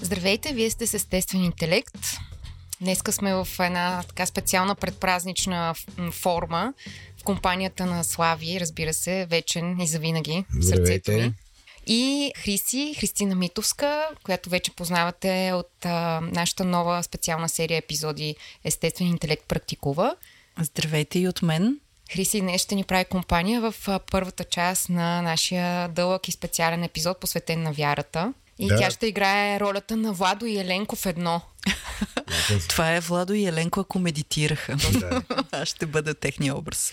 Здравейте, вие сте с Естествен интелект. Днеска сме в една така специална предпразнична форма в компанията на Слави, разбира се, вечен и завинаги в сърцето ми. И Хриси, Христина Митовска, която вече познавате от а, нашата нова специална серия епизоди Естествен интелект практикува. Здравейте и от мен. Хриси днес ще ни прави компания в първата част на нашия дълъг и специален епизод, посветен на вярата. И да. тя ще играе ролята на Владо и Еленко в едно. Това е Владо и Еленко, ако медитираха. Да. Аз ще бъда техния образ.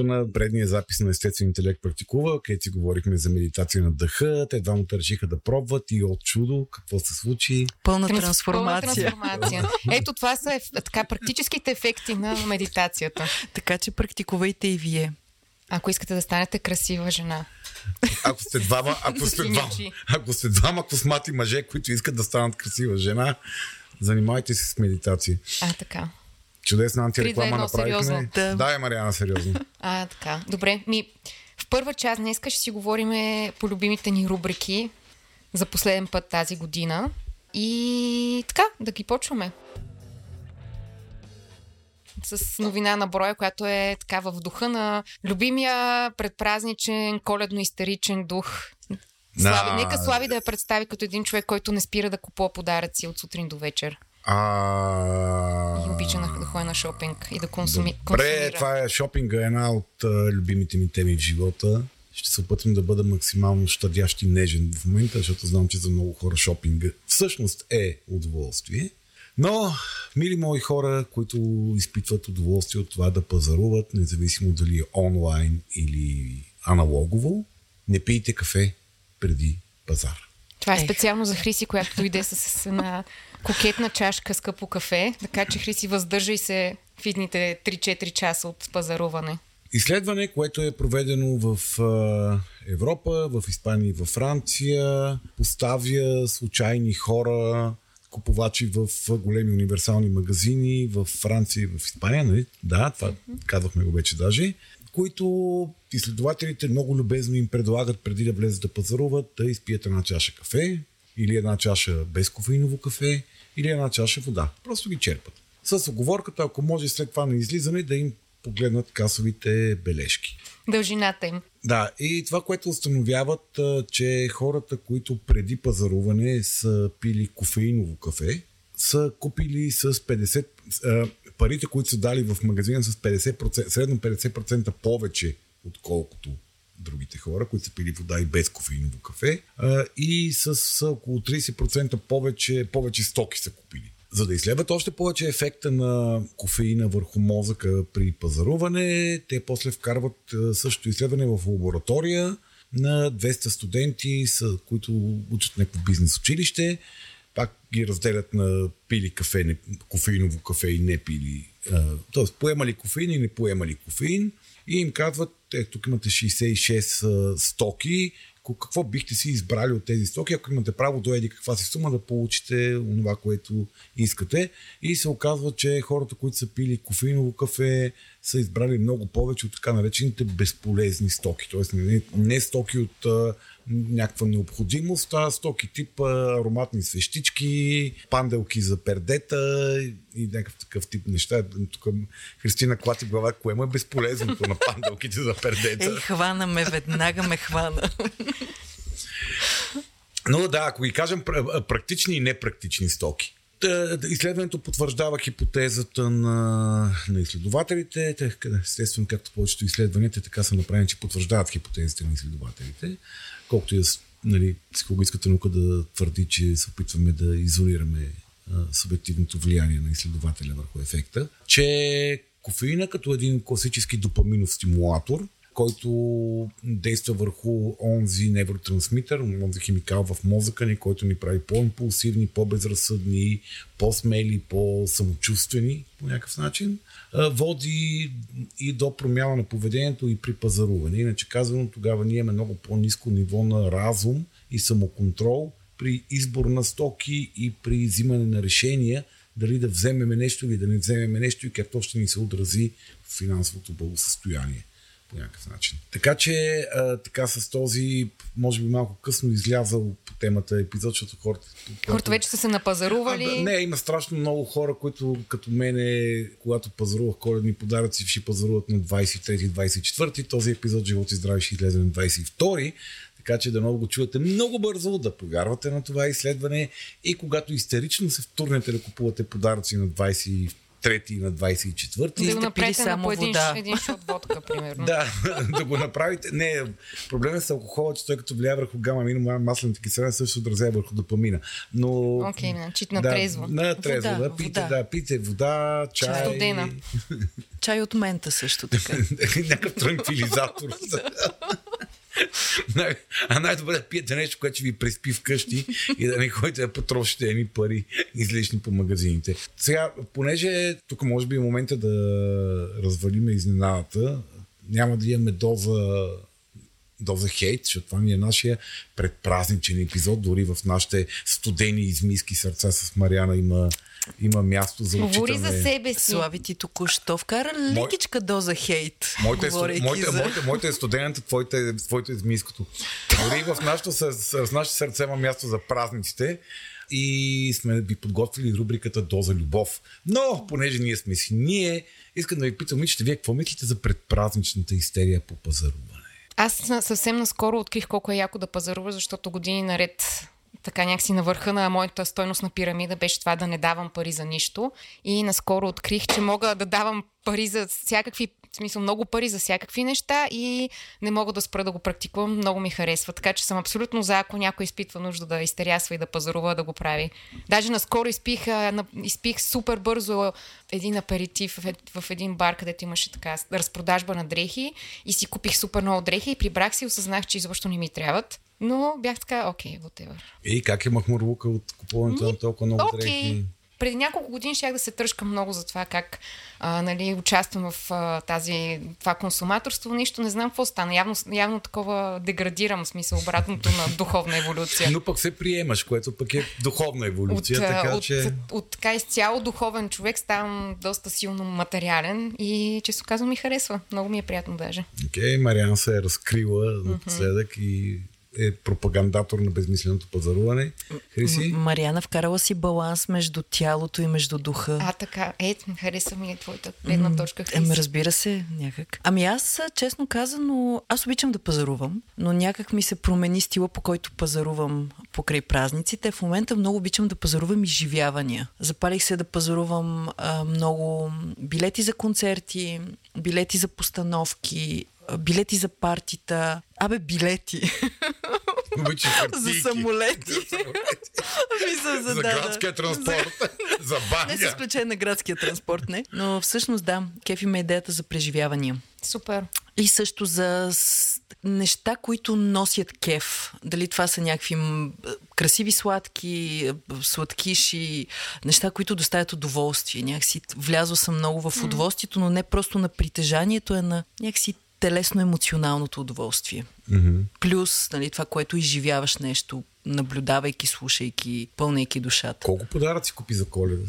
на предния запис на Естествен интелект практикува, където си говорихме за медитация на дъха. Те двамата решиха да пробват и от чудо какво се случи. Пълна трансформация. Пълна трансформация. Ето това са така практическите ефекти на медитацията. така че практикувайте и вие. Ако искате да станете красива жена. Ако сте двама, ако сте двама, ако сте двама космати мъже, които искат да станат красива жена, занимайте се с медитация. А, така. Чудесна антиреклама направихме. Да. да, е Мариана, сериозно. А, така. Добре. Ми, в първа част днес ще си говорим по любимите ни рубрики за последен път тази година. И така, да ги почваме. С новина на броя, която е така в духа на любимия предпразничен, коледно-истеричен дух. Слави, на... нека Слави да я представи като един човек, който не спира да купува подаръци от сутрин до вечер. А... И обича да ходи на шопинг и да консуми... Добре, консумира. това е шопинга, е една от а, любимите ми теми в живота. Ще се опитам да бъда максимално щадящ и нежен в момента, защото знам, че за много хора шопинга всъщност е удоволствие. Но, мили мои хора, които изпитват удоволствие от това да пазаруват, независимо дали е онлайн или аналогово, не пийте кафе преди пазар. Това е специално за Хриси, която дойде с една кокетна чашка скъпо кафе, така че Хриси въздържай се в идните 3-4 часа от пазаруване. Изследване, което е проведено в Европа, в Испания и във Франция, поставя случайни хора, купувачи в големи универсални магазини в Франция и в Испания, нали? Да, това казахме го вече даже, които изследователите много любезно им предлагат преди да влезат да пазаруват да изпият една чаша кафе или една чаша без кофеиново кафе или една чаша вода. Просто ги черпат. С оговорката, ако може след това на излизане да им погледнат касовите бележки. Дължината им. Да, и това, което установяват, че хората, които преди пазаруване са пили кофеиново кафе, са купили с 50, парите, които са дали в магазина с 50%, средно 50% повече, отколкото другите хора, които са пили вода и без кофеиново кафе и с около 30% повече, повече стоки са купили. За да изследват още повече ефекта на кофеина върху мозъка при пазаруване, те после вкарват същото изследване в лаборатория на 200 студенти, които учат някакво бизнес училище. Пак ги разделят на пили кафе, не, кофеиново кафе и не пили. Тоест, поемали кофеин и не поемали кофеин. И им казват, е, тук имате 66 стоки, какво бихте си избрали от тези стоки, ако имате право до еди каква си сума да получите това, което искате. И се оказва, че хората, които са пили кофеиново кафе, са избрали много повече от така наречените безполезни стоки. Тоест не, не стоки от някаква необходимост, а стоки тип ароматни свещички, панделки за пердета и някакъв такъв тип неща. Тук Христина клати глава, кое му е безполезното на панделките за пердета. Ей, хвана ме, веднага ме хвана. Но да, ако ги кажем практични и непрактични стоки. Изследването потвърждава хипотезата на, на изследователите. Те, естествено, както повечето изследвания, така са направени, че потвърждават хипотезите на изследователите. Колкото и нали, психологическата наука да твърди, че се опитваме да изолираме а, субективното влияние на изследователя върху ефекта, че кофеина като един класически допаминов стимулатор който действа върху онзи невротрансмитър, онзи химикал в мозъка ни, който ни прави по-импулсивни, по-безразсъдни, по-смели, по-самочувствени по някакъв начин води и до промяна на поведението и при пазаруване. Иначе казано, тогава ние имаме много по-низко ниво на разум и самоконтрол при избор на стоки и при взимане на решения дали да вземеме нещо или да не вземеме нещо и как то ще ни се отрази в финансовото благосъстояние по някакъв начин. Така че а, така с този, може би малко късно излязал по темата епизод, защото хората... Хората вече са се напазарували. А, не, има страшно много хора, които като мене, когато пазарувах коледни подаръци, ще пазаруват на 23-24. Този епизод Живот и здраве ще излезе на 22. Така че да много го чувате много бързо, да повярвате на това изследване и когато истерично се втурнете да купувате подаръци на 22 трети на 24-ти. Да го направите само по един, един шот водка, примерно. да, да го направите. Не, проблемът с алкохола, че той като влияе върху гама мино, маслената киселина също отразява върху допамина. Но... Окей, okay, значи на да, трезво. На трезво, вода, да, пите, вода. да, пите вода, чай. Студена. чай от мента също така. Някакъв транквилизатор. Най- а най-добре да пиете нещо, което ще ви преспи вкъщи и да не ходите да потрошите едни пари излишни по магазините. Сега, понеже тук може би е момента да развалиме изненадата, няма да имаме доза доза хейт, защото това ми е нашия предпразничен епизод, дори в нашите студени измиски сърца с Мариана има има място за отчитане. Говори за себе си. Слави ти току-що вкара лекичка Мой... доза хейт. Моите, е, моите, за... моите, моите е студената, твоите, твоите е змийското. Дори в нашото, с, с нашите сърце има място за празниците и сме ви подготвили рубриката Доза любов. Но, понеже ние сме си ние, искам да ви питам, момичета, вие какво мислите за предпразничната истерия по пазаруване? Аз съвсем наскоро открих колко е яко да пазарува, защото години наред така някакси на върха на моята стойност на пирамида беше това да не давам пари за нищо. И наскоро открих, че мога да давам пари за всякакви в смисъл много пари за всякакви неща и не мога да спра да го практикувам. Много ми харесва. Така че съм абсолютно за, ако някой изпитва нужда да изтерясва и да пазарува, да го прави. Даже наскоро изпих, изпих супер бързо един аперитив в, един бар, където имаше така разпродажба на дрехи и си купих супер много дрехи и прибрах си и осъзнах, че изобщо не ми трябват. Но бях така, окей, okay, whatever. И как е махмурлука от купуването на толкова много okay. дрехи? преди няколко години щях да се тръжкам много за това как а, нали, участвам в а, тази, това консуматорство. Нищо не знам какво стана. Явно, явно такова деградирам, смисъл, обратното на духовна еволюция. Но пък се приемаш, което пък е духовна еволюция. От, така, от, че... от, от така изцяло духовен човек ставам доста силно материален и често казвам ми харесва. Много ми е приятно даже. Окей, okay, Мариан се е разкрила напоследък mm-hmm. и е пропагандатор на безмисленото пазаруване. Хриси? Мариана вкарала си баланс между тялото и между духа. А, така. Е, хареса ми е твоята гледна точка. Хриси. Еми, разбира се, някак. Ами аз, честно казано, аз обичам да пазарувам, но някак ми се промени стила, по който пазарувам покрай празниците. В момента много обичам да пазарувам изживявания. Запалих се да пазарувам а, много билети за концерти, билети за постановки, билети за партита. Абе, билети. за самолети. за, за, за градския транспорт. за баня. Не с изключение на градския транспорт, не. Но всъщност да, кеф има идеята за преживявания. Супер. И също за неща, които носят кеф. Дали това са някакви красиви сладки, сладкиши, неща, които доставят удоволствие. Някакси влязла съм много в удоволствието, но не просто на притежанието, е на някакси телесно-емоционалното удоволствие. Mm-hmm. Плюс нали, това, което изживяваш нещо, наблюдавайки, слушайки, пълнейки душата. Колко подаръци купи за коледа?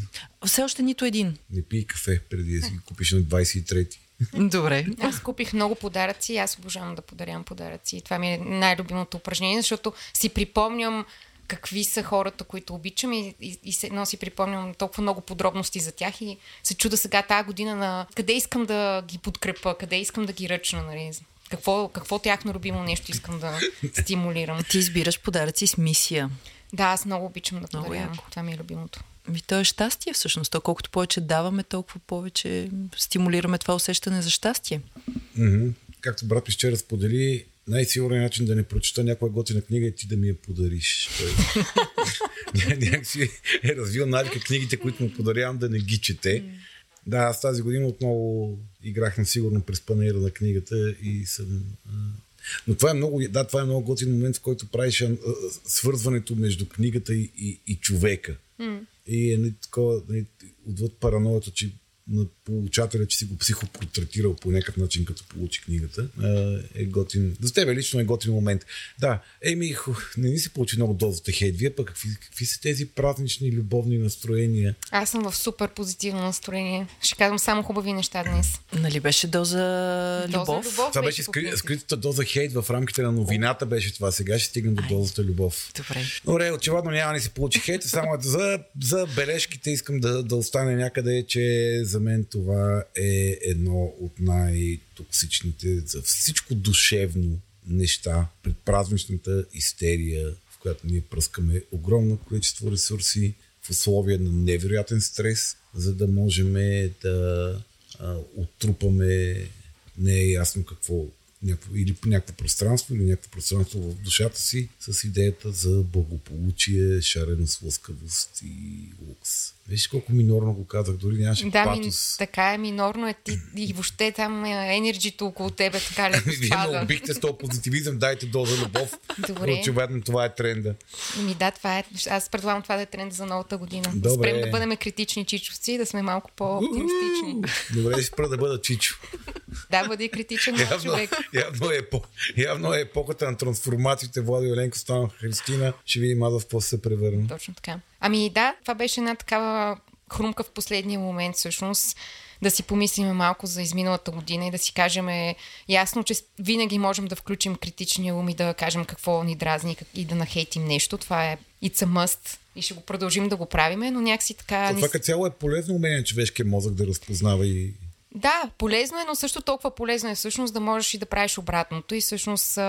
Все още нито един. Не пий кафе преди да си купиш на 23-ти. Добре. Аз купих много подаръци и аз обожавам да подарям подаръци. Това ми е най-любимото упражнение, защото си припомням какви са хората, които обичам и, и, и се, но си припомням толкова много подробности за тях и се чуда сега тази година на къде искам да ги подкрепа, къде искам да ги ръчна, нали? Какво, какво тяхно любимо нещо искам да стимулирам. Ти избираш подаръци с мисия. Да, аз много обичам да подарявам. Това ми е любимото. Ми, то е щастие всъщност. То колкото повече даваме, толкова повече стимулираме това усещане за щастие. Mm-hmm. Както брат ми вчера сподели, най-сигурният начин да не прочета някоя готина книга е ти да ми я подариш. Някакси е развил навика книгите, които му подарявам да не ги чете. Да, аз тази година отново играх на сигурно през панера на книгата и съм... Но това е много, да, това е много готин момент, в който правиш свързването между книгата и, и, и човека. И е нали, такова, нали, отвъд параноята, че на получателя, че си го психопортретирал по някакъв начин, като получи книгата, е готин. За тебе лично е готин момент. Да, еми, ху- не ни се получи много дозата хейт. Вие пък какви, какви са тези празнични любовни настроения? Аз съм в супер позитивно настроение. Ще казвам само хубави неща днес. Нали беше доза Доза любов? любов Това беше скри, скритата доза хейт в рамките на новината беше това. Сега ще стигнем до дозата любов. Добре. Добре, очевидно няма да ни се получи хейт. Само за, за бележките искам да, да остане някъде, че за мен това е едно от най-токсичните за всичко душевно неща пред празничната истерия, в която ние пръскаме огромно количество ресурси в условия на невероятен стрес, за да можем да а, отрупаме не е ясно какво някакво, или по някакво пространство, или някакво пространство в душата си, с идеята за благополучие, шарена с лъскавост и лукс. Виж колко минорно го казах, дори нямаше Да, ми, патос. така е, минорно е ти, и въобще там е, енерджито около тебе така леко Вие ме убихте с този позитивизъм, дайте доза любов. Добре. Очевидно това е тренда. Ми да, това е. Аз предлагам това да е тренд за новата година. Добре. спрем да бъдем критични чичовци и да сме малко по-оптимистични. Добре, ще спра да бъда чичо. да, бъди критичен Явно, човек. явно, е, епо- явно е епохата на трансформациите. Влади Еленко стана Христина. Ще видим аз в какво се превърне. Точно така. Ами да, това беше една такава хрумка в последния момент всъщност да си помислим малко за изминалата година и да си кажем е, ясно, че винаги можем да включим критичния ум и да кажем какво ни дразни и и да нахейтим нещо. Това е it's a must и ще го продължим да го правиме, но някакси така... ни Това с- като цяло е полезно умение човешкия мозък да разпознава и Да, полезно е, но също толкова полезно е всъщност да можеш и да правиш обратното. И всъщност,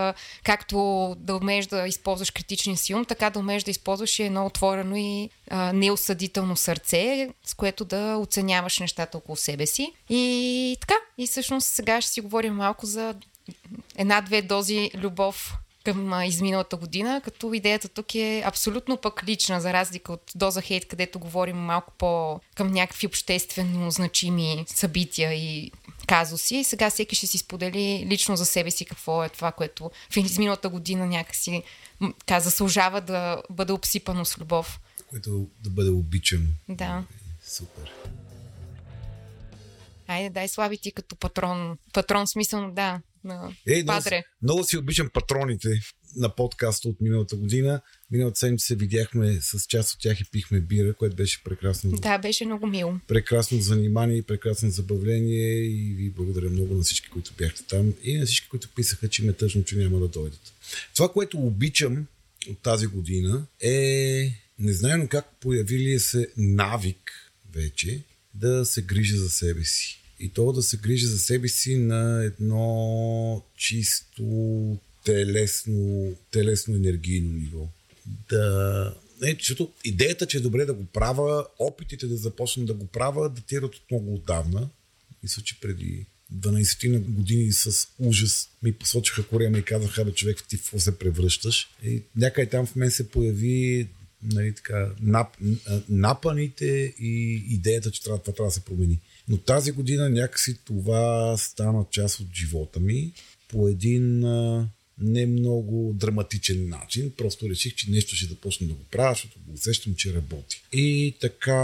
както да умееш да използваш критичния си ум, така да умееш да използваш и едно отворено и а, неосъдително сърце, с което да оценяваш нещата около себе си. И така, и всъщност сега ще си говорим малко за една-две дози любов към а, изминалата година, като идеята тук е абсолютно пък лична, за разлика от доза хейт, където говорим малко по към някакви обществено значими събития и казуси. И сега всеки ще си сподели лично за себе си какво е това, което в изминалата година някакси така, заслужава да бъде обсипано с любов. което да бъде обичано. Да. Супер. Айде, дай слаби ти като патрон. Патрон, смисъл, да, на много, падре. си- много си обичам патроните на подкаста от миналата година. Миналата седмица се видяхме с част от тях и пихме бира, което беше прекрасно. Да, беше много мило. Прекрасно занимание и прекрасно забавление и ви благодаря много на всички, които бяхте там и на всички, които писаха, че ме е тъжно, че няма да дойдат. Това, което обичам от тази година е незнайно как появили се навик вече да се грижа за себе си. И то да се грижа за себе си на едно чисто телесно, телесно енергийно ниво. Да. Не, защото идеята, че е добре да го правя, опитите да започна да го правя, датират от много отдавна. Мисля, че преди 12 на години с ужас ми посочиха корема и казаха, бе, човек, ти какво се превръщаш? И някъде там в мен се появи нали, така, нап, напаните и идеята, че трябва, това трябва да се промени. Но тази година някакси това стана част от живота ми по един а, не много драматичен начин. Просто реших, че нещо ще започна да го правя, защото го усещам, че работи. И така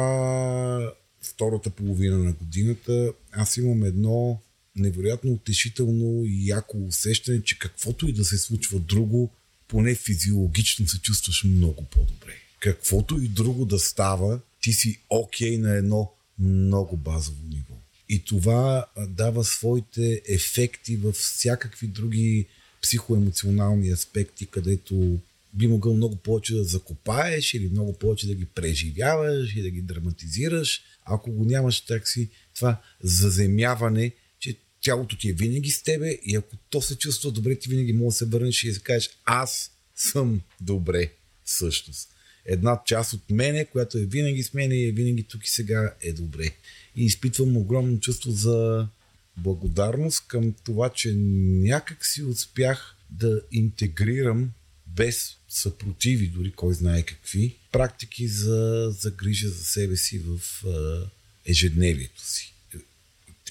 втората половина на годината аз имам едно невероятно утешително и яко усещане, че каквото и да се случва друго, поне физиологично се чувстваш много по-добре. Каквото и друго да става, ти си окей okay на едно много базово ниво. И това дава своите ефекти във всякакви други психоемоционални аспекти, където би могъл много повече да закопаеш или много повече да ги преживяваш и да ги драматизираш. Ако го нямаш такси, това заземяване, че тялото ти е винаги с тебе и ако то се чувства добре, ти винаги можеш да се върнеш и да кажеш аз съм добре всъщност. Една част от мене, която е винаги с мене и е винаги тук и сега е добре. И изпитвам огромно чувство за благодарност към това, че някак си успях да интегрирам без съпротиви, дори кой знае какви, практики за, за грижа за себе си в а, ежедневието си.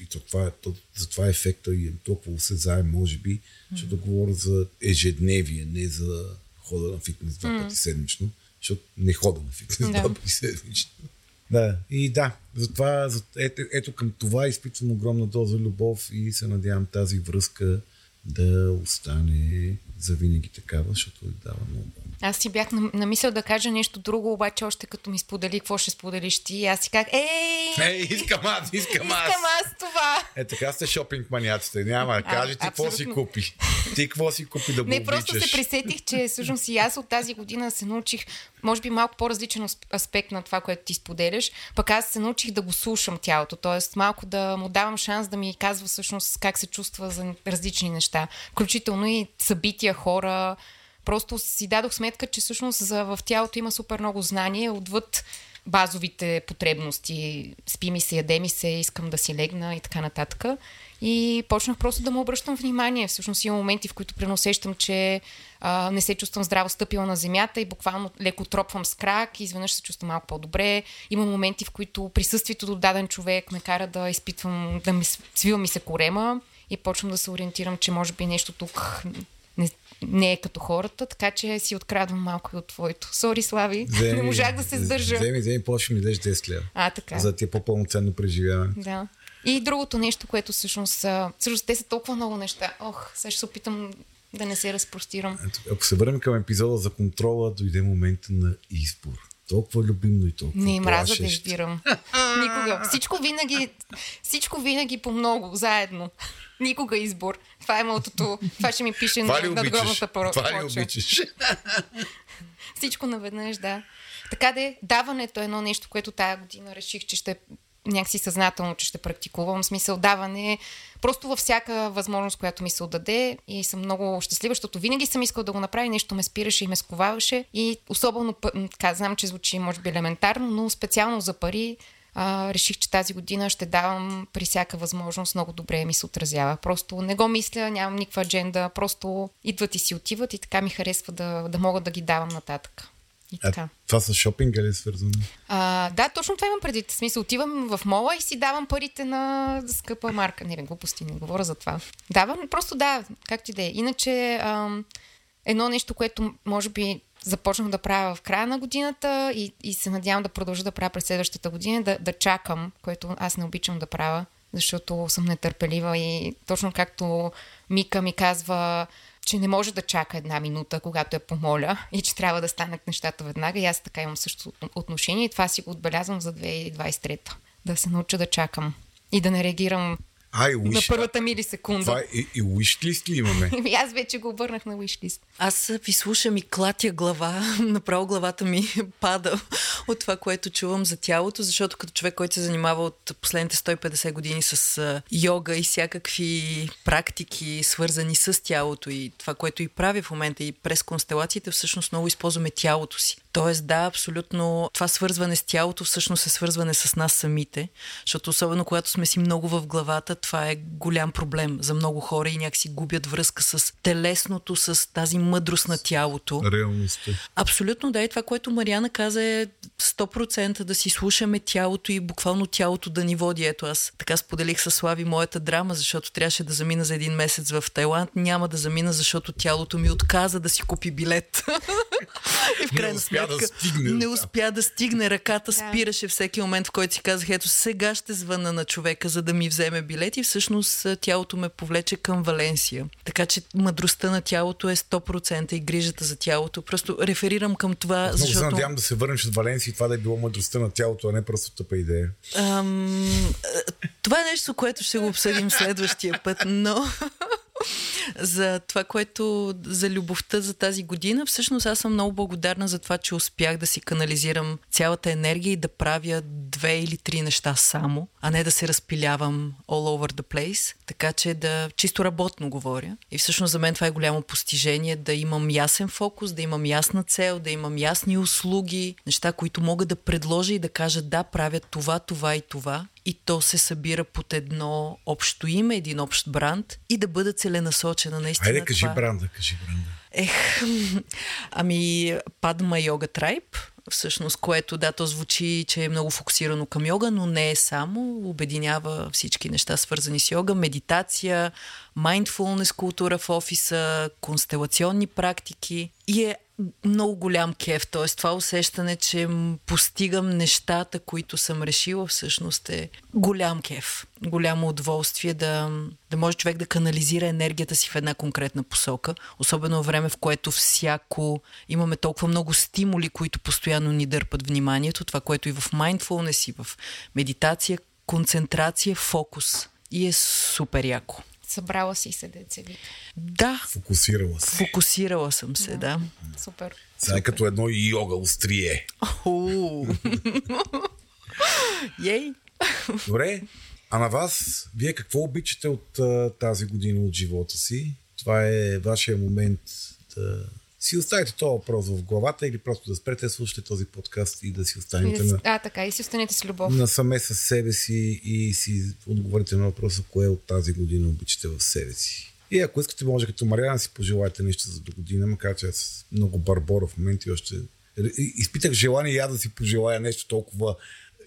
и то, това, е, то, затова е ефекта и е толкова се заем, може би, защото да говоря за ежедневие, не за хода на фитнес два mm. пъти седмично, защото не хода на фитнес Да. два пъти седмично. Да, и да, затова, за, ето, ето към това изпитвам огромна доза любов и се надявам тази връзка да остане завинаги такава, защото е дава много. Аз си бях нам- намисъл да кажа нещо друго, обаче още като ми сподели какво ще споделиш ти, аз си казах, ей, Ей, искам аз, искам аз! искам аз това. Е, така сте шопинг маняците. Няма, кажи ти какво си купи. Ти какво си купи да го Не, просто обичаш. се присетих, че всъщност и аз от тази година се научих, може би малко по-различен ас- аспект на това, което ти споделяш, пък аз се научих да го слушам тялото, т.е. малко да му давам шанс да ми казва всъщност как се чувства за различни неща, включително и събития, хора. Просто си дадох сметка, че всъщност за, в тялото има супер много знание отвъд базовите потребности. Спи ми се, яде ми се, искам да си легна и така нататък. И почнах просто да му обръщам внимание. Всъщност има моменти, в които преносещам, че а, не се чувствам здраво стъпила на земята и буквално леко тропвам с крак и изведнъж се чувствам малко по-добре. Има моменти, в които присъствието до даден човек ме кара да изпитвам, да ми свива ми се корема и почвам да се ориентирам, че може би нещо тук не, е като хората, така че си открадвам малко и от твоето. Сори, Слави, не можах да се сдържа. Вземи, вземи, после ще ми дадеш 10 лева. А, така. За ти е по-пълноценно преживяване. Да. И другото нещо, което всъщност, всъщност те са толкова много неща. Ох, сега ще се опитам да не се разпростирам. Ако се върнем към епизода за контрола, дойде момента на избор. Толкова любимно и толкова Не мраза да избирам. Никога. Всичко винаги, всичко винаги по много, заедно. Никога избор. Това е мотото. Това ще ми пише на надгробната пор- Това ли плоча. обичаш? Всичко наведнъж, да. Така де, даването е едно нещо, което тая година реших, че ще някакси съзнателно, че ще практикувам. В смисъл даване просто във всяка възможност, която ми се отдаде и съм много щастлива, защото винаги съм искал да го направя нещо ме спираше и ме сковаваше и особено, така, знам, че звучи може би елементарно, но специално за пари а, реших, че тази година ще давам при всяка възможност, много добре ми се отразява. Просто не го мисля, нямам никаква адженда, просто идват и си отиват и така ми харесва да, да мога да ги давам нататък. И така. А, това с шопинга ли е свързано? А, да, точно това имам предвид. В смисъл, отивам в мола и си давам парите на скъпа марка. Не, бе, глупости, не говоря за това. Давам, просто да, както и да е. Иначе, ам, едно нещо, което може би започнах да правя в края на годината и, и се надявам да продължа да правя през следващата година, да, да чакам, което аз не обичам да правя, защото съм нетърпелива и точно както Мика ми казва, че не може да чака една минута, когато я помоля и че трябва да станат нещата веднага. И аз така имам също отношение и това си го отбелязвам за 2023. Да се науча да чакам и да не реагирам Ай, на уиш. първата милисекунда. Това е, и, и wish list ли имаме? Аз вече го обърнах на wishlist. Аз ви слушам и клатя глава, направо главата ми пада от това, което чувам за тялото, защото като човек, който се занимава от последните 150 години с йога и всякакви практики, свързани с тялото и това, което и прави в момента и през констелациите, всъщност много използваме тялото си. Тоест, да, абсолютно това свързване с тялото всъщност е свързване с нас самите, защото особено когато сме си много в главата, това е голям проблем за много хора и някакси губят връзка с телесното, с тази мъдрост на тялото. Реалността. Абсолютно да, и това, което Мариана каза е 100% да си слушаме тялото и буквално тялото да ни води. Ето аз така споделих с Слави моята драма, защото трябваше да замина за един месец в Тайланд. Няма да замина, защото тялото ми отказа да си купи билет. и в крайна успя да сметка стигне. не успя да стигне. Ръката Да. спираше всеки момент, в който си казах, ето сега ще звъна на човека, за да ми вземе билет и всъщност тялото ме повлече към Валенсия. Така че мъдростта на тялото е 100% и грижата за тялото. Просто реферирам към това, Много се защото... надявам да се върнеш от Валенсия и това да е било мъдростта на тялото, а не просто тъпа идея. Ам, това е нещо, което ще го обсъдим следващия път, но за това, което за любовта за тази година, всъщност аз съм много благодарна за това, че успях да си канализирам цялата енергия и да правя две или три неща само, а не да се разпилявам all over the place. Така че да чисто работно говоря. И всъщност за мен това е голямо постижение да имам ясен фокус, да имам ясна цел, да имам ясни услуги, неща, които мога да предложа и да кажа да, правя това, това и това и то се събира под едно общо име, един общ бранд и да бъда целенасочена наистина. Хайде, кажи това... бранда, кажи бранда. Ех, ами Падма Йога Трайб. всъщност, което да, то звучи, че е много фокусирано към йога, но не е само. Обединява всички неща, свързани с йога, медитация, mindfulness култура в офиса, констелационни практики и е много голям кеф. Т.е. това усещане, че постигам нещата, които съм решила, всъщност е голям кеф. Голямо удоволствие да, да може човек да канализира енергията си в една конкретна посока. Особено време, в което всяко имаме толкова много стимули, които постоянно ни дърпат вниманието. Това, което и в mindfulness, и в медитация, концентрация, фокус. И е супер яко. Събрала си се, деца ви. Да. Фокусирала се. Фокусирала съм се, да. да. Супер. Сега е като едно йога острие. Ей! Добре. А на вас, вие какво обичате от тази година от живота си? Това е вашия момент да си оставите този въпрос в главата или просто да спрете да слушате този подкаст и да си останете да, на... А, така, и си останете с любов. Насаме с себе си и си отговорите на въпроса, кое от тази година обичате в себе си. И ако искате, може като Мариана си пожелаете нещо за до година, макар че аз много барбора в момента и още изпитах желание я да си пожелая нещо толкова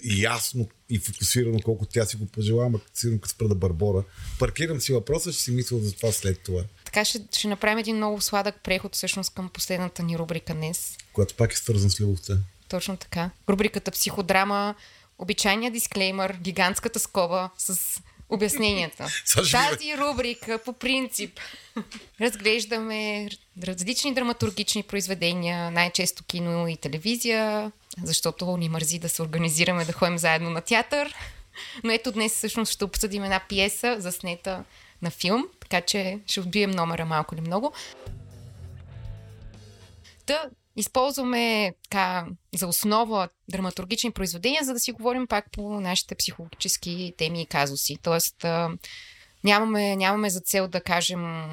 ясно и фокусирано, колко тя си го пожелава, ама сигурно като спра да барбора. Паркирам си въпроса, ще си мисля за това след това. Така ще, ще направим един много сладък преход всъщност към последната ни рубрика днес. Която пак е свързан с любовта. Точно така. Рубриката Психодрама, обичайния дисклеймър, гигантската скоба с обясненията. Тази рубрика по принцип разглеждаме различни драматургични произведения, най-често кино и телевизия, защото ни мързи да се организираме да ходим заедно на театър. Но ето днес всъщност ще обсъдим една пиеса, заснета на филм, така че ще отбием номера малко или много. Та, използваме така, за основа драматургични произведения, за да си говорим пак по нашите психологически теми и казуси. Тоест, нямаме, нямаме за цел да кажем,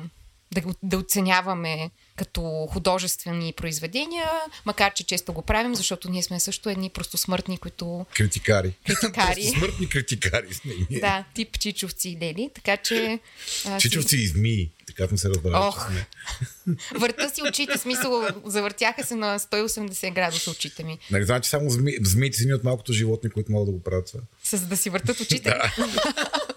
да, да оценяваме като художествени произведения, макар че често го правим, защото ние сме също едни просто смъртни, които... Критикари. Критикари. смъртни критикари сме. Да, тип чичовци и лели, така че... Чичовци си... и змии, така сме се разбрали. Ох, върта си очите, смисъл, завъртяха се на 180 градуса очите ми. Нали, значи само зми... змиите са от малкото животни, които могат да го правят това. С да си въртат очите?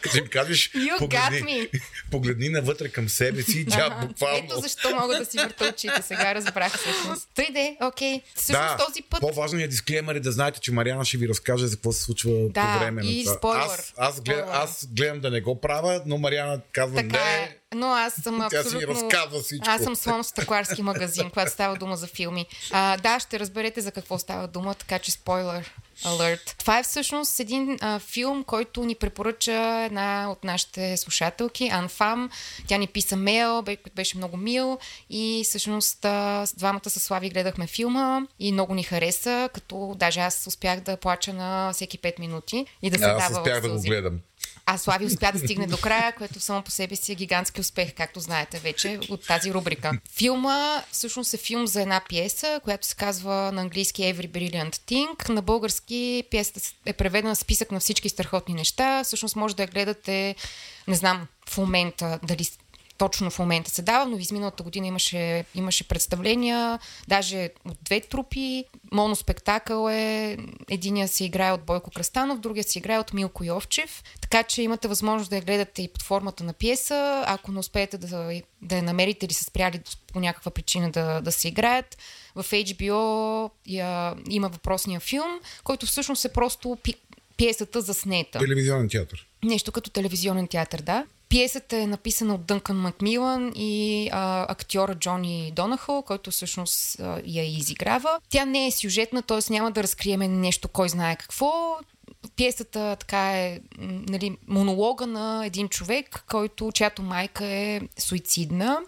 Като им кажеш, погледни, погледни навътре към себе си и джаб буквално. Ето защо мога да си върта очите. Сега разбрах всъщност. Той де, окей. Всъщност да, този път... По-важният дисклеймер е да знаете, че Мариана ще ви разкаже за какво се случва да, по време на това. Спойлер. Аз, аз, глед, аз гледам да не го правя, но Мариана казва така не. Е. Но аз съм Тя абсолютно... си разказва всичко. Аз съм слон в стъкларски магазин, когато става дума за филми. А, да, ще разберете за какво става дума, така че спойлер алерт. Това е всъщност един а, филм, който ни препоръча една от нашите слушателки, Анфам. Тя ни писа мейл, беше много мил и всъщност а, с двамата с Слави гледахме филма и много ни хареса, като даже аз успях да плача на всеки 5 минути и да се аз дава успях да го гледам. А Слави успя да стигне до края, което само по себе си е гигантски успех, както знаете вече от тази рубрика. Филма всъщност е филм за една пиеса, която се казва на английски Every Brilliant Thing. На български пиесата е преведена списък на всички страхотни неща. Всъщност може да я гледате, не знам в момента дали точно в момента се дава, но изминалата година имаше, имаше представления, даже от две трупи. Моноспектакъл е, единия се играе от Бойко Кръстанов, другия се играе от Милко Йовчев, така че имате възможност да я гледате и под формата на пиеса. Ако не успеете да, да я намерите или са спряли по някаква причина да, да се играят, в HBO я, има въпросния филм, който всъщност е просто пи, пиесата за снета. Телевизионен театър. Нещо като телевизионен театър, да. Пиесата е написана от Дънкан Макмилан и а, актьора Джони Донахъл, който всъщност а, я изиграва. Тя не е сюжетна, т.е. няма да разкриеме нещо кой знае какво. Пиесата така е нали, монолога на един човек, който, чиято майка е суицидна.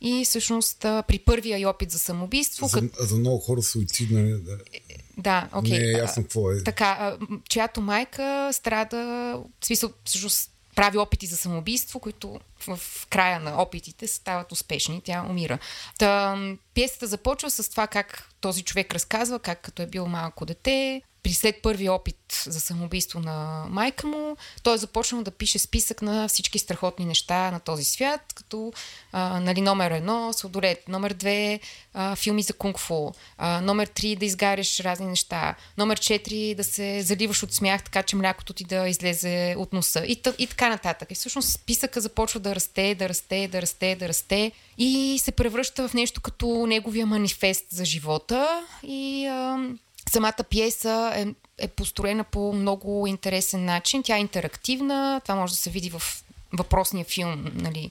И всъщност при първия и опит за самоубийство. За, кът... за много хора суицидна. Да, да окей. Не е ясно какво е. Така, чиято майка страда, в смисъл, всъщност прави опити за самоубийство, които в края на опитите стават успешни. Тя умира. Та, пиесата започва с това как този човек разказва, как като е бил малко дете, при след първи опит за самоубийство на майка му, той е започнал да пише списък на всички страхотни неща на този свят, като а, нали, номер едно сладолет, номер две филми за кунг-фу, а, номер три да изгаряш разни неща, номер четири да се заливаш от смях, така че млякото ти да излезе от носа и, и така нататък. И всъщност списъка започва да расте, да расте, да расте, да расте и се превръща в нещо като неговия манифест за живота и а, Самата пиеса е, е построена по много интересен начин. Тя е интерактивна, това може да се види в въпросния филм. Нали.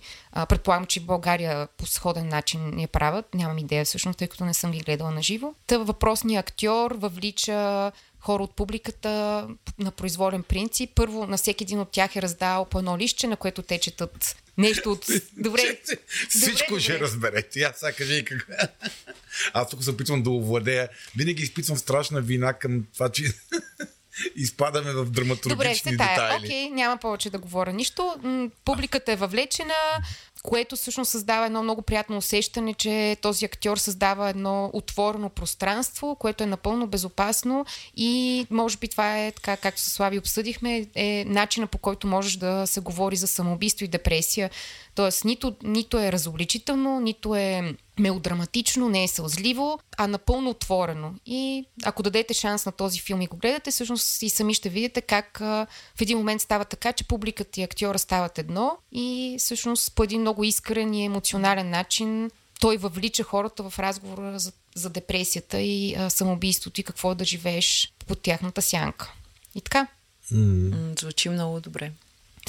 Предполагам, че в България по сходен начин я правят. Нямам идея всъщност, тъй като не съм ги гледала на живо. Та въпросният актьор въвлича хора от публиката на произволен принцип. Първо, на всеки един от тях е раздал по едно лище, на което те четат нещо от... Добре. Всичко добре, ще добре. разберете. Аз сега кажи какво. Аз тук се опитвам да овладея. Винаги изпитвам страшна вина към това, че изпадаме в драматургични Добре, детайли. Окей, няма повече да говоря нищо. Публиката е въвлечена, което всъщност създава едно много приятно усещане, че този актьор създава едно отворено пространство, което е напълно безопасно и може би това е така, както с Слави обсъдихме, е начина по който можеш да се говори за самоубийство и депресия. Тоест, нито, нито е разобличително, нито е мелодраматично, не е сълзливо, а напълно отворено. И ако дадете шанс на този филм и го гледате, всъщност и сами ще видите как а, в един момент става така, че публиката и актьора стават едно и всъщност по един много искрен и емоционален начин той въвлича хората в разговора за, за депресията и а, самоубийството и какво е да живееш под тяхната сянка. И така. Mm. Звучи много добре.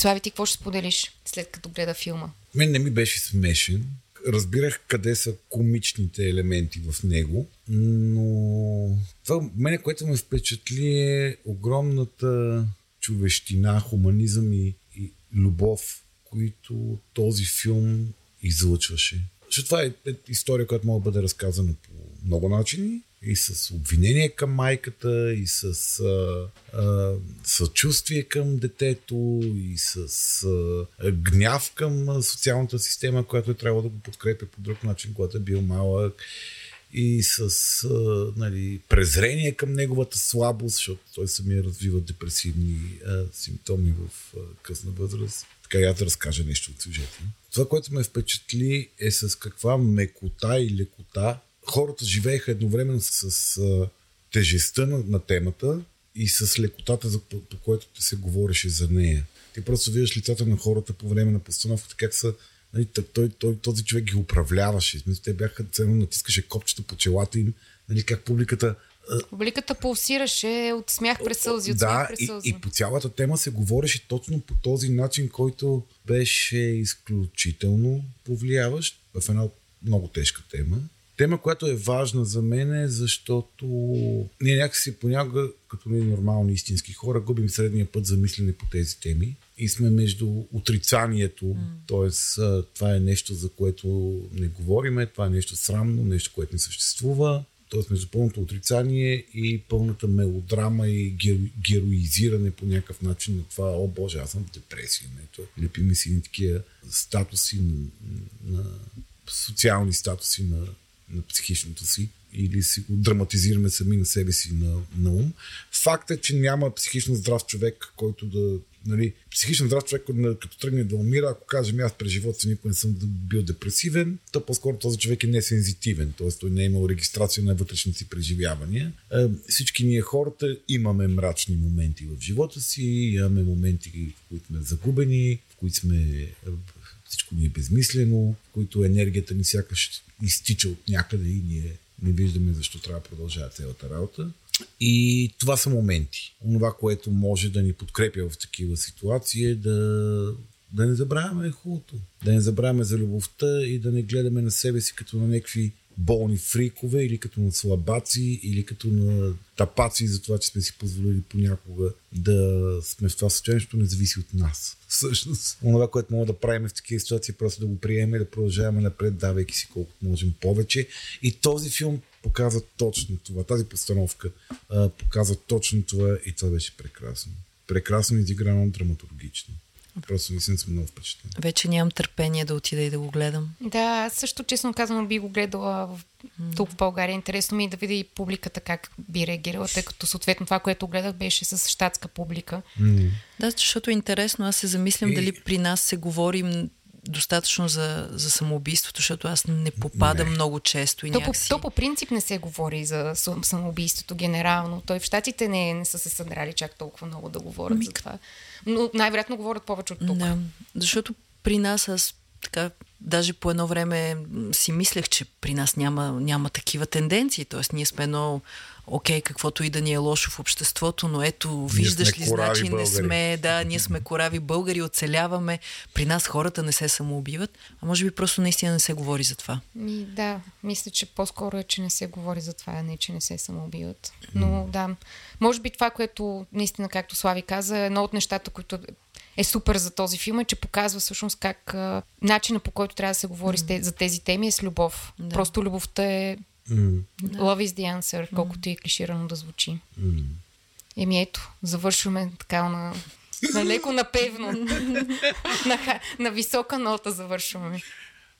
Слави, ти какво ще споделиш след като гледа филма? Мен не ми беше смешен. Разбирах къде са комичните елементи в него, но това мене, което ме впечатли е огромната човещина, хуманизъм и, и любов, които този филм излъчваше. Защото това е история, която може да бъде разказана по много начини и с обвинение към майката, и с а, а, съчувствие към детето, и с а, гняв към социалната система, която е трябвало да го подкрепя по друг начин, когато е бил малък, и с а, нали, презрение към неговата слабост, защото той самия развива депресивни а, симптоми в а, късна възраст. Така я да разкажа нещо от сюжета. Това, което ме впечатли е с каква мекота и лекота хората живееха едновременно с, с тежестта на, на темата и с лекотата, за, по, по което се говореше за нея. Ти просто виждаш лицата на хората по време на постановката, как са Нали, той, той, този човек ги управляваше. Смисъл, те бяха ценно натискаше копчета по челата им, нали, как публиката Публиката пулсираше от смях през сълзи. От да, смях през сълзи. И, и по цялата тема се говореше точно по този начин, който беше изключително повлияващ в една много тежка тема. Тема, която е важна за мен е, защото ние някакси понякога, като ние нормални истински хора, губим средния път за мислене по тези теми и сме между отрицанието, mm. т.е. това е нещо, за което не говориме, това е нещо срамно, нещо, което не съществува, т.е. между пълното отрицание и пълната мелодрама и героизиране по някакъв начин на това, о боже, аз съм в депресия. Ето, лепиме си такива статуси на, на социални статуси на на психичното си или си го драматизираме сами на себе си на, на ум. Факт е, че няма психично здрав човек, който да нали, психично здрав човек, като тръгне да умира, ако кажем аз през живота си никой не съм бил депресивен, то по-скоро този човек е несензитивен, т.е. той не е имал регистрация на вътрешните си преживявания. Е, всички ние хората имаме мрачни моменти в живота си, имаме моменти, в които сме загубени, в които сме всичко ни е безмислено, в които енергията ни сякаш изтича от някъде и ние не виждаме защо трябва да продължава цялата работа. И това са моменти. Онова, което може да ни подкрепя в такива ситуации е да, да не забравяме хубавото. Да не забравяме за любовта и да не гледаме на себе си като на някакви болни фрикове или като на слабаци или като на тапаци за това, че сме си позволили понякога да сме в това състояние, защото не зависи от нас. Всъщност, това, което мога да правим в такива ситуации, е просто да го приемем и да продължаваме напред, давайки си колкото можем повече. И този филм показва точно това. Тази постановка а, показва точно това и това беше прекрасно. Прекрасно изиграно драматургично. Просто наистина съм много впечатлен. Вече нямам търпение да отида и да го гледам. Да, аз също честно казано би го гледала в, тук в България. Интересно ми е да видя и публиката как би реагирала, тъй като съответно това, което гледах, беше с щатска публика. Да, защото е интересно. Аз се замислям И- дали при нас се говори м, достатъчно за, за самоубийството, защото аз не попадам Не. много често и То по, някакси... то по принцип не се говори за сам- самоубийството генерално. Той в щатите не, не са се съдрали чак толкова много да говорят за това. Но най-вероятно говорят повече от тук. Да, защото при нас аз така, даже по едно време си мислех, че при нас няма, няма такива тенденции. Тоест, ние сме едно, окей, каквото и да ни е лошо в обществото, но ето, виждаш ли, значи не българи. сме, да, ние сме корави българи, оцеляваме. При нас хората не се самоубиват, а може би просто наистина не се говори за това. Ми, да, мисля, че по-скоро е, че не се говори за това, а не, че не се самоубиват. Но да, може би това, което наистина, както Слави каза, едно от нещата, които е супер за този филм, е, че показва всъщност как а, начина по който трябва да се говори те, за тези теми е с любов. Да. Просто любовта е Love is the answer, колкото и клиширано да звучи. м. Еми ето, завършваме така на, на леко напевно. на, на висока нота завършваме.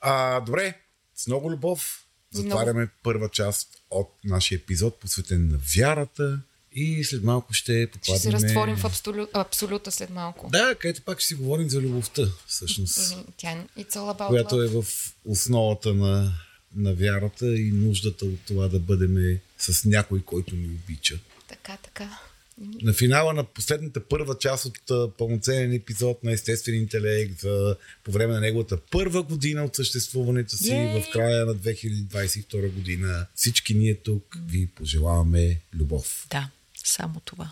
А, добре, с много любов затваряме първа част от нашия епизод, посветен на вярата и след малко ще Ще попаднем... се разтворим в абсолю... абсолюта след малко. Да, където пак ще си говорим за любовта, всъщност, Тя е- It's all about която love. е в основата на, на вярата и нуждата от това да бъдем с някой, който ни обича. Така, така. На финала на последната първа част от пълноценен епизод на Естествен интелект а, по време на неговата първа година от съществуването си Йей! в края на 2022 година. Всички ние тук ви пожелаваме любов. Да, само това.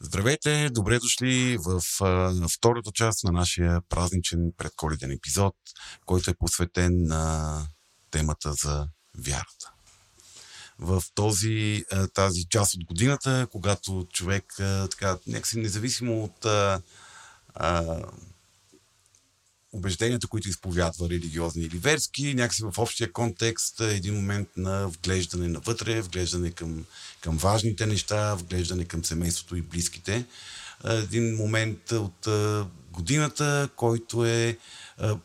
Здравейте, добре дошли в а, втората част на нашия празничен предколеден епизод, който е посветен на темата за вярата. В този, а, тази част от годината, когато човек а, така, някакси независимо от а, а, убежденията, които изповядва, религиозни или верски, някакси в общия контекст е един момент на вглеждане навътре, вглеждане към, към важните неща, вглеждане към семейството и близките. А, Един момент от а, годината, който е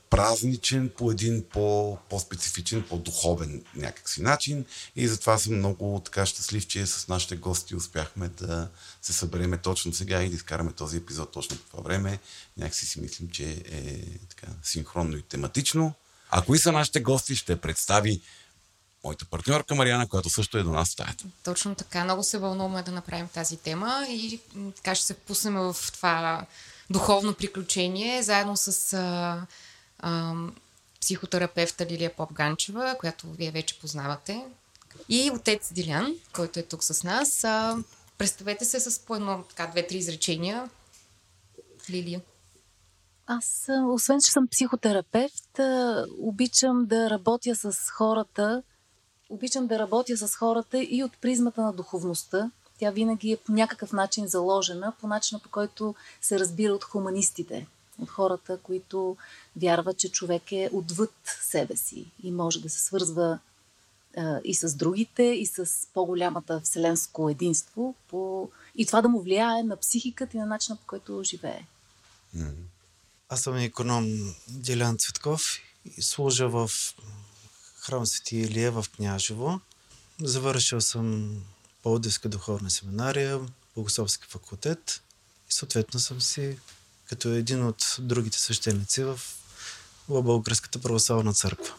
празничен по един по, по-специфичен, по-духовен някакси начин и затова съм много така щастлив, че с нашите гости успяхме да се събереме точно сега и да изкараме този епизод точно по това време. Някакси си мислим, че е така синхронно и тематично. А кои са нашите гости, ще представи моята партньорка Мариана, която също е до нас в стаята. Точно така. Много се вълнуваме да направим тази тема и така ще се впуснем в това духовно приключение, заедно с а, а, психотерапевта Лилия Попганчева, която вие вече познавате. И отец Дилян, който е тук с нас. А, представете се с по едно, така, две-три изречения. Лилия. Аз, освен че съм психотерапевт, обичам да работя с хората. Обичам да работя с хората и от призмата на духовността. Тя винаги е по някакъв начин заложена, по начина по който се разбира от хуманистите, от хората, които вярват, че човек е отвъд себе си и може да се свързва и с другите, и с по-голямата вселенско единство, по... и това да му влияе на психиката и на начина по който живее. Аз съм економ Делян Цветков и служа в храм Свети Илия в Княжево. Завършил съм Пловдивска духовна семинария, Богословски факултет и съответно съм си като един от другите свещеници в Българската православна църква.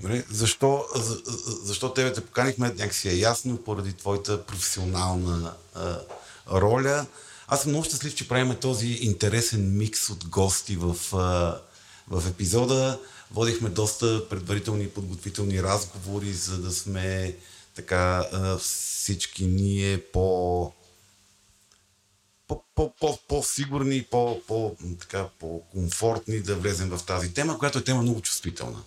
Добре, защо, за, за- защо тебе те поканихме, някакси е ясно, поради твоята професионална а, роля. Аз съм много щастлив, че правим този интересен микс от гости в, а, в епизода. Водихме доста предварителни и подготвителни разговори, за да сме така всички ние по по-сигурни, по, по, така, по-комфортни да влезем в тази тема, която е тема много чувствителна.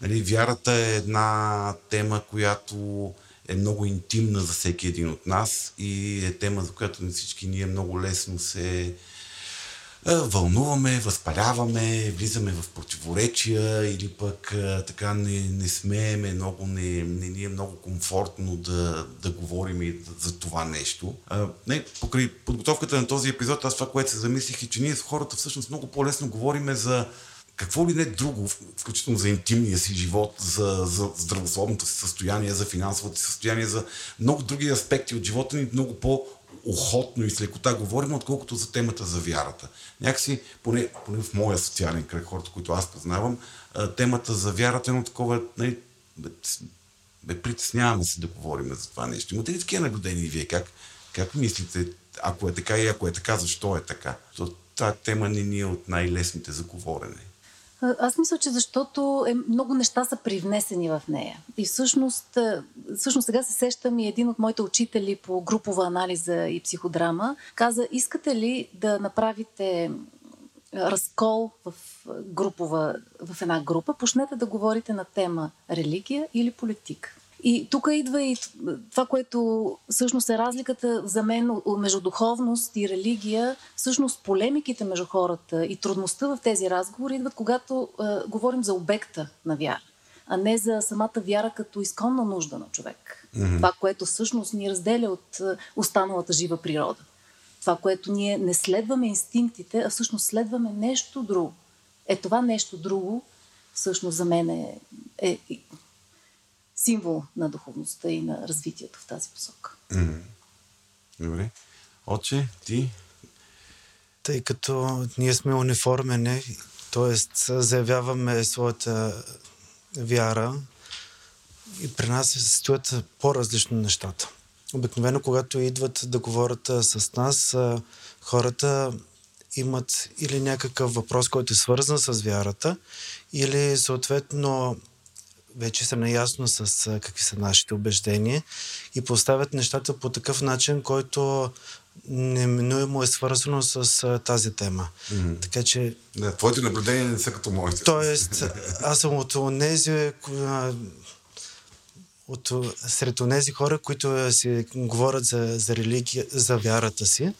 Нали, вярата е една тема, която е много интимна за всеки един от нас и е тема, за която всички ние много лесно се вълнуваме, възпаляваме, влизаме в противоречия или пък така не, не смееме, много не, не ни е много комфортно да, да говорим и за това нещо. А, не, покрай подготовката на този епизод, аз това, което се замислих е, че ние с хората всъщност много по-лесно говориме за какво ли не друго, включително за интимния си живот, за, за здравословното си състояние, за финансовото си състояние, за много други аспекти от живота ни, много по охотно и с лекота говорим, отколкото за темата за вярата. Някакси, поне, поне в моя социален кръг, хората, които аз познавам, темата за вярата е едно такова, нали, бе, притесняваме се да говорим за това нещо. Имате ли такива наблюдения и вие? Как, как мислите, ако е така и ако е така, защо е така? То, тази тема не ни е от най-лесните за говорене. Аз мисля, че защото е, много неща са привнесени в нея. И всъщност, всъщност сега се сещам и един от моите учители по групова анализа и психодрама каза, искате ли да направите разкол в, групова, в една група, почнете да говорите на тема религия или политика. И тук идва и това, което всъщност е разликата за мен между духовност и религия. Всъщност полемиките между хората и трудността в тези разговори идват, когато е, говорим за обекта на вяра, а не за самата вяра като изконна нужда на човек. Mm-hmm. Това, което всъщност ни разделя от останалата жива природа. Това, което ние не следваме инстинктите, а всъщност следваме нещо друго. Е това нещо друго, всъщност за мен е, е символ на духовността и на развитието в тази посока. Mm. Добре. Отче, ти? Тъй като ние сме униформени, т.е. заявяваме своята вяра и при нас се стоят по-различно нещата. Обикновено, когато идват да говорят с нас, хората имат или някакъв въпрос, който е свързан с вярата, или съответно вече са наясно с какви са нашите убеждения и поставят нещата по такъв начин, който неминуемо е свързано с тази тема. Mm-hmm. Така че... Да, твоите наблюдения не са като моите. Тоест, аз съм от тези от, сред тези хора, които си говорят за, за религия, за вярата си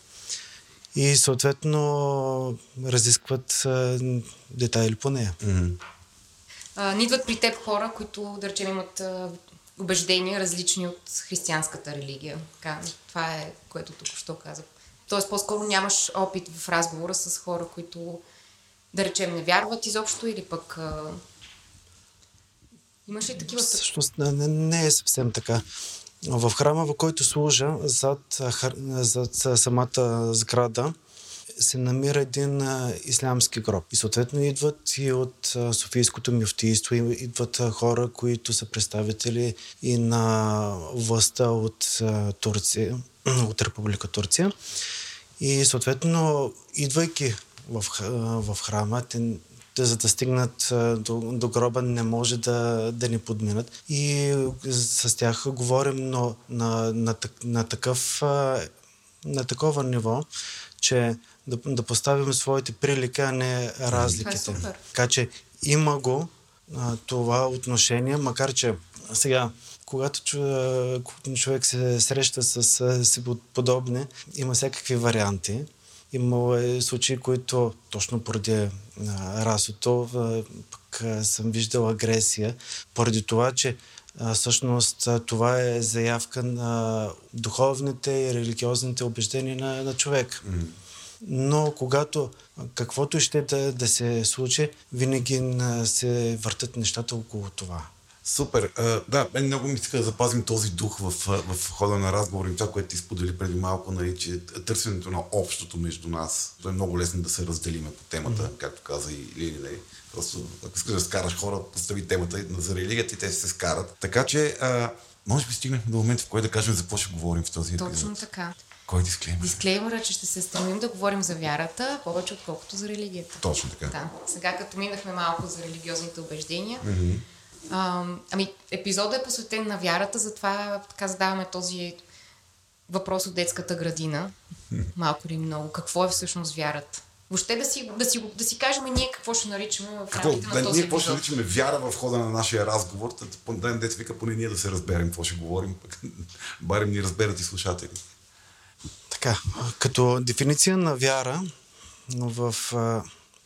и съответно разискват детайли по нея. Mm-hmm не идват при теб хора, които, да речем, имат а, убеждения различни от християнската религия. Така, това е, което тук що казах. Тоест, по-скоро нямаш опит в разговора с хора, които, да речем, не вярват изобщо или пък... А... Имаш ли такива... Всъщност не, не е съвсем така. В храма, в който служа, зад, зад самата сграда, се намира един а, ислямски гроб. И съответно идват и от а, Софийското мюфтийство, идват а, хора, които са представители и на властта от а, Турция, от Република Турция. И съответно, идвайки в, в храма, те, те, за да стигнат до, до гроба, не може да, да ни подминат. И с тях говорим но, на, на, на, такъв, на такова ниво, че да, да поставим своите прилики, а не разликите. Това е така че има го а, това отношение, макар че сега, когато човек се среща с си подобни, има всякакви варианти. Има е случаи, които точно поради расото пък съм виждал агресия, поради това, че а, всъщност това е заявка на духовните и религиозните убеждения на, на човек. Mm-hmm но когато каквото ще да, да се случи, винаги се въртат нещата около това. Супер. Да, мен много ми иска да запазим този дух в, в хода на разговори. Това, което ти сподели преди малко, нали, че търсенето на общото между нас. То е много лесно да се разделиме по темата, mm-hmm. както каза и Лили. Нали. Просто, ако искаш да скараш хора, постави темата за религията и те се скарат. Така че, uh, може би стигнахме до момента, в който да кажем за какво ще говорим в този епизод. Точно така. Кой е дисклеймер? Дисклеймер е, че ще се стремим да говорим за вярата повече отколкото за религията. Точно така. Да. Сега като минахме малко за религиозните убеждения, mm-hmm. А, ами, епизодът е посветен на вярата, затова така задаваме този въпрос от детската градина. Малко или много. Какво е всъщност вярата? Въобще да си, да си, да си кажем ние какво ще наричаме в Какво, рамките да, на този ние какво ще наричаме вяра в хода на нашия разговор, да ден дец вика поне ние да се разберем какво ще говорим, барем ни разберат и слушатели. Така, като дефиниция на вяра, в...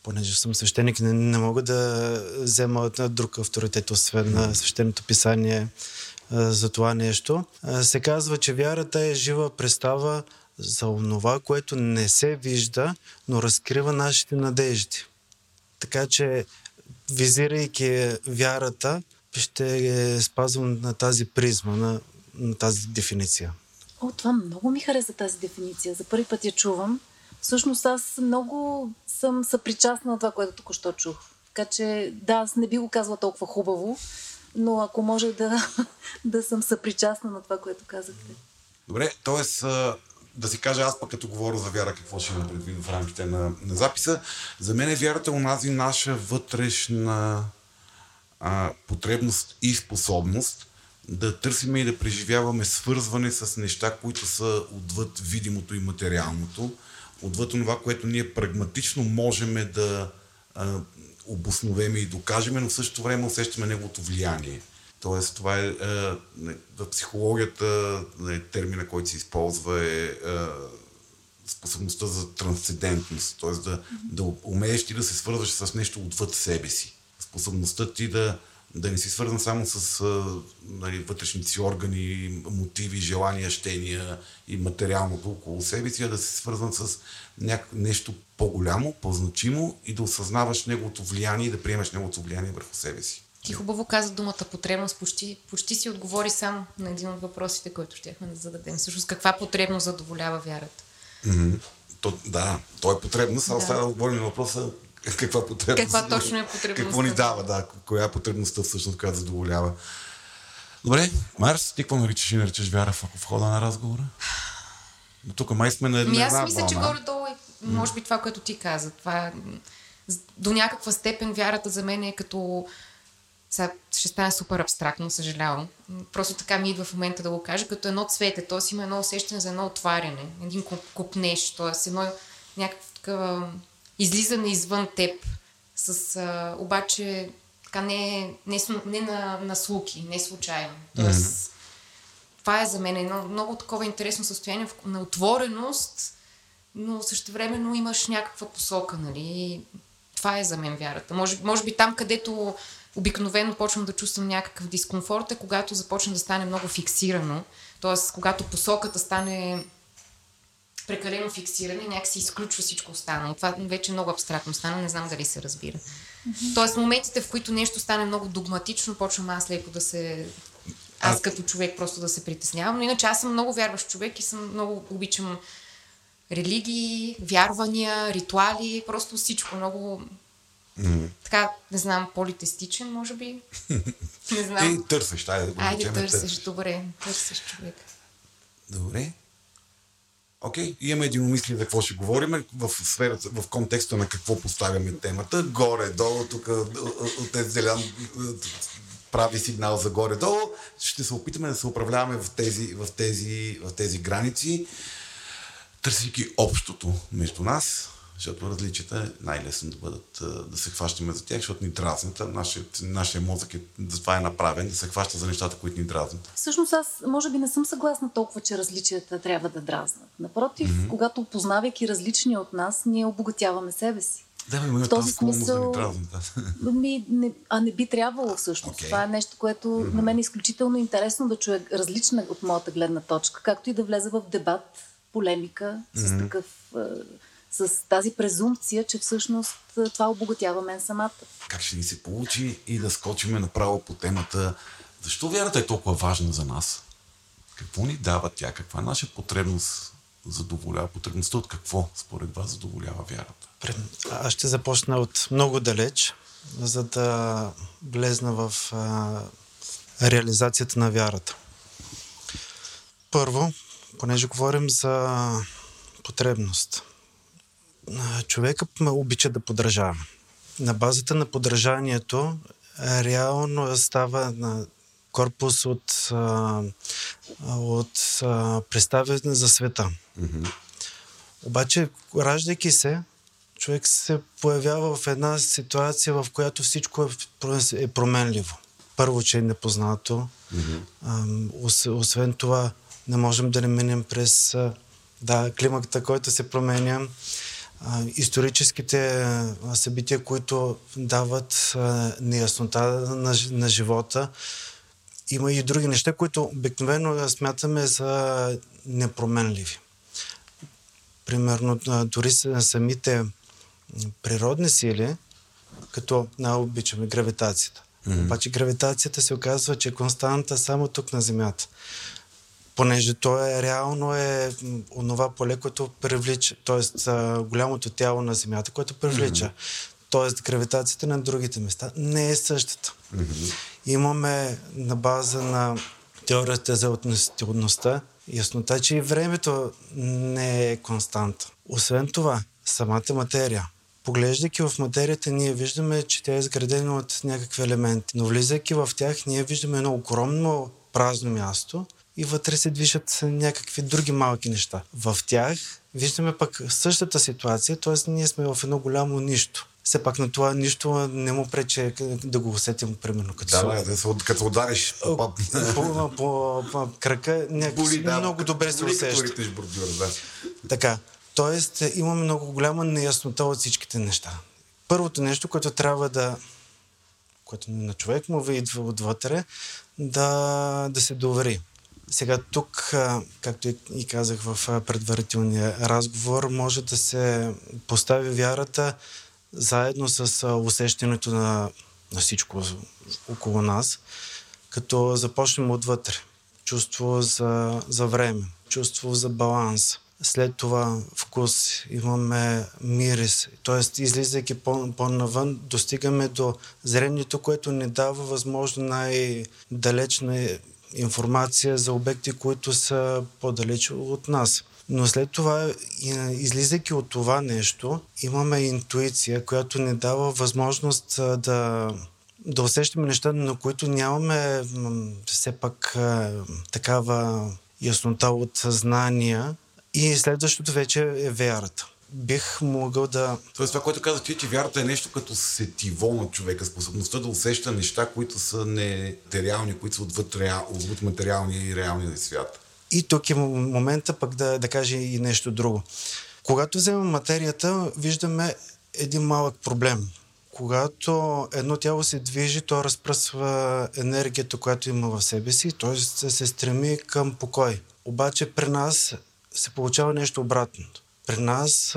Понеже съм свещеник, не, не мога да взема друг авторитет, освен на свещеното писание за това нещо. Се казва, че вярата е жива представа за онова, което не се вижда, но разкрива нашите надежди. Така че, визирайки вярата, ще спазвам на тази призма, на, на тази дефиниция. О, това много ми хареса тази дефиниция. За първи път я чувам. Всъщност аз много съм съпричастна на това, което току-що чух. Така че, да, аз не би го казала толкова хубаво, но ако може да, да съм съпричастна на това, което казахте. Добре, т.е. да си кажа аз пък като говоря за вяра, какво ще има предвид в рамките на, на записа. За мен е вярата онази наша вътрешна а, потребност и способност да търсиме и да преживяваме свързване с неща, които са отвъд видимото и материалното, отвъд това, което ние прагматично можем да а, обосновеме и докажеме, но в същото време усещаме неговото влияние. Тоест, това е, в психологията е, термина, който се използва е, е способността за трансцендентност, т.е. Да, да умееш ти да се свързваш с нещо отвъд себе си. Способността ти да, да не си свързан само с а, нали, вътрешните си органи, мотиви, желания, щения и материалното около себе си, а да си свързан с няк... нещо по-голямо, по-значимо и да осъзнаваш неговото влияние и да приемеш неговото влияние върху себе си. Ти хубаво каза думата потребност, почти, почти си отговори сам на един от въпросите, който щяхме да зададем. Всъщност, каква потребност задоволява вярата? Mm-hmm. То, да, то е потребност, а Да. да отговорим на въпроса каква потребност. Каква точно е потребността? Какво ни дава, да, коя е потребността всъщност, която задоволява. Добре, Марс, ти какво наричаш и наричаш вяра в, в хода на разговора? Но тук май сме на една Ми аз мисля, че горе-долу е, може би това, което ти каза. Това, е, до някаква степен вярата за мен е като... Сега ще стане супер абстрактно, съжалявам. Просто така ми идва в момента да го кажа, като едно цвете. Т.е. има едно усещане за едно отваряне, един копнеж, т.е. едно някакво такова излизане извън теб, с а, обаче така не, не, не на, на слуки, не случайно. Тоест, това е за мен едно много такова интересно състояние на отвореност, но същевременно имаш някаква посока, нали? Това е за мен вярата. Може, може би там, където обикновено почвам да чувствам някакъв дискомфорт, е когато започне да стане много фиксирано. Тоест, когато посоката стане прекалено фиксиране, някакси изключва всичко останало. Това вече много абстрактно стана, не знам дали се разбира. Тоест, моментите, в които нещо стане много догматично, почвам аз леко да се... Аз като човек просто да се притеснявам. Но иначе аз съм много вярващ човек и съм много обичам религии, вярвания, ритуали, просто всичко. Много така, не знам, политестичен, може би. не знам. И търсиш, айде да го Айде, наречем търсиш, добре, търсиш човек. Добре. Окей, имаме един умисли за какво ще говорим в сферата, в контекста на какво поставяме темата. Горе-долу, тук от тези зелян прави сигнал за горе-долу. Ще се опитаме да се управляваме в тези, в тези, в тези граници, търсейки общото между нас, защото различията е най-лесно да бъдат, да се хващаме за тях, защото ни дразнят. а Нашият, нашия мозък е, за това е направен, да се хваща за нещата, които ни дразнят. Всъщност аз може би не съм съгласна толкова, че различията трябва да дразнат. Напротив, mm-hmm. когато опознавайки различни от нас, ние обогатяваме себе си. Да, бе, В този смисъл- дразнят. да. Ми, не, а не би трябвало всъщност. Okay. Това е нещо, което mm-hmm. на мен е изключително интересно да чуя различна от моята гледна точка, както и да влезе в дебат, полемика mm-hmm. с такъв с тази презумпция, че всъщност е, това обогатява мен самата. Как ще ни се получи и да скочиме направо по темата защо вярата е толкова важна за нас? Какво ни дава тя? Каква е наша потребност задоволява? Потребността от какво според вас задоволява вярата? Пред- Аз ще започна от много далеч, за да влезна в а, реализацията на вярата. Първо, понеже говорим за потребност. А, Човекът ме обича да подражава. На базата на подражанието реално става на корпус от, от представяне за света. Мгм. Обаче, раждайки се, човек се появява в една ситуация, в която всичко е, е променливо. Първо, че е непознато. Ос- освен това, не можем да не минем през да, климата, който се променя. А, историческите събития, които дават а, неяснота на, на живота. Има и други неща, които обикновено смятаме за непроменливи. Примерно, дори са- самите природни сили, като най-обичаме гравитацията. Mm-hmm. Обаче гравитацията се оказва, че е константа само тук на Земята. Понеже то е реално е онова поле, което привлича, т.е. голямото тяло на Земята, което привлича. Mm-hmm. Т.е. гравитацията на другите места не е същата. Mm-hmm. Имаме на база на теорията за относителността яснота, че и времето не е константа. Освен това, самата материя. Поглеждайки в материята, ние виждаме, че тя е изградена от някакви елементи. Но влизайки в тях, ние виждаме едно огромно празно място и вътре се движат някакви други малки неща. В тях виждаме пък същата ситуация, т.е. ние сме в едно голямо нищо. Все пак на това нищо не му прече да го усетим, примерно, като Да, се- да, да се, като се удариш по, по, по, по, крака някакси много добре се боли, като усеща. ритнеш бордюра, да. Така, Тоест, е, имаме много голяма неяснота от всичките неща. Първото нещо, което трябва да, което на човек му идва отвътре, да, да се довери. Сега тук, както и- казах в предварителния разговор, може да се постави вярата заедно с усещането на, на всичко около нас, като започнем отвътре. Чувство за, за време, чувство за баланс. След това вкус, имаме мирис. Тоест, излизайки по- по-навън, достигаме до зрението, което ни дава възможно най-далечна информация за обекти, които са по-далеч от нас. Но след това, излизайки от това нещо, имаме интуиция, която ни дава възможност да, да усещаме неща, на които нямаме все пак такава яснота от знания. И следващото вече е вярата. Бих могъл да Тоест това, което казах, че, че вярата е нещо като сетиво на човека, способността да усеща неща, които са нетериални, които са отвъд, реал, отвъд материалния и реалния свят. И тук е момента пък да, да кажа и нещо друго. Когато вземем материята, виждаме един малък проблем. Когато едно тяло се движи, то разпръсва енергията, която има в себе си, т.е. се стреми към покой. Обаче при нас се получава нещо обратно. При нас,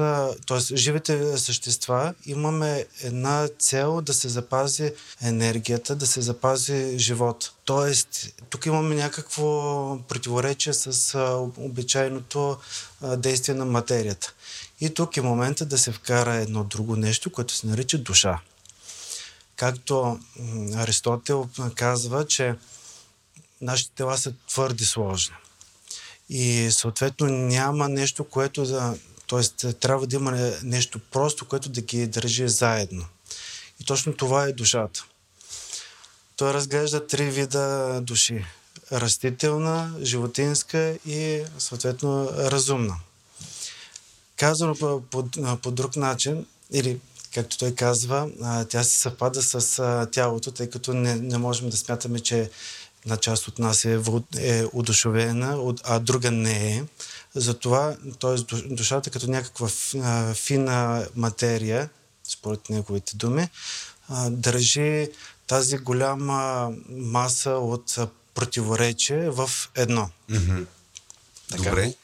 т.е. живите същества, имаме една цел да се запази енергията, да се запази живот. Тоест, тук имаме някакво противоречие с обичайното действие на материята. И тук е момента да се вкара едно друго нещо, което се нарича душа. Както Аристотел казва, че нашите тела са твърде сложни. И съответно няма нещо, което да. Тоест, трябва да има нещо просто, което да ги държи заедно. И точно това е душата. Той разглежда три вида души: растителна, животинска и съответно разумна. Казано по, по, по друг начин, или както той казва, тя се съвпада с тялото, тъй като не, не можем да смятаме, че една част от нас е, е удушевена, а друга не е. Затова, т.е. душата като някаква фина материя, според неговите думи, държи тази голяма маса от противоречие в едно. Така. Добре.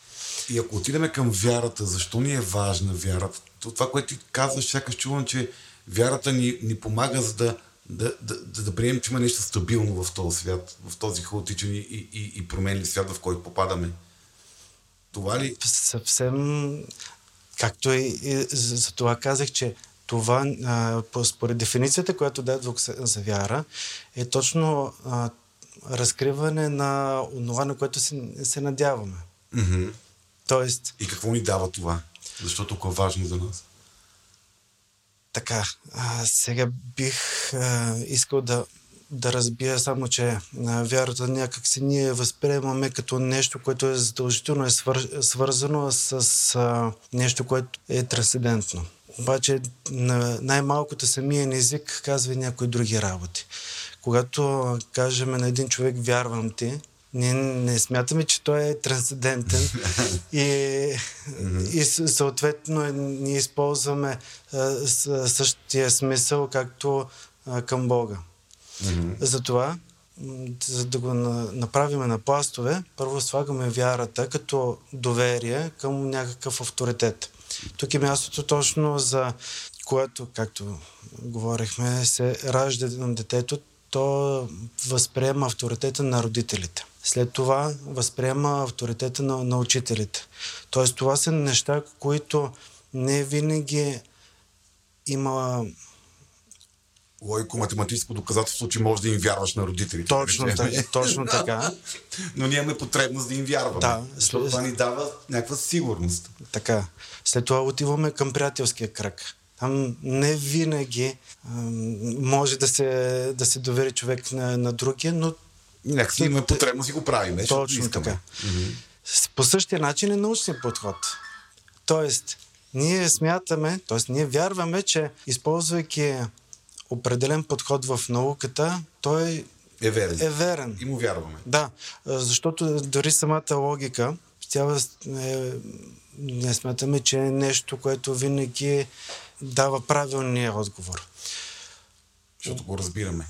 И ако отидем към вярата, защо ни е важна вярата? То- Това, което ти казваш, сякаш чувам, че вярата ни, ни помага за да, да, да, да, да приемем, че има нещо стабилно в този свят, в този хаотичен и, и, и променлив свят, в който попадаме. Това ли? съвсем както и, и за това казах, че това, а, по- според дефиницията, която дадох за, за вяра, е точно а, разкриване на това, на което се, се надяваме. Мгм. Тоест, И какво ни дава това? Защо толкова важно за нас? така, а, сега бих а, искал да, да разбия само, че вярата някак си ние възприемаме като нещо, което е задължително е свър, свързано с а, нещо, което е трансцендентно. Обаче на най-малкото самия език казва и някои други работи. Когато кажем на един човек вярвам ти, ние не смятаме, че той е трансцендентен и, и съответно ние използваме а, същия смисъл, както а, към Бога. Затова, за да го направим на пластове, първо слагаме вярата като доверие към някакъв авторитет. Тук е мястото точно за което, както говорихме, се ражда на детето, то възприема авторитета на родителите. След това възприема авторитета на, на учителите. Тоест това са неща, които не винаги има логико-математическо доказателство, че можеш да им вярваш на родителите. Точно, така, точно така. Но ние имаме потребност да им вярваме. Да. Защото това ни дава някаква сигурност. Така. След това отиваме към приятелския кръг. Там не винаги може да се, да се довери човек на, на другия, но Някакси имаме потребност и го правим. Точно искаме. така. Mm-hmm. По същия начин е научният подход. Тоест, ние смятаме, т.е. ние вярваме, че използвайки определен подход в науката, той е верен. Е верен. И му вярваме. Да, защото дори самата логика, тя е, ние смятаме, че е нещо, което винаги дава правилния отговор. Защото го разбираме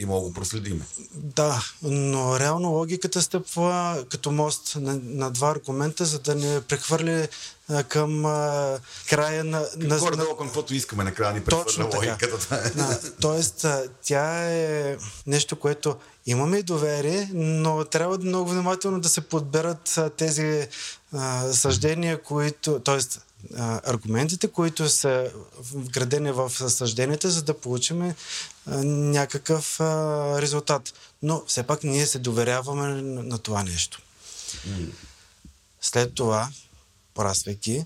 и мога го проследиме. Да, но реално логиката стъпва като мост на, на два аргумента, за да не прехвърли а, към а, края на... на Горе-долу към каквото искаме накрая ни прехвърля логиката. Да, тоест, а, тя е нещо, което имаме доверие, но трябва много внимателно да се подберат а, тези а, съждения, които... Тоест, аргументите, които са вградени в съжденията, за да получим някакъв резултат. Но все пак ние се доверяваме на това нещо. След това, пораствайки,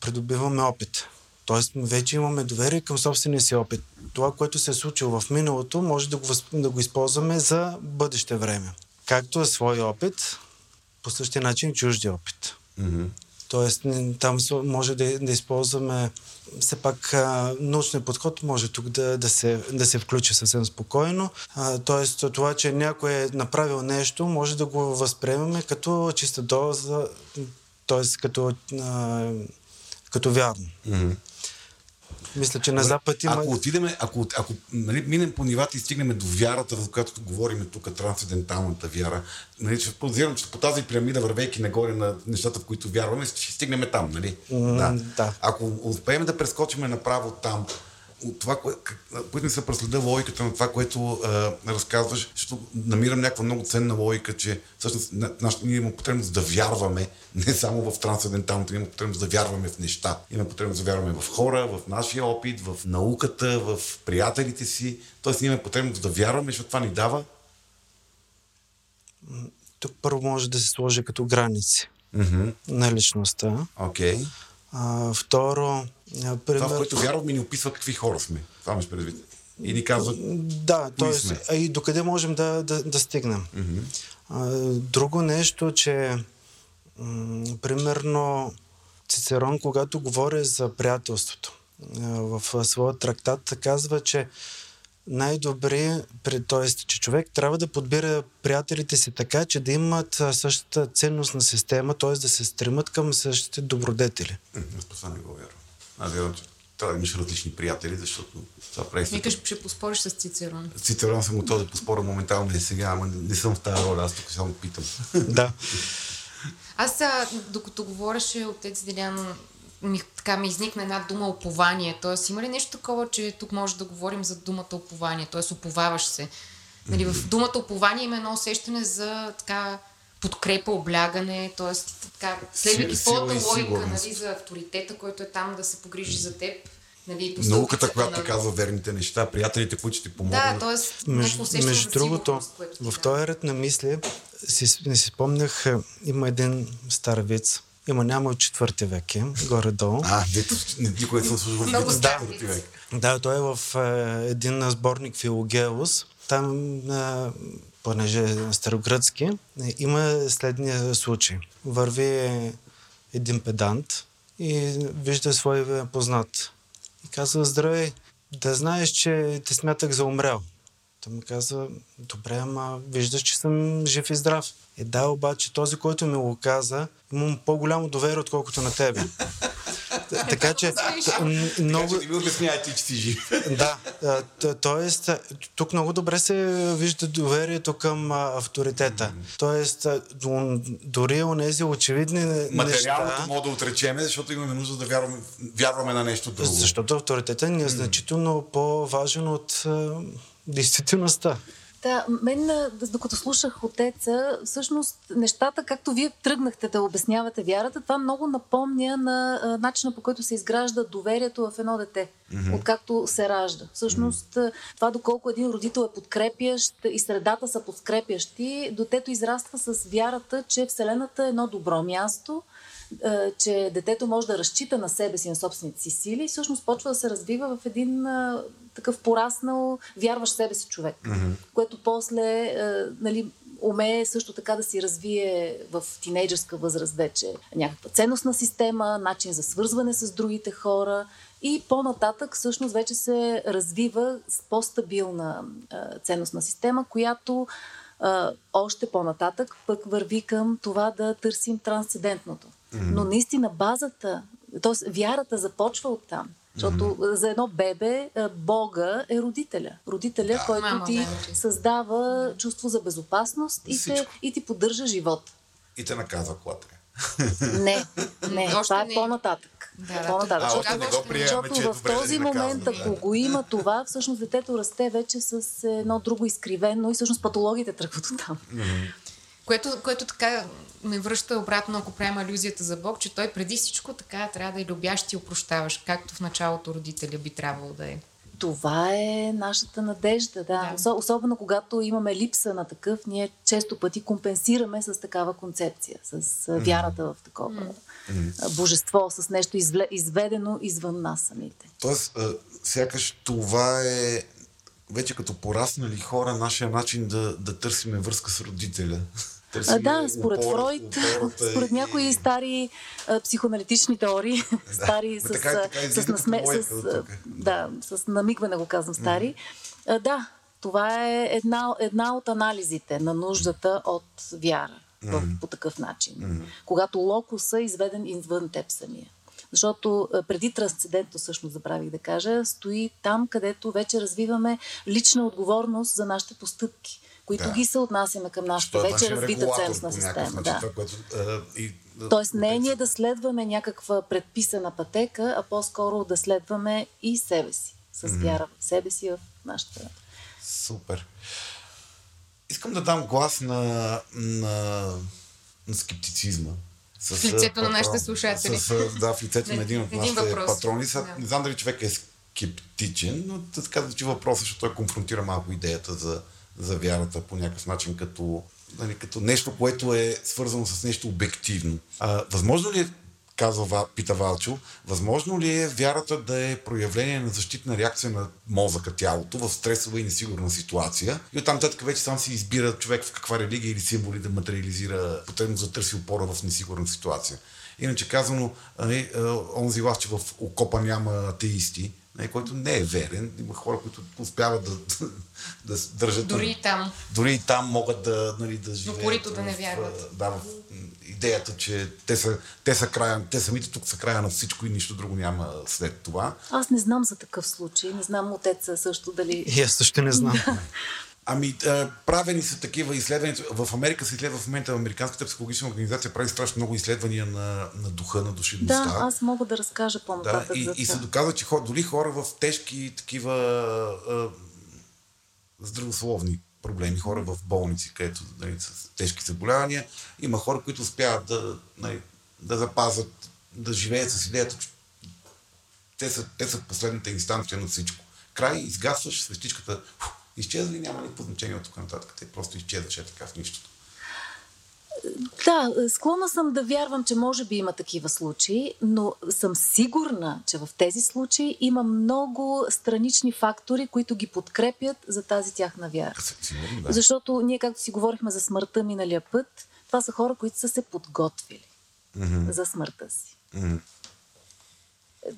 придобиваме опит. Тоест, вече имаме доверие към собствения си опит. Това, което се е случило в миналото, може да го, да го използваме за бъдеще време. Както е свой опит, по същия начин чужди опит. Mm-hmm. Тоест, там може да, да използваме все пак научният подход може тук да, да, се, да се включи съвсем спокойно. А, тоест, това, че някой е направил нещо, може да го възприемаме като чиста доза, т.е. като, а, като вярно. Mm-hmm. Мисля, че на Запад има... Ако отидем, ако, ако нали, минем по нивата и стигнем до вярата, за която говорим тук, трансценденталната вяра, нали, ще подозирам, че по тази пирамида, вървейки нагоре на нещата, в които вярваме, ще стигнем там, нали? Mm, да. да. Ако успеем да прескочим направо там, от това, което не се проследа логиката на това, което а, разказваш, защото намирам някаква много ценна логика, че всъщност наш, ние имаме потребност да вярваме, не само в трансценденталното, имаме потребност да вярваме в неща. Имаме потребност да вярваме в хора, в нашия опит, в науката, в приятелите си. Тоест ние имаме потребност да вярваме, защото това ни дава. Тук първо може да се сложи като граници mm-hmm. на личността. Okay. А, второ, Пример... Това, в което вярваме, ни описва какви хора сме. Това ме предвид. И ни казва. Да, т.е. а и докъде можем да, да, да стигнем. Mm-hmm. А, друго нещо, че м- примерно Цицерон, когато говори за приятелството, в своя трактат казва, че най-добри, т.е. че човек трябва да подбира приятелите си така, че да имат същата ценност на система, т.е. да се стремат към същите добродетели. Аз това не го вярвам. Че трябва да имаш различни приятели, защото това прави. Викаш, ще поспориш с Цицерон. Цицерон съм готов да поспоря моментално и сега, ама не съм в тази роля, аз тук само питам. да. Аз, а, докато говореше отец Делян, ми, така ми изникна една дума опование. Тоест, има ли нещо такова, че тук може да говорим за думата опование? Тоест, оповаваш се. Нали, в думата опование има едно усещане за така подкрепа, облягане, т.е. така, следвайки твоята логика нали, за авторитета, който е там да се погрижи за теб. Нали, Науката, която на... ти казва верните неща, приятелите, които ще ти помогнат. Да, т.е. между, между другото, в този ред на мисли си, не си спомнях, е, има един стар виц, Има няма от четвърти век е, горе-долу. А, дето никой не съм служил в четвърти век. Да, той е в е, един сборник Филогеус. Там, е, понеже е старогръцки, има следния случай. Върви един педант и вижда свой познат. И казва, здравей, да знаеш, че те смятах за умрял. Той ми каза, добре, ама виждаш, че съм жив и здрав. Е да, обаче този, който ми го каза, имам по-голямо доверие, отколкото на тебе. Така че, много... Не ми обяснявайте, че си жив. Да, а, т- тоест, а, тук много добре се вижда доверието към авторитета. Тоест, дори онези очевидни Материалното мога да отречеме, защото имаме нужда да вярваме, вярваме на нещо друго. Защото авторитетът ни е значително по-важен от действителността. Да, мен, докато слушах отеца, всъщност нещата, както вие тръгнахте да обяснявате вярата, това много напомня на а, начина по който се изгражда доверието в едно дете, mm-hmm. откакто се ражда. Всъщност, mm-hmm. това доколко един родител е подкрепящ и средата са подкрепящи, детето израства с вярата, че Вселената е едно добро място, че детето може да разчита на себе си, на собствените си сили и всъщност почва да се развива в един а, такъв пораснал, вярващ в себе си човек, mm-hmm. което после а, нали, умее също така да си развие в тинейджърска възраст вече някаква ценностна система, начин за свързване с другите хора и по-нататък всъщност вече се развива с по-стабилна а, ценностна система, която а, още по-нататък пък върви към това да търсим трансцендентното. Mm-hmm. Но наистина базата, т.е. вярата започва от там. Защото mm-hmm. за едно бебе а, Бога е родителя. Родителя, да. който Мама, ти да, създава чувство за безопасност и, те, и ти поддържа живот. И те наказва когато трябва. Не, не, Още това е не. по-нататък. Да, да, по-нататък. А, защото още не го приемаме, защото че е в добре да този момент, да. ако го има това, всъщност детето расте вече с едно друго изкривено и всъщност патологиите тръгват от там. Което, което така ме връща обратно, ако правим алюзията за Бог, че той преди всичко така трябва да е любящ и опрощаваш, както в началото родителя би трябвало да е. Това е нашата надежда, да. Да. Особено когато имаме липса на такъв, ние често пъти компенсираме с такава концепция, с вярата в такова а, божество, с нещо извле- изведено извън нас самите. Тоест, а, сякаш това е вече като пораснали хора нашия начин да, да търсиме връзка с родителя. А, Търсиме да, според опора- Фройд, опората според и- някои стари а, психоаналитични теории, стари Ма с, така- така с, насме, с, да, с намигване го казвам стари. А, да, това е една, една от анализите на нуждата от вяра в, по такъв начин. Когато локуса е изведен извън теб самия. Защото преди трансцендентно, всъщност забравих да кажа, стои там, където вече развиваме лична отговорност за нашите постъпки, които Да. ги се отнасяме към нашата вече развита регулатор ценностна система. начин, Да. това, което, а, и, а, Тоест не е ние да следваме някаква предписана пътека, а по-скоро да следваме и себе си. С вяра в себе си, в нашата... Супер. Искам да дам глас на, на, на скептицизма. С, В лицето на а, нашите патрон- слушатели. С, да, в лицето на един от нашите въпрос. патрони. Сега, Да. Не знам дали човек е скептичен, но да така звучи въпроса, защото той конфронтира малко идеята за, за вярата по някакъв начин като, нали, като нещо, което е свързано с нещо обективно. А, възможно ли е, казва, Ва- пита Валчо, възможно ли е вярата да е проявление на защитна реакция на мозъка, тялото в стресова и несигурна ситуация и оттам татък вече сам си избира човек в каква религия или символи да материализира потребност да търси опора в несигурна ситуация. Иначе казано, нали, онзи лав, че в окопа няма атеисти, нали, който не е верен. Има хора, които успяват да, да, с- държат... Дори и там. Дори и там могат да, нали, да живеят. упорито да не вярват. Да, в идеята, че те са, те са края, те самите тук са края на всичко и нищо друго няма след това. Аз не знам за такъв случай. Не знам отеца също дали... И аз също не знам. Ами, а, правени са такива изследвания. В Америка се изследва в момента Американската психологична организация прави страшно много изследвания на, на духа, на душевността. Да, аз мога да разкажа Да, по-нататък и, за и се доказва, че хора, дори хора в тежки такива а, здравословни проблеми, хора в болници, където нали, с тежки заболявания, има хора, които успяват да, нали, да запазят, да живеят с идеята, че те са, те са последната инстанция на всичко. Край, изгасваш, свещичката фу, изчезва и няма никакво значение от тук нататък. Те просто изчезваш е така в нищото. Да, склонна съм да вярвам, че може би има такива случаи, но съм сигурна, че в тези случаи има много странични фактори, които ги подкрепят за тази тяхна вяра. Сигурно, да. Защото ние, както си говорихме за смъртта миналия път, това са хора, които са се подготвили Мгм. за смъртта си. Мгм.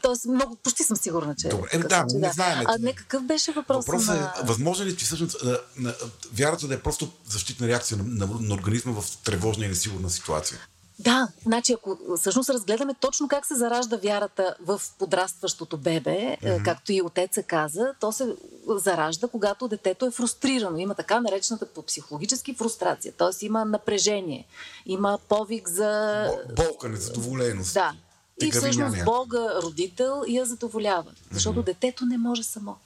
Тоест, много, почти съм сигурна, че. е Добре, е, да, случай, не знаем, А не какъв беше въпросът Въпросът на... е, възможно ли, че всъщност а, на, вярата да е просто защитна реакция на, на, на организма в тревожна и несигурна ситуация? Да, значи ако всъщност разгледаме точно как се заражда вярата в подрастващото бебе, mm-hmm. както и отеца каза, то се заражда, когато детето е фрустрирано. Има така наречената по психологически фрустрация, т.е. има напрежение, има повик за... Бо- Болка, незадоволеност. Да. И всъщност. Бога, родител, я задоволява. Защото детето не може само.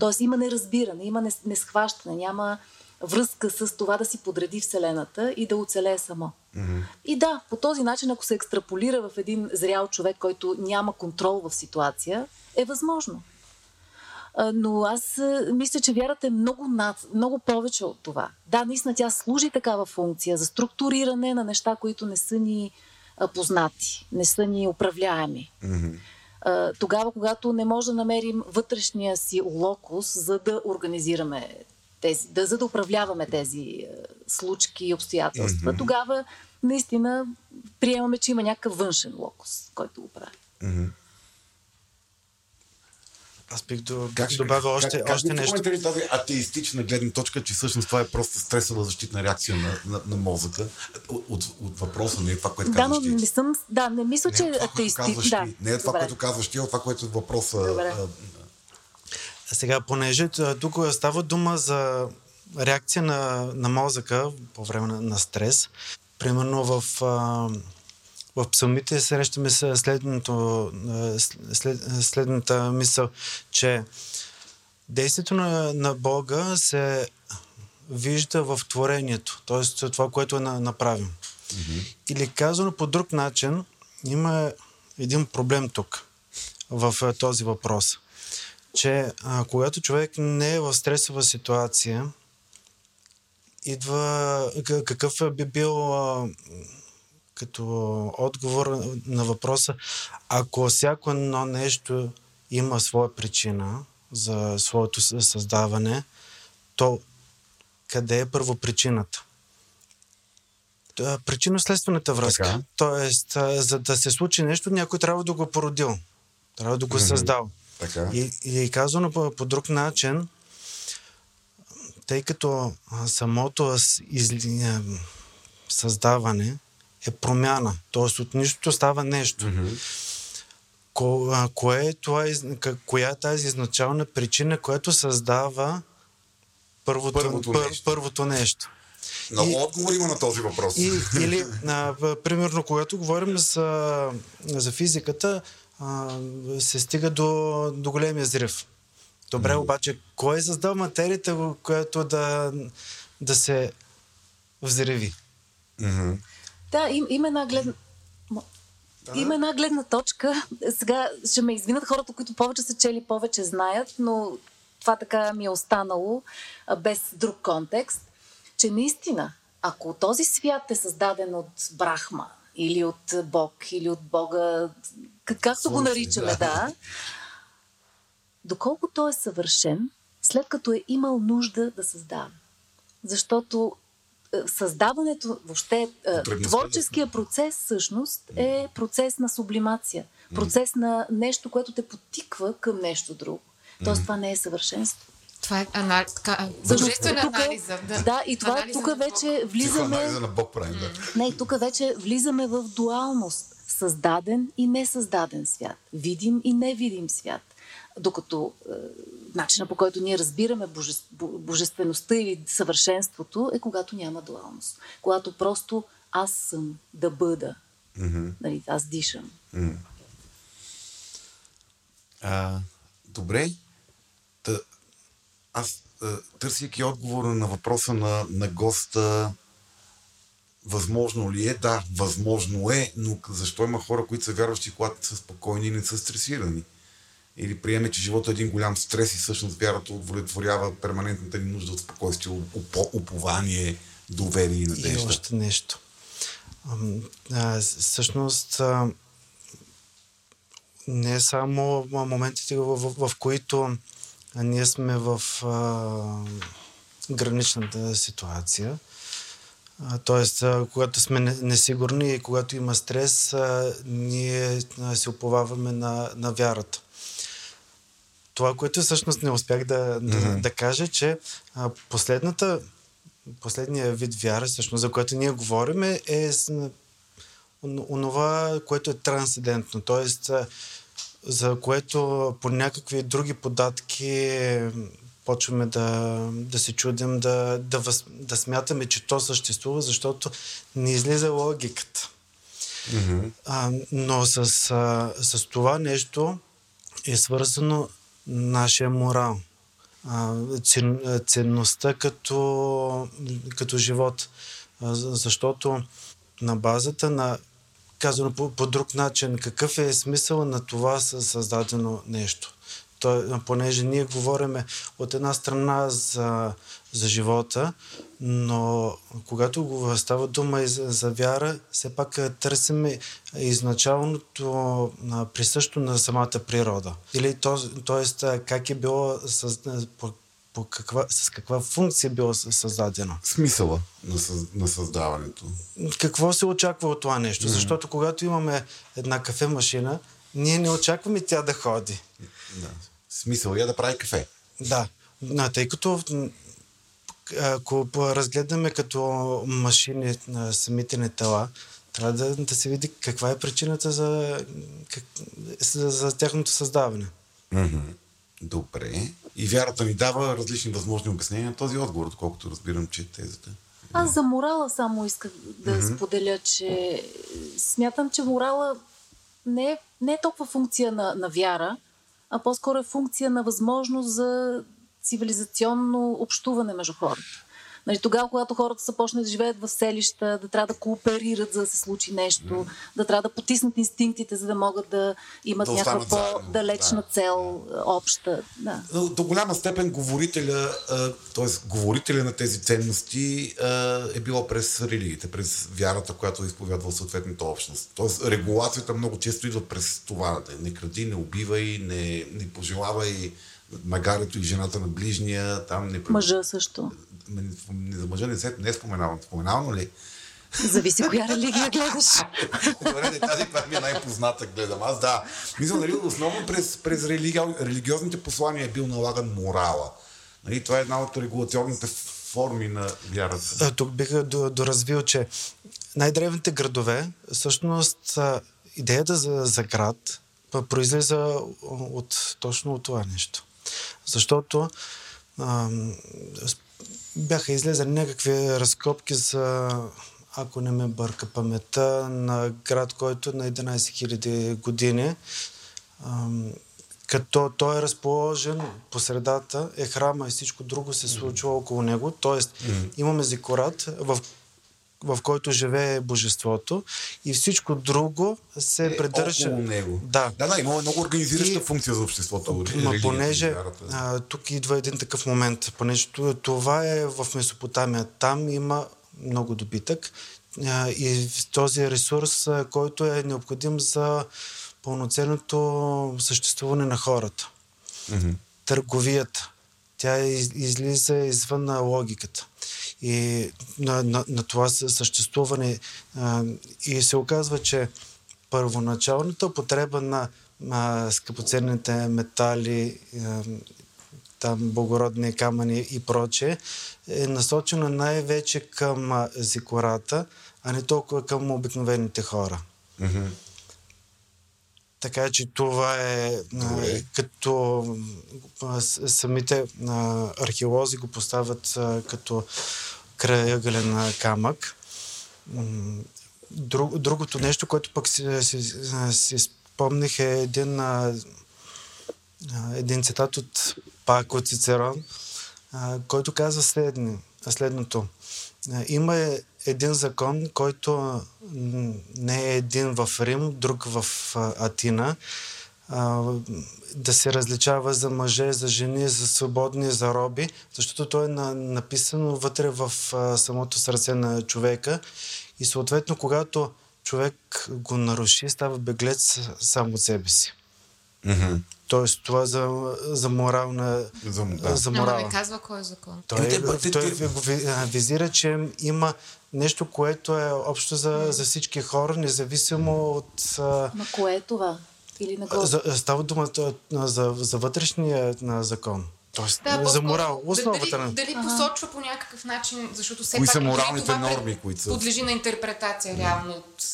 Тоест има неразбиране, има нес- несхващане, няма връзка с това да си подреди Вселената и да оцелее само. И да, по този начин, ако се екстраполира в един зрял човек, който няма контрол в ситуация, е възможно. Но аз мисля, че вярата е много, над, много повече от това. Да, наистина тя служи такава функция за структуриране на неща, които не са ни а, познати, не са ни управляеми. А, Тогава, когато не може да намерим вътрешния си локус, за да организираме тези, да, за да управляваме тези а, случки и обстоятелства, тогава наистина приемаме, че има някакъв външен локус, който го прави. Аз бих до, добавил още, как, още как нещо. коментирате тази атеистична гледна точка, че всъщност това е просто стресова защитна реакция на, на, на мозъка? От, от, от въпроса не е това, което Да, но казваш ти. не съм. Да, не мисля, Не че е това, което атеисти. казваш Да. Не е това, добре. което казваш ти, а това, което е въпроса. Добре. а, Сега, понеже тук става дума за реакция на, на мозъка по време на, на стрес, примерно в, а, в псалмите срещаме се следното, след, следната мисъл, че действието на, на Бога се вижда в творението, т.е. това, което е на- направил. Или казано по друг начин, има един проблем тук в този въпрос че а, когато човек не е в стресова ситуация, идва какъв би бил а, като отговор на въпроса, ако всяко едно нещо има своя причина за своето съ- създаване, то къде е първопричината? Та, Причинно-следствената връзка. Така. Тоест, за да се случи нещо, някой трябва да го породил. Трябва да го създал. така. И, и казано по, по друг начин, тъй като самото а, създаване е промяна, т.е. от нищото става нещо. Ко, а, кое е това, коя е тази изначална причина, която създава първото, Първото пър, нещо. първото нещо? Много И- отговор има на този въпрос. И, или, а, примерно, когато говорим за, за физиката, а, се стига до, до големия взрив. Добре, обаче, кой е създал материята, която да, да се взриви? Мгм. Да, им, има една гледна... М- Има една гледна точка. Сега ще ме извинят хората, които повече са чели, повече знаят, но това така ми е останало без друг контекст, че наистина, ако този свят е създаден от Брахма или от Бог, или от Бога, как- както го наричаме, да. да, доколко той е съвършен, след като е имал нужда да създава. Защото създаването, въобще е, творческия процес всъщност е процес на сублимация. Процес на нещо, което те потиква към нещо друго. Тоест това не е съвършенство. Това е ана... така, божествена тук- анализа. Да, Да, и това Анализа тук вече влизаме... Психоанализа на Бог правим, да. Не, и тук вече влизаме в дуалност. Създаден и несъздаден свят. Видим и невидим свят. Докато е, начина по който ние разбираме божес, бо- божествеността или съвършенството е когато няма дуалност. Когато просто аз съм да бъда. Нали, аз дишам. А, добре. Та, аз, а, търсейки отговора на въпроса на, на госта, възможно ли е? Да, възможно е, но защо има хора, които са вярващи, когато са спокойни и не са стресирани? Или приеме, че живота е един голям стрес и всъщност вярата удовлетворява перманентната ни нужда от спокойствие, упо- упование, доверие и И надежда. още нещо. А, всъщност, а, не само моментите, в, в, в които ние сме в а, граничната ситуация, Тоест, когато сме несигурни и когато има стрес, ние се оповаваме на, на вярата. Това, което всъщност не успях да, mm-hmm. да, да кажа, че последната, последния вид вяра, всъщност, за което ние говорим, е онова, което е трансцендентно. Тоест, за което по някакви други податки почваме да, да се чудим, да, да, въз, да смятаме, че то съществува, защото не излиза логиката. Mm-hmm. А, но с, а, с това нещо е свързано нашия морал. Ценността като, като живот. Защото на базата на казано по, по друг начин, какъв е смисъл на това създадено нещо? Той, понеже ние говориме от една страна за, за живота, но когато става дума и за, за вяра, все пак търсиме изначалното присъщо на самата природа. Или то, т.е. как е било с, по, по каква, с каква функция е било създадено. Смисъла на, на създаването. Какво се очаква от това нещо? Mm-hmm. Защото когато имаме една кафе машина, ние не очакваме тя да ходи. Да смисъл я да прави кафе. Да, но, тъй като ако разгледаме като машини на самите ни тела, трябва да, да се види каква е причината за, как, за, за тяхното създаване. Mm-hmm. Добре. И вярата ни дава различни възможни обяснения на този отговор, отколкото разбирам, че тезата. Аз за морала само исках да mm-hmm. споделя, че смятам, че морала не е, не е толкова функция на, на вяра, а по-скоро е функция на възможност за цивилизационно общуване между хората. Нали, тогава, когато хората са почнали да живеят в селища, да трябва да кооперират, за да се случи нещо, да трябва да потиснат инстинктите, за да могат да имат да някаква по-далечна да. цел, обща. Да. До голяма степен говорителя, т.е. говорителя на тези ценности е било през религиите, през вярата, която е изповядва съответната общност. Тоест регулацията много често идва през това. Не кради, не убивай, не, не пожелавай магарето и жената на ближния. Там не... Мъжа също за мъжа не, се, не е споменавам. Споменавам ли? Зависи коя религия гледаш. Добре, тази това ми е най-позната гледам. Аз да. Мисля, нали, основно през, през религи... религиозните послания е бил налаган морала. Нали, това е една от регулационните форми на вярата. Тук бих доразвил, че най-древните градове, всъщност идеята за, за град произлиза от, точно от това нещо. Защото бяха излезали някакви разкопки за, ако не ме бърка памета, на град, който е на 11 000 години. Като той е разположен по средата, е храма и всичко друго се случва около него. Тоест, mm-hmm. имаме зикорат, в в който живее божеството и всичко друго се е, придържа... Около него. Да. Да, да, има много организираща и... функция за обществото. Но понеже а, тук идва един такъв момент, понеже това е в Месопотамия. Там има много добитък а, и този ресурс, а, който е необходим за пълноценното съществуване на хората. Mm-hmm. Търговията. Тя излиза извън логиката и на, на, на това съществуване. А, и се оказва, че първоначалната употреба на а, скъпоценните метали, а, там благородни камъни и прочее, е насочена най-вече към зикората, а не толкова към обикновените хора. Mm-hmm. Така че това е а, като самите археолози го поставят като крайъгълен камък. Друг, другото нещо, което пък си, си, си спомних е един, а, един цитат от пак от Цицерон, а, който казва следни, следното. Има един закон, който не е един в Рим, друг в Атина, а, да се различава за мъже, за жени, за свободни, за роби, защото то е на, написано вътре в а, самото сърце на човека и съответно, когато човек го наруши, става беглец сам от себе си. Mm-hmm. Тоест, това за, за морална... За, да. за Ама морал. не казва кой е закон. Той, Те, те, той а, визира, че има нещо, което е общо за, за всички хора, независимо от... А, На кое е това? Или на го... за, става дума за, за вътрешния на закон. Тоест, Да, за морал. Основата дали, на... дали посочва по някакъв начин, защото все Кои пак са моралните това норми, които са- подлежи на интерпретация реално от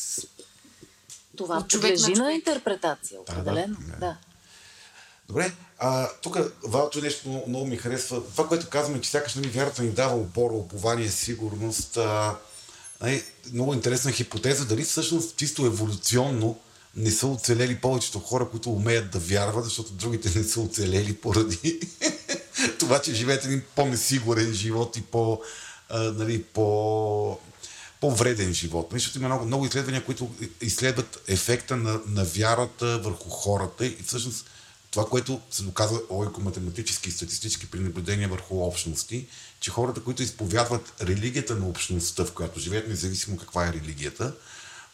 Това от човек на подлежи на, човек. интерпретация, определено. Да, да. Добре, а, тук Валто нещо много, много ми харесва. Това, което казваме, че сякаш нали, вярата ни дава опора, упование, сигурност. А, нали, много интересна хипотеза. Дали всъщност чисто еволюционно не са оцелели повечето хора, които умеят да вярват, защото другите не са оцелели поради това, че живеят един по-несигурен живот и по, а, нали, по, по-вреден живот. Защото има много, много изследвания, които изследват ефекта на, на вярата върху хората и всъщност това, което се доказва логико-математически и статистически при наблюдения върху общности, че хората, които изповядват религията на общността, в която живеят, независимо каква е религията,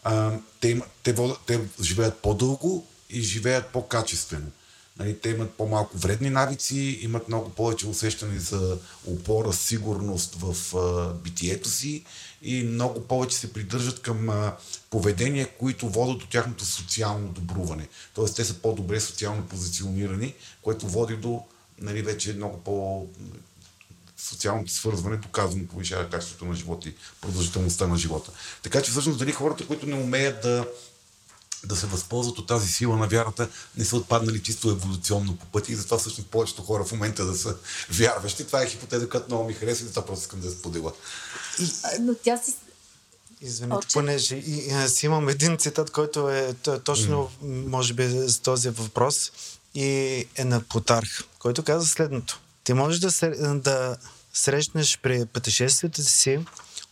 а, те, има, те, водят, те живеят по-дълго и живеят по-качествено. Нали, те имат по-малко вредни навици, имат много повече усещане за опора, сигурност в а, битието си и много повече се придържат към а, поведения, които водят до тяхното социално добруване. Тоест те са по-добре социално позиционирани, което води до нали, вече много по социалното свързване, доказано повишава качеството на живота и продължителността на живота. Така че всъщност дали хората, които не умеят да да се възползват от тази сила на вярата, не са отпаднали чисто еволюционно по пъти и затова всъщност повечето хора в момента да са вярващи. Това е хипотеза, която много ми харесва и затова просто искам да я споделя. А, Но тя си... Извинете, понеже и, аз имам един цитат, който е точно, може би, с този въпрос и е на Плутарх, който каза следното. Ти можеш да, се, да срещнеш при пътешествията си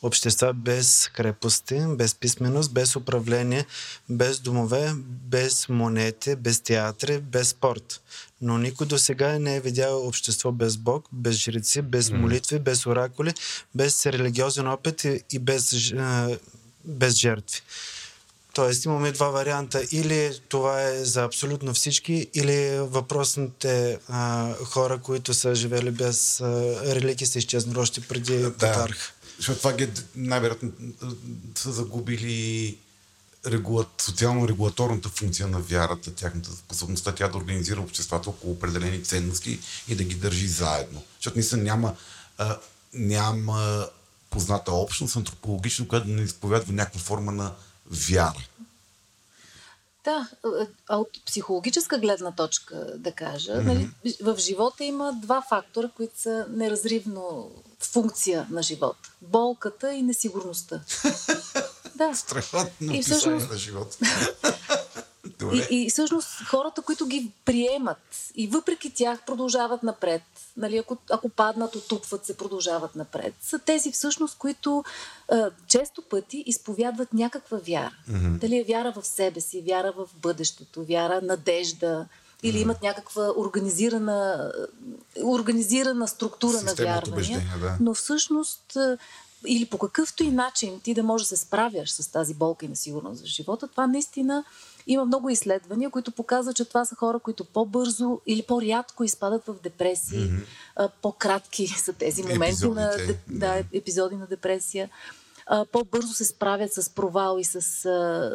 общества без крепости, без писменост, без управление, без домове, без монети, без театри, без спорт. Но никой до сега не е видял общество без Бог, без жреци, без молитви, без оракули, без религиозен опит и, и без, без жертви. Тоест имаме два варианта. Или това е за абсолютно всички, или въпросните а, хора, които са живели без а, религия, са изчезнали още преди Плутарх. Защото това ги най-вероятно са загубили регула... социално-регулаторната функция на вярата, тяхната способността тя да организира обществата около определени ценности и да ги държи заедно. Защото наистина няма, а, няма позната общност антропологично, която да не изповядва някаква форма на вяра. Да, а от психологическа гледна точка да кажа, mm-hmm. нали, в живота има два фактора, които са неразривно функция на живота. Болката и несигурността. да. Страхотно И всъщност- на живота. И, Добре. и всъщност хората, които ги приемат и въпреки тях продължават напред, нали, ако, ако паднат, отупват се, продължават напред, са тези всъщност, които а, често пъти изповядват някаква вяра. Mm-hmm. Дали е вяра в себе си, вяра в бъдещето, вяра, надежда, или имат някаква организирана, организирана структура на Система от вярвания. да. Но всъщност или по какъвто и начин ти да можеш да се справяш с тази болка и несигурност в живота, това наистина има много изследвания, които показват, че това са хора, които по-бързо или по-рядко изпадат в депресии. Mm-hmm. По-кратки са тези моменти на, Епизодите, де- да, епизоди на депресия. По-бързо се справят с провал и с а,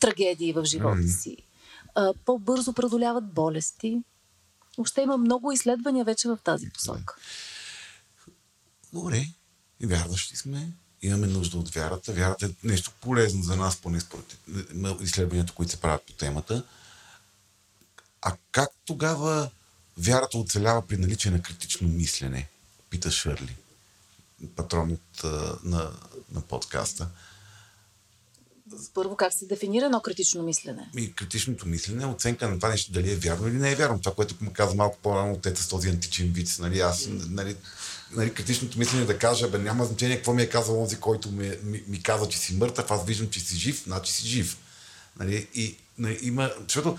трагедии в живота си. А, По-бързо преодоляват болести. Въобще има много изследвания вече в тази посока. Добре, и вярващи сме. Имаме нужда от вярата. Вярата е нещо полезно за нас, поне според изследванията, които се правят по темата. А как тогава вярата оцелява при наличие на критично мислене? Пита Шърли, патрон на, на подкаста. Първо, как се дефинира едно критично мислене? И критичното мислене е оценка на това нещо дали е вярно или не е вярно. Това, което му каза малко по-рано от с този античен вид. Нали, аз, нали, нали, критичното мислене да кажа, бе, няма значение какво ми е казал онзи, който ми, ми, ми каза, че си мъртъв, аз виждам, че си жив, значи си жив. Нали, и нали, има, защото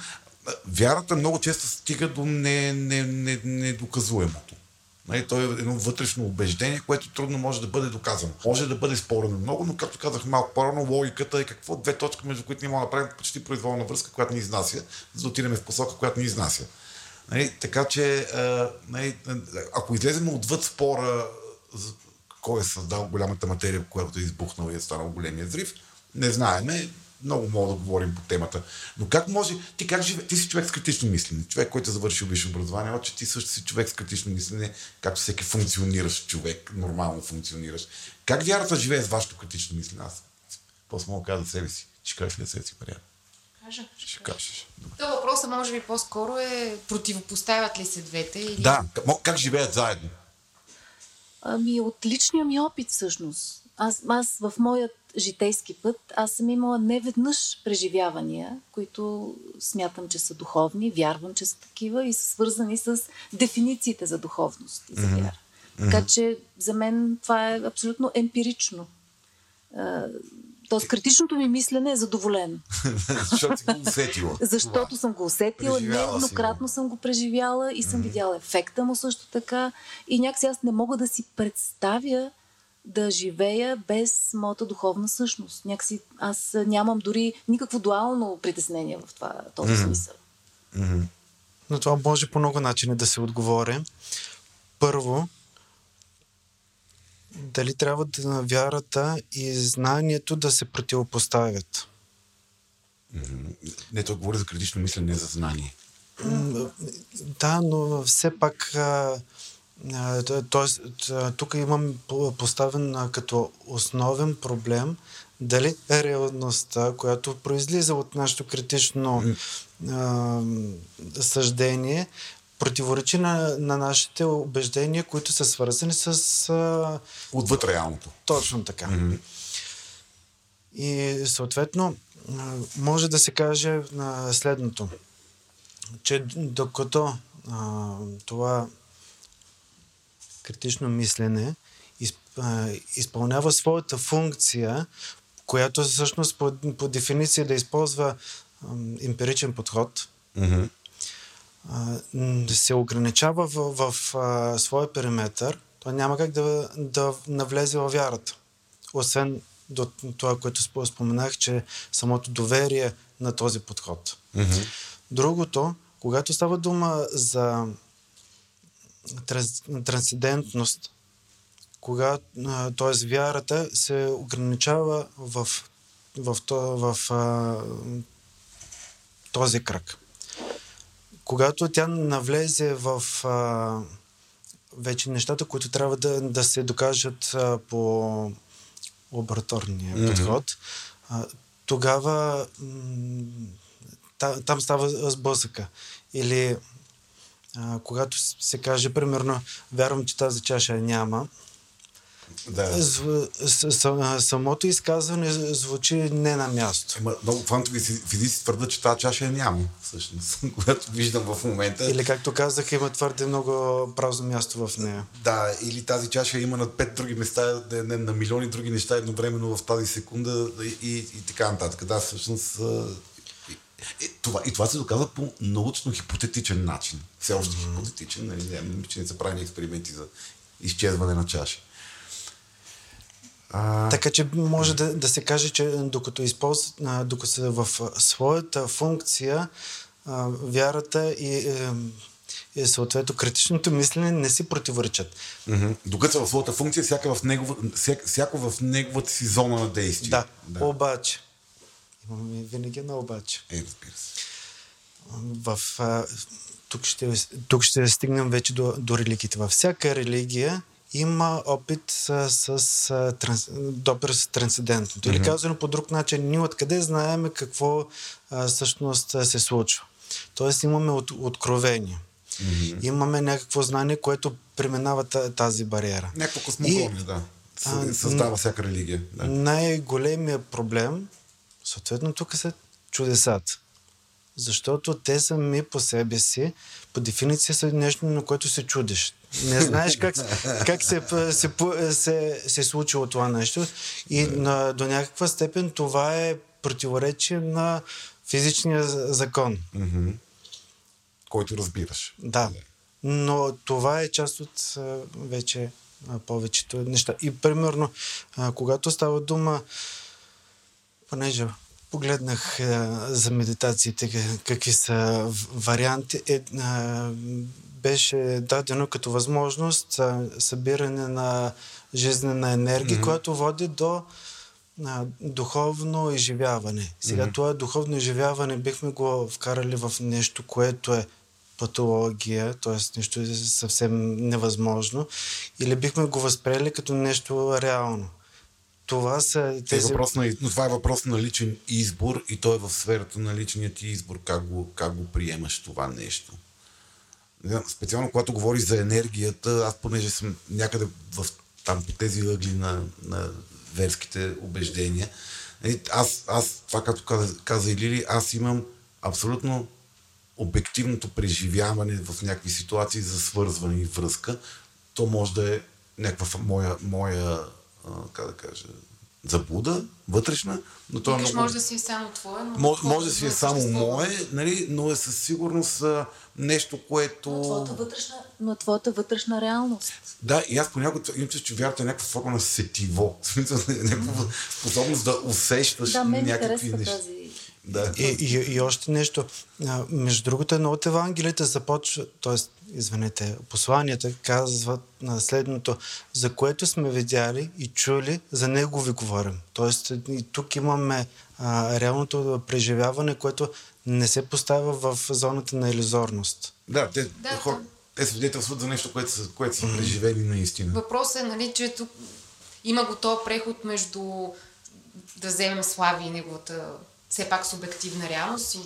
вярата много често стига до не, не, не, недоказуемото. Нали, то е едно вътрешно убеждение, което трудно може да бъде доказано. Може да бъде спорено много, но както казах малко по-рано, логиката е какво две точки, между които ние можем да направим почти произволна връзка, която ни изнася, за да отидем в посока, която ни изнася. Нали, така че, нали, ако излезем отвъд спора кой е създал голямата материя, която е избухнала и е станал големия взрив, не знаеме, много мога да говорим по темата. Но как може, ти как живе, ти си човек с критично мислене, човек, който е завършил висше образование, че ти също си човек с критично мислене, както всеки функционираш човек, нормално функционираш. Как вярата живее с вашето критично мислене? Аз после мога да кажа за себе си. Ще кажеш ли себе си, Мария? Кажа. Ще кажеш. То въпросът може би по-скоро е противопоставят ли се двете? Или... Да, как живеят заедно? Ами от личния ми опит всъщност. Аз, аз в моят житейски път, аз съм имала неведнъж преживявания, които смятам, че са духовни, вярвам, че са такива и са свързани с дефинициите за духовност и за вяра. Mm-hmm. Така че за мен това е абсолютно емпирично. Тоест, критичното ми мислене е задоволено. Защото си го усетила. Защото това. съм го усетила, нееднократно съм го преживяла и съм mm-hmm. видяла ефекта му също така. И някакси аз не мога да си представя да живея без моята духовна същност. Някакси аз нямам дори никакво дуално притеснение в това, този mm-hmm. смисъл. Mm-hmm. Но това може по много начини да се отговори. Първо, дали трябва да вярата и знанието да се противопоставят? Mm-hmm. Не, то говори за критично мислене, не за знание. Да, но все пак Тоест, тук имам поставен като основен проблем дали реалността, която произлиза от нашето критично а, съждение, противоречи на, на нашите убеждения, които са свързани с... А... Отвъд реалното. Точно така. Mm-hmm. И съответно, може да се каже следното, че докато а, това критично мислене изпълнява своята функция, която всъщност по, по дефиниция да използва емпиричен подход, mm-hmm. да се ограничава в, в, в своя периметър, то няма как да, да навлезе във вярата. Освен до това, което споменах, че самото доверие на този подход. Mm-hmm. Другото, когато става дума за транс, трансцендентност, когато, т.е. вярата се ограничава в, в, в, в а, този кръг. Когато тя навлезе в а, вече нещата, които трябва да, да се докажат а, по лабораторния mm-hmm. подход, а, тогава м- там става сблъсъка. Или а, когато се каже, примерно, вярвам, че тази чаша няма, да. С, с, самото изказване звучи не на място. Ема, много квантови физици твърдат, че тази чаша няма, всъщност, която виждам в момента. Или както казах, има твърде много празно място в нея. Да, или тази чаша има на пет други места, не, на милиони други неща едновременно в тази секунда и, и, и така нататък. Да, всъщност и това, и това се доказва по научно хипотетичен начин. Все още mm-hmm. хипотетичен. Нали, не, че не са правени експерименти за изчезване на чаши. А... Така че може да, да се каже, че докато използва, докато са в своята функция, а, вярата и, е, и съответно критичното мислене не си противоречат. Mm-hmm. Докато са в своята функция, всяка в негова, всяко в неговата си зона на действие. Да, да. обаче Имаме винаги едно обаче. Е, разбира се. В, а, тук, ще, тук ще стигнем вече до, до религиите. Във всяка религия има опит с, с, с транс, допир с трансцендентното. Mm-hmm. Или казано по друг начин, ние откъде знаеме какво а, всъщност се случва. Тоест имаме от, откровение. Mm-hmm. Имаме някакво знание, което преминава тази бариера. Някакво космогония, да. Създава всяка религия. Да. Най-големият проблем Съответно, тук са чудесата. Защото те сами по себе си, по дефиниция са нещо, на което се чудиш. Не знаеш как, как се, се, се, се е случило това нещо. И на, до някаква степен това е противоречие на физичния закон. който разбираш. Да. Но това е част от вече повечето неща. И примерно, когато става дума, понеже погледнах а, за медитациите какви са варианти, е, а, беше дадено като възможност събиране на жизнена енергия, mm-hmm. която води до а, духовно изживяване. Сега mm-hmm. това духовно изживяване бихме го вкарали в нещо, което е патология, т.е. нещо е съвсем невъзможно, или бихме го възприели като нещо реално. Това са тези... Е въпрос на, но това е въпрос на личен избор и то е в сферата на личният ти избор, как го, как го приемаш това нещо. Специално когато говориш за енергията, аз понеже съм някъде в, там по тези ъгли на, на верските убеждения, нали, аз, аз това като каза, каза и Лили, аз имам абсолютно обективното преживяване в някакви ситуации за свързване и връзка, то може да е някаква моя, моя как да кажа, заблуда, вътрешна, но то е много... може да си е само твое, но... Може, може да си е само мое, нали, но е със сигурност а, нещо, което... Но твоята вътрешна, но твоята вътрешна реалност. Да, и аз понякога имам чувство, че вярвата е някаква форма на сетиво. някаква способност да усещаш да, някакви неща. Тази да. И, и, и още нещо. А, между другото, едно от Евангелията започва, т.е. извинете, посланията казват на следното, за което сме видяли и чули, за него ви говорим. Тоест, и тук имаме а, реалното преживяване, което не се поставя в зоната на иллюзорност. Да, те, да, хор, те свидетелстват за нещо, което са, което са преживели наистина. Въпросът е, нали, че тук има го този преход между да вземем Слави и неговата все пак субективна реалност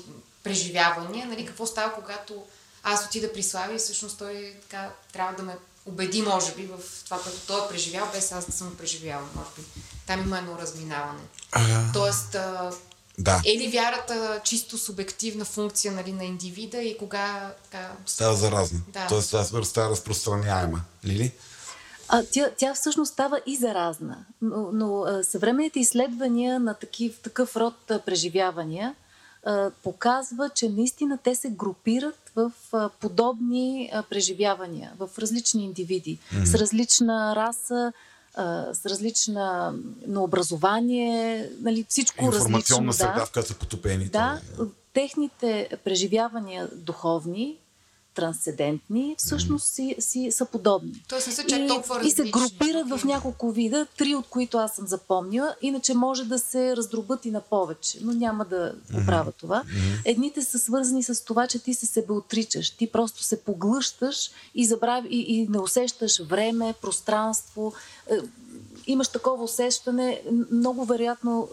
преживявания. Нали, какво става, когато аз отида при Слави и всъщност той така, трябва да ме убеди, може би, в това, което той е преживял, без аз да съм преживял, може би. Там има едно разминаване. А... Тоест, а, да. е ли вярата чисто субективна функция нали, на индивида и кога... Така... Става заразна. Да. Тоест, става разпространяема. Лили? А, тя, тя всъщност става и заразна, но, но съвременните изследвания на такив, такъв род преживявания а, показва, че наистина те се групират в а, подобни а, преживявания, в различни индивиди, mm-hmm. с различна раса, с различна на образование, нали, всичко различно. Информационна среда, да. в която са потопени. Да, техните преживявания духовни трансцендентни, всъщност си, си са подобни. Тоест не са чак толкова различни. И се групират в няколко вида, три от които аз съм запомнила, иначе може да се раздробят и на повече, но няма да го правя това. Едните са свързани с това, че ти се себе отричаш, ти просто се поглъщаш и, забрави, и, и не усещаш време, пространство, е, имаш такова усещане, много вероятно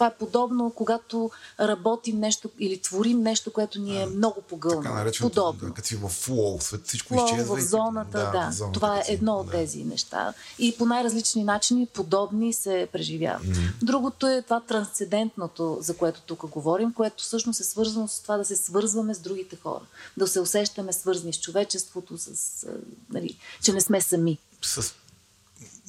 това е подобно, когато работим нещо или творим нещо, което ни е много погълно. Така наречено, подобно. Да, като си в флоу, всичко флоу, изчезва. в зоната, да. да. В зоната, това е едно от да. тези неща. И по най-различни начини подобни се преживяват. Mm-hmm. Другото е това трансцендентното, за което тук говорим, което всъщност е свързано с това да се свързваме с другите хора. Да се усещаме свързани с човечеството, с, нали, че не сме сами. С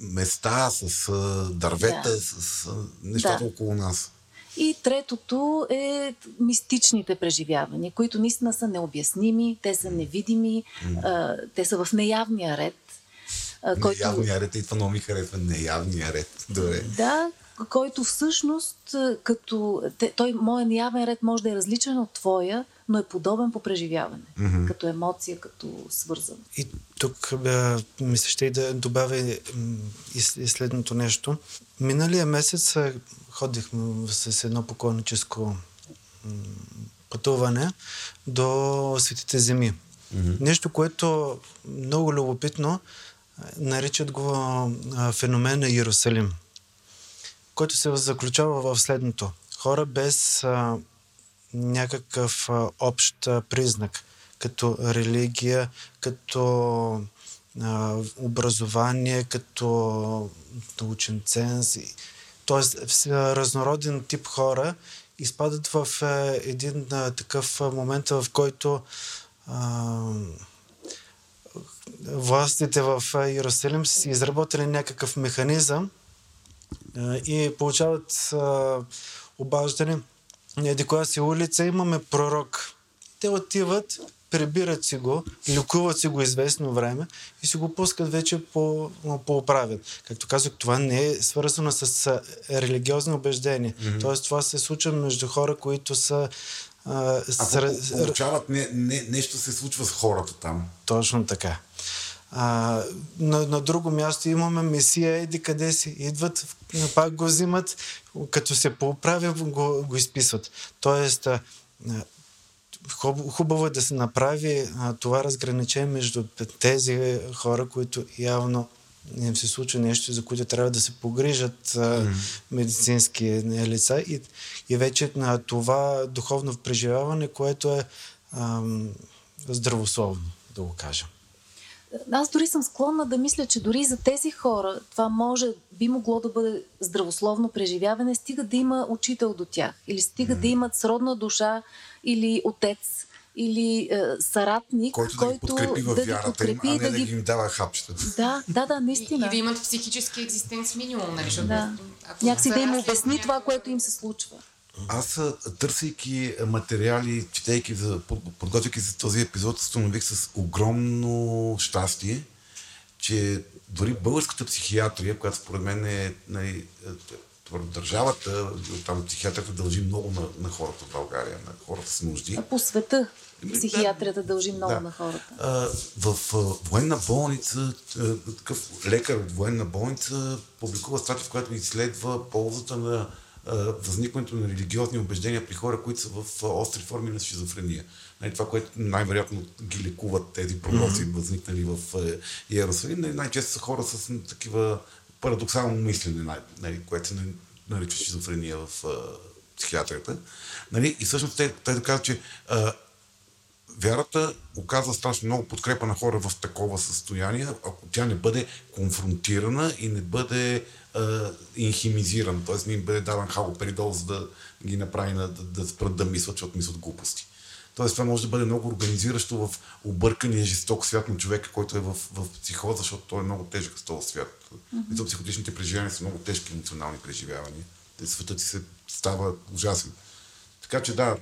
места, с дървета, да. с нещата да. около нас. И третото е мистичните преживявания, които наистина са необясними, те са невидими, mm. те са в неявния ред. Който... Неявния ред, и това много ми харесва, неявния ред. Добре. Да, който всъщност, като той, моят неявен ред може да е различен от твоя, но е подобен по преживяване, mm-hmm. като емоция, като свързан. И тук бе, мисля, ще и да добавя и, и следното нещо. Миналия месец ходихме с едно поклонническо пътуване до Светите земи. Mm-hmm. Нещо, което много любопитно, наричат го феномен на Иерусалим, който се заключава в следното. Хора без а, някакъв общ признак, като религия, като образование, като научен ценз. Тоест, разнороден тип хора изпадат в един такъв момент, в който властите в Иерусалим са изработили някакъв механизъм и получават обаждане еди коя си улица имаме пророк. Те отиват прибират си го, лекуват си го известно време и си го пускат вече по, по оправят. Както казах, това не е свързано с религиозни убеждения. Mm-hmm. Тоест това се случва между хора, които са а, Ако получават не, не, нещо се случва с хората там. Точно така. А, на, на друго място имаме Месия, еди къде си. Идват, пак го взимат, като се поправи, го, го изписват. Тоест, а, хубаво е да се направи а, това разграничение между тези хора, които явно им се случва нещо, за които трябва да се погрижат а, mm. медицински лица и, и вече на това духовно преживяване, което е а, здравословно, да го кажем. Аз дори съм склонна да мисля, че дори за тези хора това може, би могло да бъде здравословно преживяване, стига да има учител до тях или стига mm. да имат сродна душа или отец или е, саратник, който, да който подкрепи да ги подкрепи, им, а не да, да ги им дава хапчета. Да, да, да, наистина. И, и да имат психически екзистенц минимум, нали? Да. Някакси да им обясни това, което им се случва. Аз, търсейки материали, четейки, за, подготвяйки за този епизод, установих с огромно щастие, че дори българската психиатрия, която според мен е най- държавата, там психиатрията дължи много на, на хората в България, на хората с нужди. А по света психиатрията дължи много да. на хората. А, в а, военна болница, такъв лекар от военна болница публикува статия, в която изследва ползата на възникването на религиозни убеждения при хора, които са в остри форми на шизофрения. Нали, това, което най-вероятно ги лекуват тези прогнози, mm-hmm. възникнали в Иерусалим, нали, най-често са хора с такива парадоксално мислене, нали, което се нарича шизофрения в психиатрията. Нали? И всъщност те, те да че а, вярата оказва страшно много подкрепа на хора в такова състояние, ако тя не бъде конфронтирана и не бъде а, инхимизирана, т.е. не им бъде даван халоперидол, за да ги направи да, да спрат да мислят, защото мислят глупости. Тоест това може да бъде много организиращо в объркания жесток свят на човека, който е в, в психоза, защото той е много тежък с този свят. Mm-hmm. Психотичните преживявания са много тежки емоционални преживявания. Те светът ти се става ужасен. Така че да,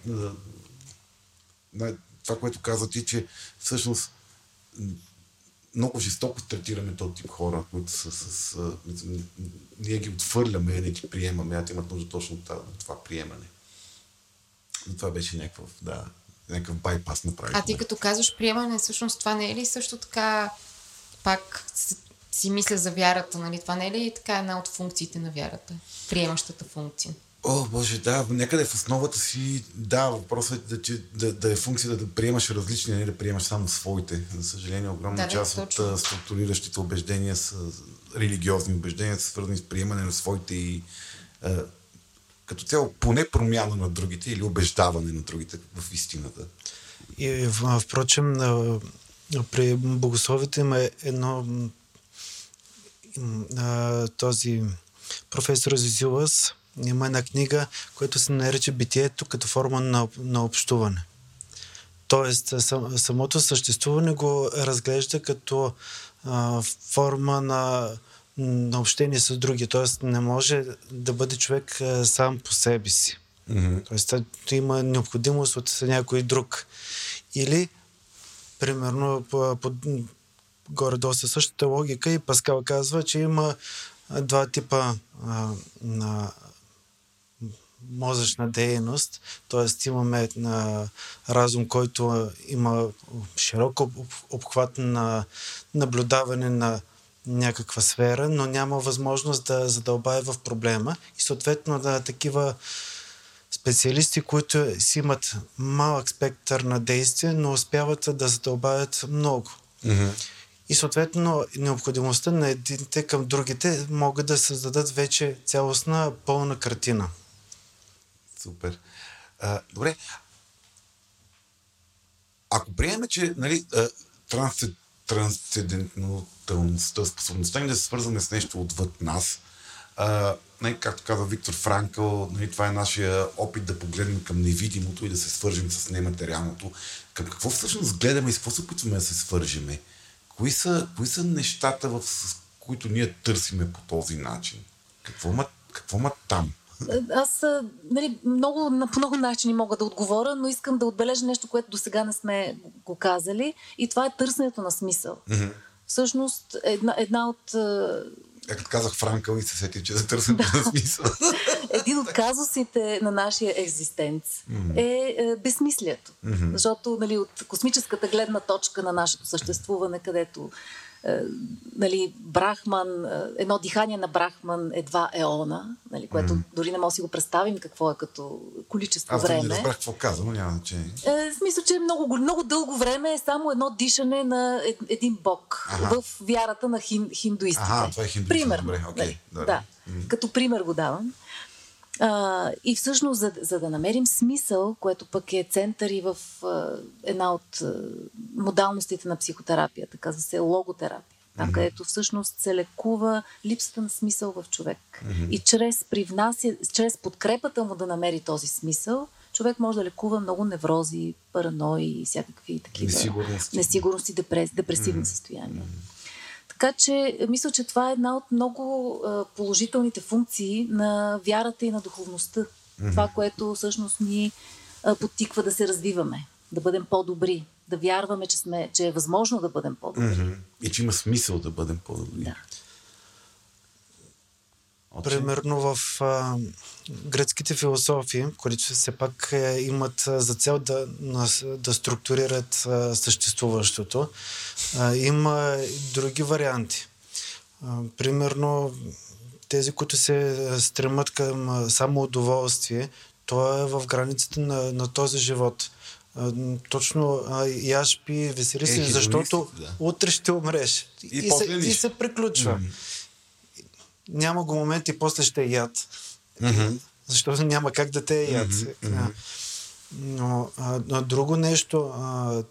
това, което каза ти, че всъщност много жестоко третираме този тип хора, които са с... ние ги отвърляме, не ги приемаме, а те имат нужда точно това, това приемане. Но това беше някакъв, да, някакъв байпас направи. А ти като казваш приемане, всъщност това не е ли също така пак си мисля за вярата, нали? Това не е ли така една от функциите на вярата? Приемащата функция. О, Боже, да, някъде в основата си, да, въпросът е да, че, да, да е функция да, да приемаш различни, не да приемаш само своите. За съжаление, огромна да, част да, от структуриращите убеждения са религиозни убеждения, са свързани с приемане на своите и а, като цяло поне промяна на другите или убеждаване на другите в истината. И впрочем, при богословите има едно този професор Зизилас има една книга, която се нарича Битието като форма на, на общуване. Тоест, сам, самото съществуване го разглежда като а, форма на на общение с други. Тоест не може да бъде човек сам по себе си. Mm-hmm. Тоест има необходимост от някой друг. Или, примерно, по, по, горе-долу със същата логика и Паскал казва, че има два типа а, на мозъчна дейност, т.е. имаме на разум, който има широк обхват на наблюдаване на някаква сфера, но няма възможност да задълбае в проблема и съответно да такива специалисти, които си имат малък спектър на действие, но успяват да задълбаят много. Mm-hmm. И съответно необходимостта на едните към другите могат да създадат вече цялостна пълна картина. Супер. А, добре. Ако приеме, че нали, трансцендентността, способността ни да се свързваме с нещо отвъд нас. А, нали, както каза Виктор Франкъл, нали, това е нашия опит да погледнем към невидимото и да се свържем с нематериалното. Към какво всъщност гледаме и с какво се опитваме да се свържеме? Кои са, кои са нещата, в, с които ние търсиме по този начин? Какво ма, какво ма там? Аз нали, много, по много начини мога да отговоря, но искам да отбележа нещо, което до сега не сме го казали и това е търсенето на смисъл. Мгм. Всъщност, една, една от Е, като казах Франкъл и се сетих, че за търсенето на смисъл. един от казусите на нашия екзистенц е, е безсмислието. Защото нали, от космическата гледна точка на нашето съществуване, където е, нали, Брахман, е, едно дихание на Брахман е два еона, нали, което дори не може да си го представим какво е като количество Аз не време. разбрах какво каза, но няма значение. Е, в смисъл, че много, много дълго време е само едно дишане на е- един бог Аха. в вярата на хин, хиндуистите. Аха, това е хиндуизъм, Примерно. добре, окей, нали, да. Като пример го давам. А, и всъщност, за, за да намерим смисъл, което пък е център и в а, една от а, модалностите на психотерапията, казва се логотерапия. Там, където всъщност се лекува липсата на смисъл в човек. И чрез, привнася, чрез подкрепата му да намери този смисъл, човек може да лекува много неврози, паранои и всякакви такива Несигурности. несигурности депрес, депресивни състояния. Така че е, мисля, че това е една от много а, положителните функции на вярата и на духовността. Това, което всъщност ни а, подтиква да се развиваме, да бъдем по-добри, да вярваме, че, сме, че е възможно да бъдем по-добри. Мгм. И че има смисъл да бъдем по-добри. Да. Отче? Примерно в а, гръцките философии, които все пак е, имат за цел да, да структурират а, съществуващото, а, има други варианти. А, примерно тези, които се стремат към само удоволствие, то е в границите на, на този живот. А, Точно а, яш пи, весели се, защото да. утре ще умреш. И и, се, и се приключва няма го момент и после ще е яд. Защото няма как да те е яд. А, Но а, а, друго нещо, а,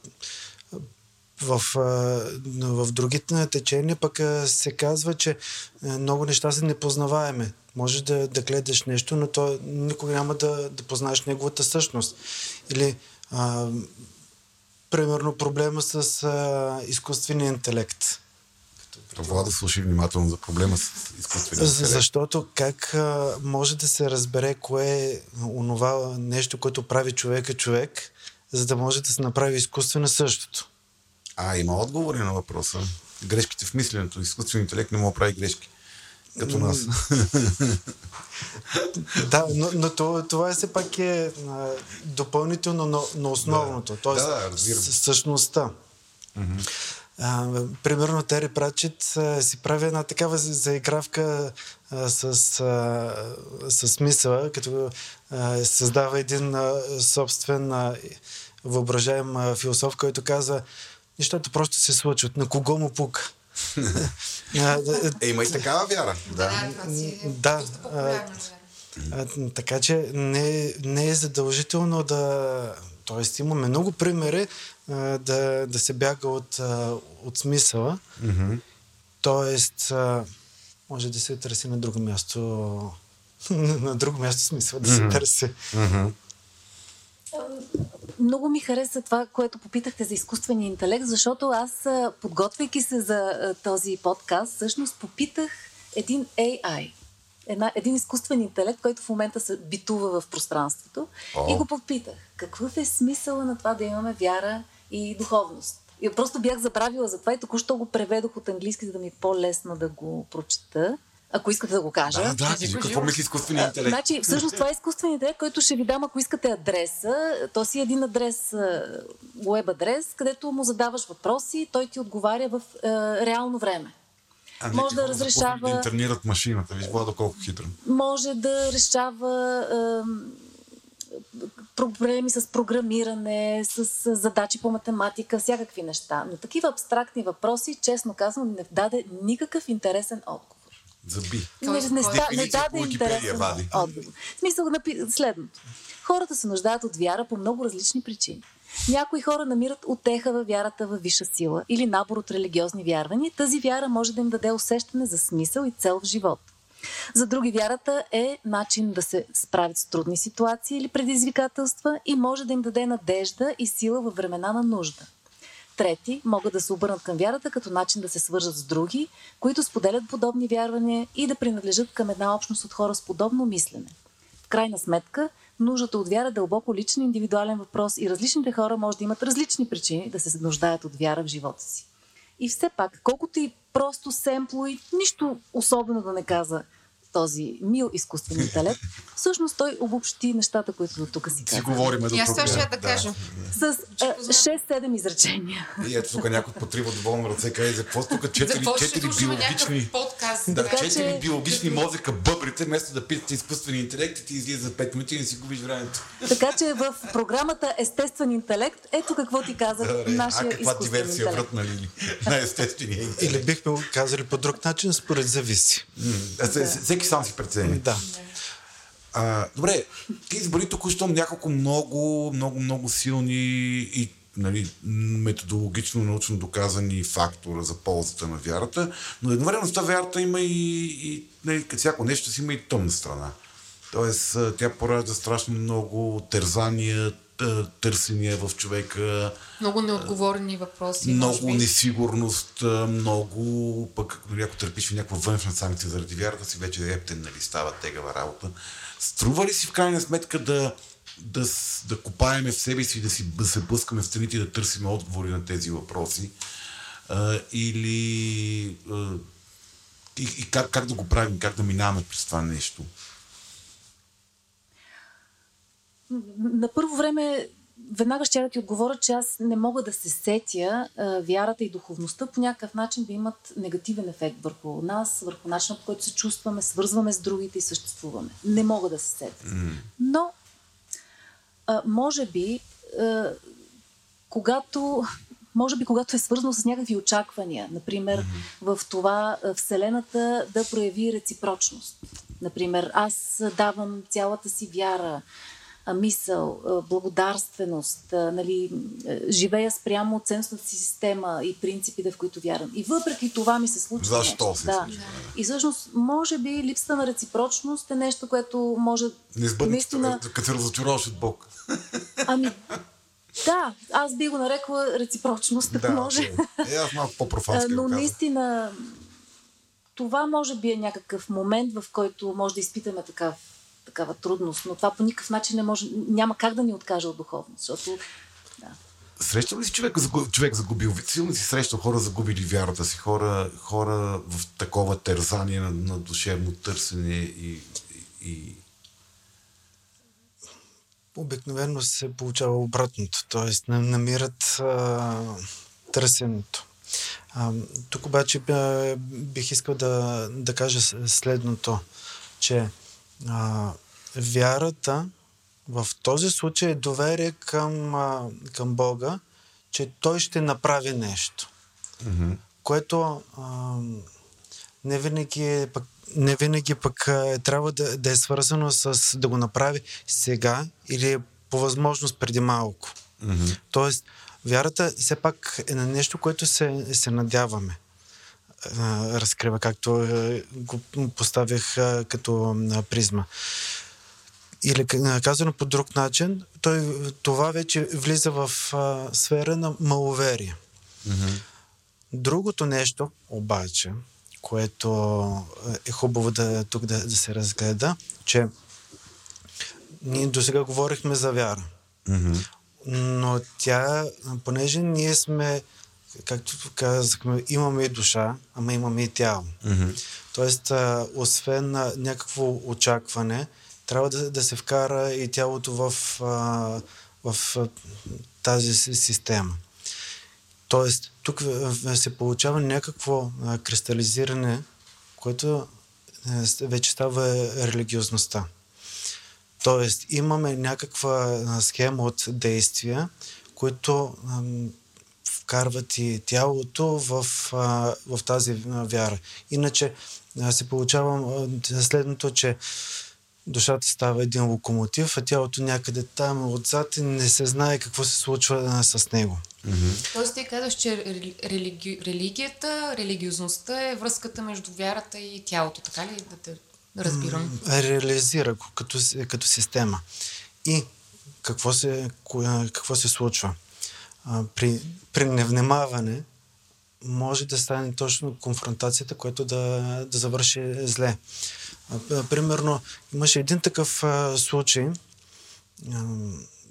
в, а, в другите течения пък а, се казва, че а, много неща са непознаваеми. Може да, да гледаш нещо, но то никога няма да, да познаеш неговата същност. Или, а, примерно, проблема с а, изкуствения интелект. Да слушай внимателно за проблема с изкуствения интелект. Защото как а, може да се разбере кое е онова нещо, което прави човека човек, за да може да се направи изкуствено същото. А, има отговори на въпроса. Грешките в мисленето. Изкуственият интелект не може да прави грешки. Като нас. Да, но, но това, това все пак е а, допълнително на, на основното, т.е. Да, да, разбирам. А, примерно Тери Пратчет а, си прави една такава за- заигравка а, с, а, с мисъла, като а, създава един а, собствен а, въображаем а, философ, който казва нещата просто се случват. На кого му пука? Е, има и такава вяра. Да. е Да, доста а, а, така че не, не е задължително да. Тоест, имаме много примери а, да, да се бяга от, а, от смисъла. Тоест, а, може да се търси на друго място. на друго място смисъл да се търси. Много ми хареса това, което попитахте за изкуствения интелект, защото аз, подготвяйки се за този подкаст, всъщност попитах един AI, една, един изкуствен интелект, който в момента се битува в пространството. О. И го попитах, какъв е смисъла на това да имаме вяра и духовност? И просто бях забравила за това и току-що го преведох от английски, за да ми е по-лесно да го прочета. Ако искате да го кажа. Да, да, кажи какво мисли изкуственият интелект. Значи, всъщност това е изкуствен интелект, който ще ви дам, ако искате адреса. То си е един адрес, веб адрес, където му задаваш въпроси, той ти отговаря в е, реално време. А, може да разрешава- Да интернират машината. Виж, Владо, колко хитро. Може да решава е, проблеми с програмиране, с с задачи по математика, всякакви неща. Но такива абстрактни въпроси, честно казвам, не даде никакъв интересен отговор. Заби. Не, не, ста, не даде интересен вади. отговор. В смисъл напи... следното. Хората се нуждаят от вяра по много различни причини. Някои хора намират отеха във вярата във висша сила или набор от религиозни вярвания. Тази вяра може да им даде усещане за смисъл и цел в живота. За други вярата е начин да се справят с трудни ситуации или предизвикателства и може да им даде надежда и сила във времена на нужда. Трети могат да се обърнат към вярата като начин да се свържат с други, които споделят подобни вярвания и да принадлежат към една общност от хора с подобно мислене. В крайна сметка, нуждата от вяра е дълбоко личен индивидуален въпрос и различните хора може да имат различни причини да се нуждаят от вяра в живота си. И все пак, колкото и просто семпло и нищо особено да не каза този мил изкуствен интелект, всъщност той обобщи нещата, които до тук си Си каза. говорим до И аз тук. това ще да кажа. С а, 6-7 изречения. И ето тук някой потрива доволно ръце, каже, за какво тук четири, За какво ще четири слушаме биологични... някакъв подкаст? Да, Така четири че- биологични мозъка бъбрите, вместо да питате изкуствен интелект и ти излиза за 5 минути и не си губиш времето. Така че в програмата Естествен интелект, ето какво ти каза Добре, а нашия каква изкуствен диверсия вратна ли? На естествения интелект. Или бихме го казали по друг начин, според зависи. А, се- се- Всеки сам си прецени. Да. А, добре, ти избори току-що няколко много, много, много силни и нали, методологично, научно доказани фактора за ползата на вярата, но едновременно с това вярата има и, и нали, всяко нещо си има и тъмна страна. Тоест, тя поражда страшно много тързания, тъ- търсения в човека, Много неотговорени въпроси. може много би. несигурност, а, много пък, ако търпиш някаква външна санкция заради вярата си, вече ептен, нали, става тегава работа. Струва ли си в крайна сметка да, да, да копаеме в себе си, да, си, да се блъскаме в страните и да търсим отговори на тези въпроси? А, или а, и, и как, как да го правим, как да минаваме през това нещо? На първо време, веднага ще да ти отговоря, че аз не мога да се сетя а, вярата и духовността по някакъв начин да имат негативен ефект върху нас, върху начина по който се чувстваме, свързваме с другите и съществуваме. Не мога да се сетя. Но, а, може би, а, когато може би когато е свързано с някакви очаквания, например в това Вселената да прояви реципрочност. Например, аз давам цялата си вяра, мисъл, благодарственост, нали, живея спрямо ценностната си система и принципите, в които вярвам. И въпреки това ми се случва Защо нещо. да. случва? И всъщност, може би, липсата на реципрочност е нещо, което може Не сбъднете, наистина... като се разочароваш от Бог. Ами, да, аз би го нарекла реципрочност, ако може. окей. Е, аз малко по-профански Но наистина, това може би е някакъв момент, в който може да изпитаме такав, такава трудност, но това по никакъв начин не може, няма как да ни откаже от духовност, защото да. Срещал ли си човек, човек загубил? Силно си срещал хора загубили вярата си, хора, хора в такова тързание на, на душевно търсене и, и, Обикновено се получава обратното, т.е. не намират а, търсенето. А, тук обаче бих искал да, да кажа следното, че а, вярата в този случай е доверие към, а, към Бога, че Той ще направи нещо, което а, не винаги е пък не винаги пък а, трябва да, да е свързано с да го направи сега или по възможност преди малко. mm-hmm. Тоест, вярата все пак е на нещо, което се, се надяваме. А, разкрива, както а, го поставях а, като а, призма. Или казано по друг начин, той, това вече влиза в а, сфера на маловерие. Другото нещо, обаче, което е хубаво да, тук да, да се разгледа, че ние до сега говорихме за вяра. Mm-hmm. Но тя, понеже ние сме, както казахме, имаме и душа, ама имаме и тяло. Mm-hmm. Тоест, а, освен а, някакво очакване, трябва да, да се вкара и тялото в, а, в а, тази си- система. Тоест, тук се получава някакво а, кристализиране, което а, вече става религиозността. Тоест, имаме някаква схема от действия, които вкарват и тялото в, а, в тази а, вяра. Иначе а, се получава а, следното, че душата става един локомотив, а тялото някъде там отзад и не се знае какво се случва а, с него. Тоест ти казваш, че рели- религи... религията, религиозността е връзката между вярата и тялото, така ли да те разбирам? реализира го като, като система. И какво се, какво се случва? А, при, при невнимаване може да стане точно конфронтацията, която да, да завърши зле. А, примерно, имаше един такъв а, случай, а,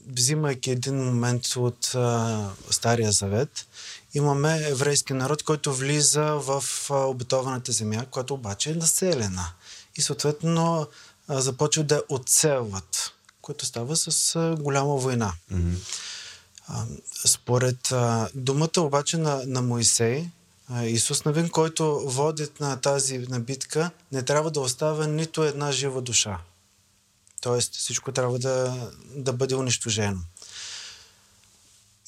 взимайки един момент от а, Стария Завет, имаме еврейски народ, който влиза в а, обетованата земя, която обаче е населена. И съответно а, започва да отселват, което става с а, голяма война. Mm-hmm. Според думата обаче на, на Моисей, Исус Навин, който водит на тази набитка, не трябва да оставя нито една жива душа. Тоест всичко трябва да, да бъде унищожено.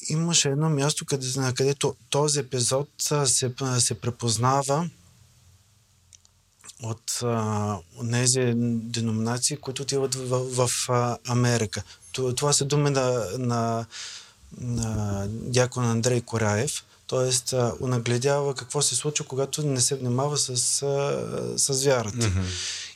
Имаше едно място, къде, където този епизод се, се препознава от тези деноминации, които отиват в, в, в Америка. Това са думи на, на, на дякон Андрей Кораев, т.е. унагледява какво се случва, когато не се внимава с, с вярата. Mm-hmm.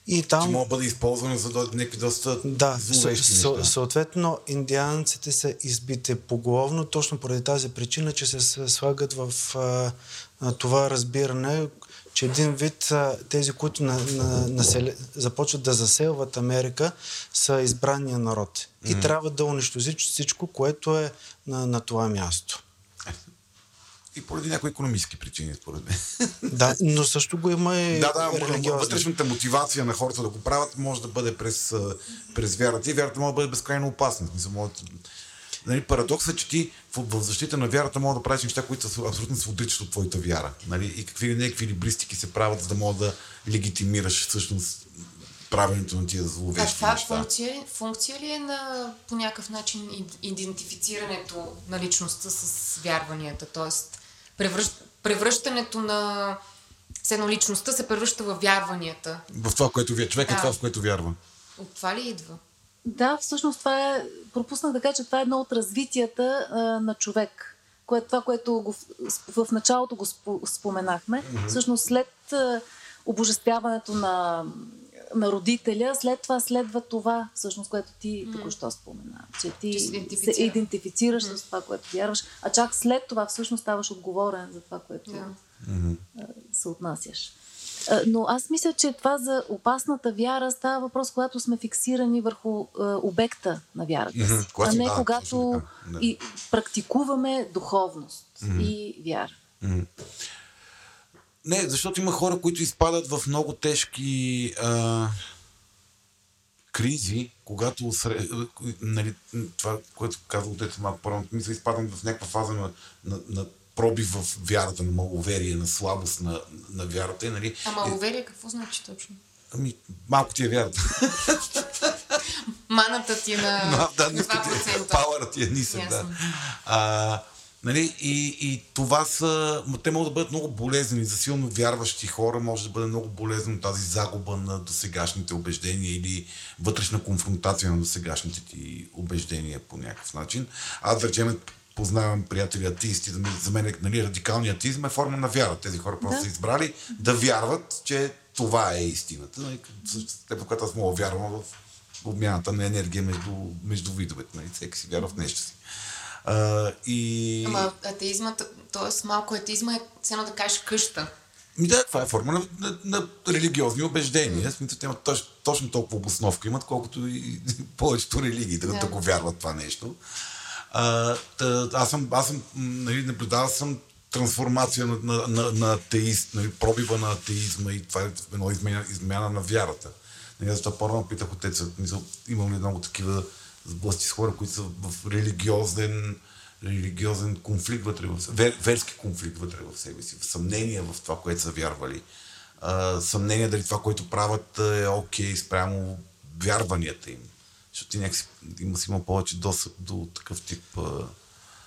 И там... Че може да бъде използвано за някакви доста Да, съ, съответно индианците са избити поголовно, точно поради тази причина, че се слагат в а, това разбиране, че един вид тези, които на, на, насел... започват да заселват Америка, са избрания народ. И трябва да унищожи всичко, което е на, на това място. И поради някои економически причини, според мен. Да, но също го има и Да, да, вътрешната мотивация на хората да го правят може да бъде през, през вярата. И вярата може да бъде безкрайно опасна. Може... Нали, парадоксът е, че ти в, защита на вярата може да правиш неща, които са абсолютно се отричат от твоята вяра. Нали? И какви някакви либристики се правят, за да може да легитимираш всъщност правенето на тия зловещи А това неща. Функция, функция ли е на по някакъв начин идентифицирането на личността с вярванията? Тоест, превръщ, превръщането на все личността се превръща в вярванията. В това, което вие човек е да. е това, в което вярва. От това ли идва? Да, всъщност това е, пропуснах да кажа, че това е едно от развитията а, на човек. Кое, това, което го, в, в началото го споменахме. Mm-hmm. Всъщност след а, обожествяването на на родителя, след това следва това, всъщност, което ти mm. току-що спомена. Че ти че се, се идентифицираш mm. с това, което вярваш, а чак след това всъщност ставаш отговорен за това, което yeah. се отнасяш. Но аз мисля, че това за опасната вяра става въпрос, когато сме фиксирани върху е, обекта на вярата си, mm-hmm. а не да, когато да. и практикуваме духовност mm-hmm. и вяра. Mm-hmm. Не, защото има хора, които изпадат в много тежки а, кризи, когато нали, това, което казва отец малко по-рано, мисля, изпадам в някаква фаза на, на, на пробив в вярата, на маловерие, на слабост на, на вярата. Нали, а маловерие какво значи точно? Ами, малко ти е вярата. Маната ти е на Но, да, 2%. Пауърът ти е нисък, да. А, Нали? И, и това са... Те могат да бъдат много болезнени. За силно вярващи хора може да бъде много болезнено тази загуба на досегашните убеждения или вътрешна конфронтация на досегашните ти убеждения по някакъв начин. Аз, да речем, познавам приятели атеисти, за мен нали, радикалният атеизъм е форма на вяра. Тези хора просто да. са избрали да вярват, че това е истината. Нали, по която аз мога вярвам в обмяната на енергия между, между видовете. Нали, всеки си вярва в нещо си. А, и... Ама атеизмът, т.е. малко атеизма е все да кажеш къща. Ми да, това е форма на, на, на религиозни убеждения. Mm. Смисъл, те имат точно, точно толкова обосновка имат, колкото и повечето религии да, yeah. да го вярват това нещо. А, тъ, аз съм, аз съм нали, наблюдавал съм трансформация на, на, на, на атеист, нали, пробива на атеизма и това е едно измяна, измяна на вярата. Нали, аз по-рано питах отеца, имам ли много такива сблъсти с хора, които са в религиозен, религиозен конфликт вътре в вер, верски конфликт вътре в себе си, в съмнение в това, което са вярвали. А, съмнение дали това, което правят е окей спрямо вярванията им. Защото ти някакси има, си има повече достъп до такъв тип а,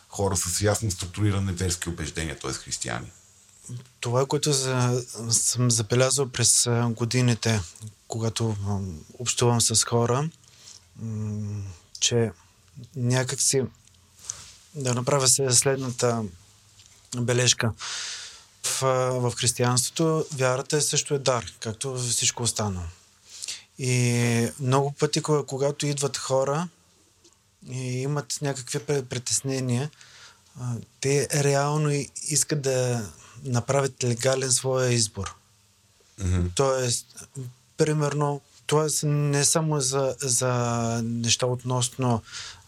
хора с ясно структуриране верски убеждения, т.е. християни. Това, което за, съм забелязал през годините, когато общувам с хора, че някакси да направя следната бележка. В, в християнството вярата е също е дар, както всичко останало. И много пъти, когато идват хора и имат някакви притеснения, те реално искат да направят легален своя избор. Тоест, примерно, т.е. не само за, за неща относно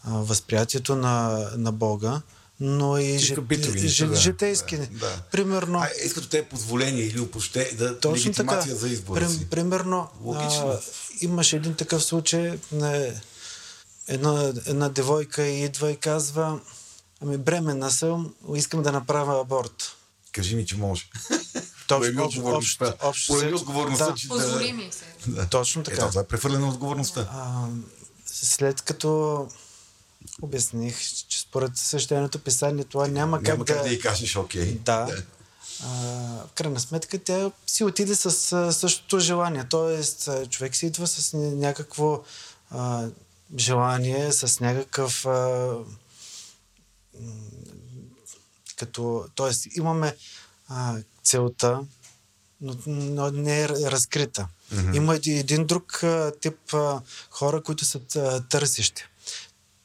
а, възприятието на, на Бога, но и жит- битови жи- неща, да. житейски. Да, да. Примерно, А, искат те позволение или опоще, да, точно така. за избора Прим- си. Примерно, Логично. а, имаше един такъв случай, не, една, една девойка идва и казва, ами бременна съм, искам да направя аборт. Кажи ми, че може. Точно, общо Поеми взето, отговорността, да. че Позволи ми се. да. Точно така. Ето, това е прехвърлена отговорността. А, след като обясних, че според същественото писание това няма, Няма как как да й кажеш, окей. Да. А, в крайна сметка тя си отиде с а, същото желание. Тоест, човек си идва с ня- някакво а, желание, с някакъв. А, като, тоест, имаме а, целта, но, но не е разкрита. Mm-hmm. Има еди- един друг а, тип а, хора, които са а, търсещи.